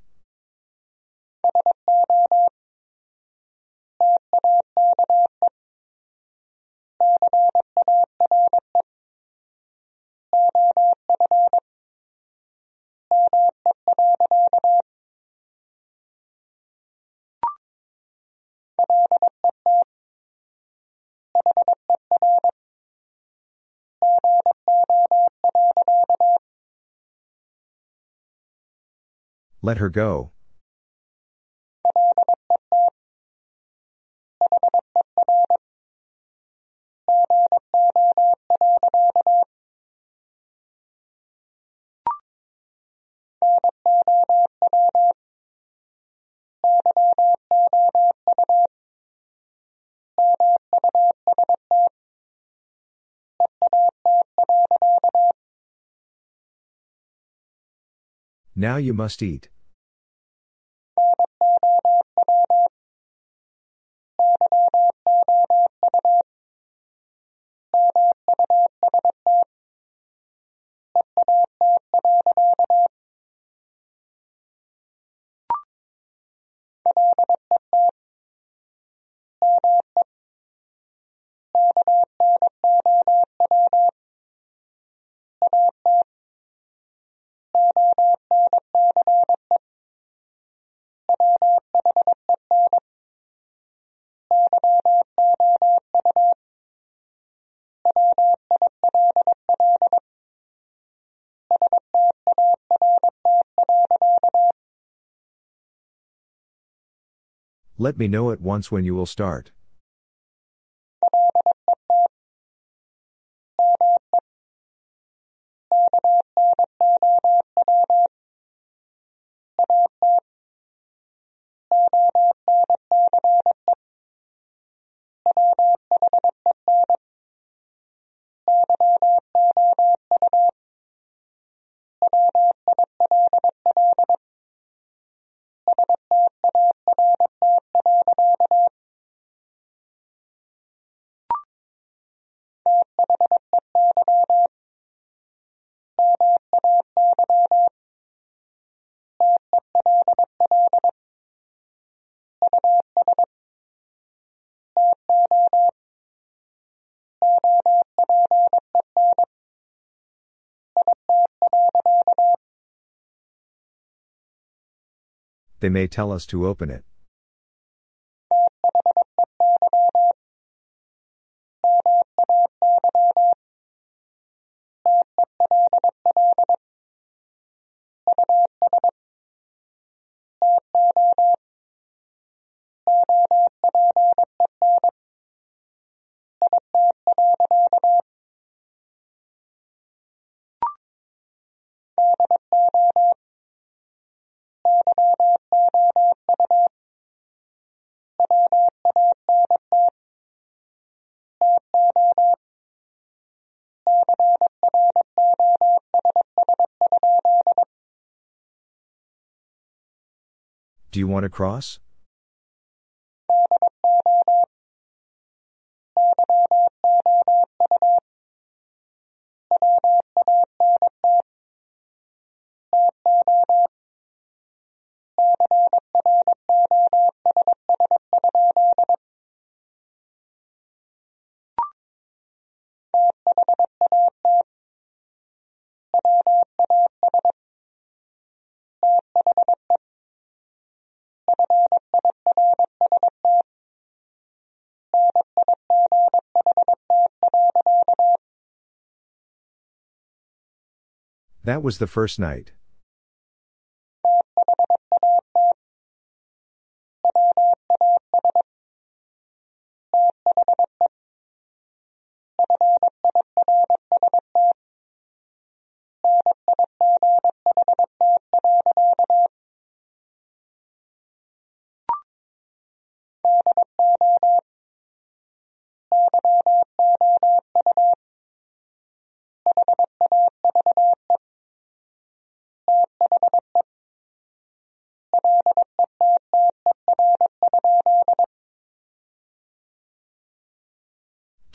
Let her go. Now you must eat. Let me know at once when you will start. They may tell us to open it. Do you want to cross? That was the first night.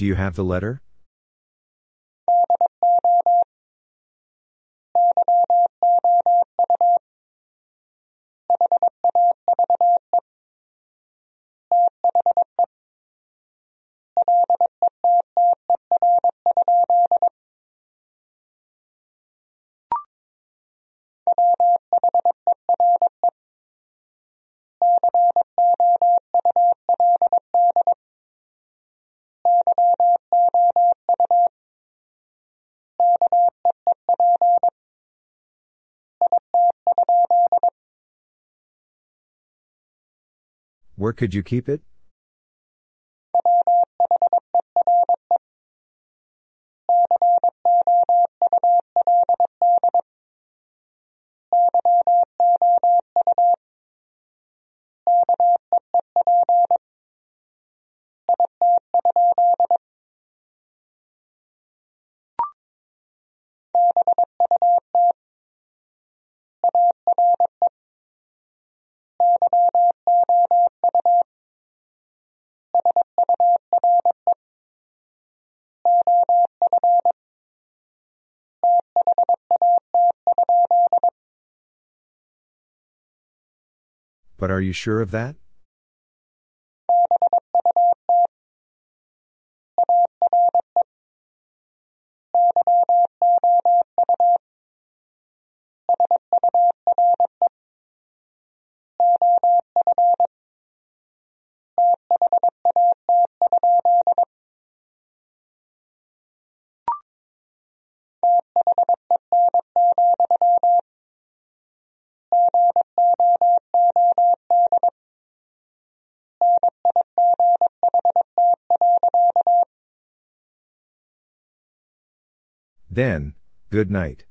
Do you have the letter? Could you keep it? Are you sure of that? Then, good night.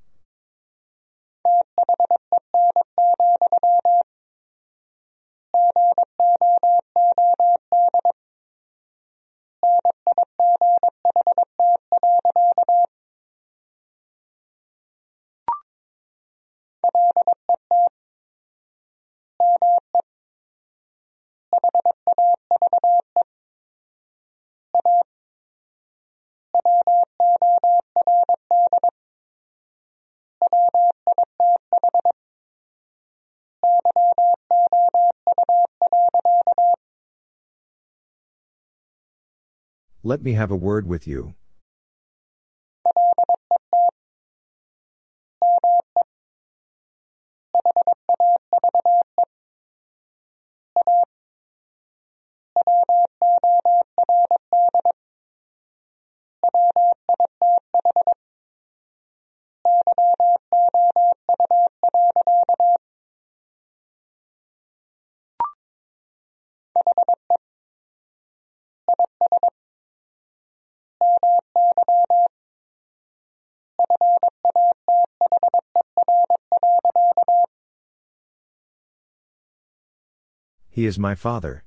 Let me have a word with you. He is my father.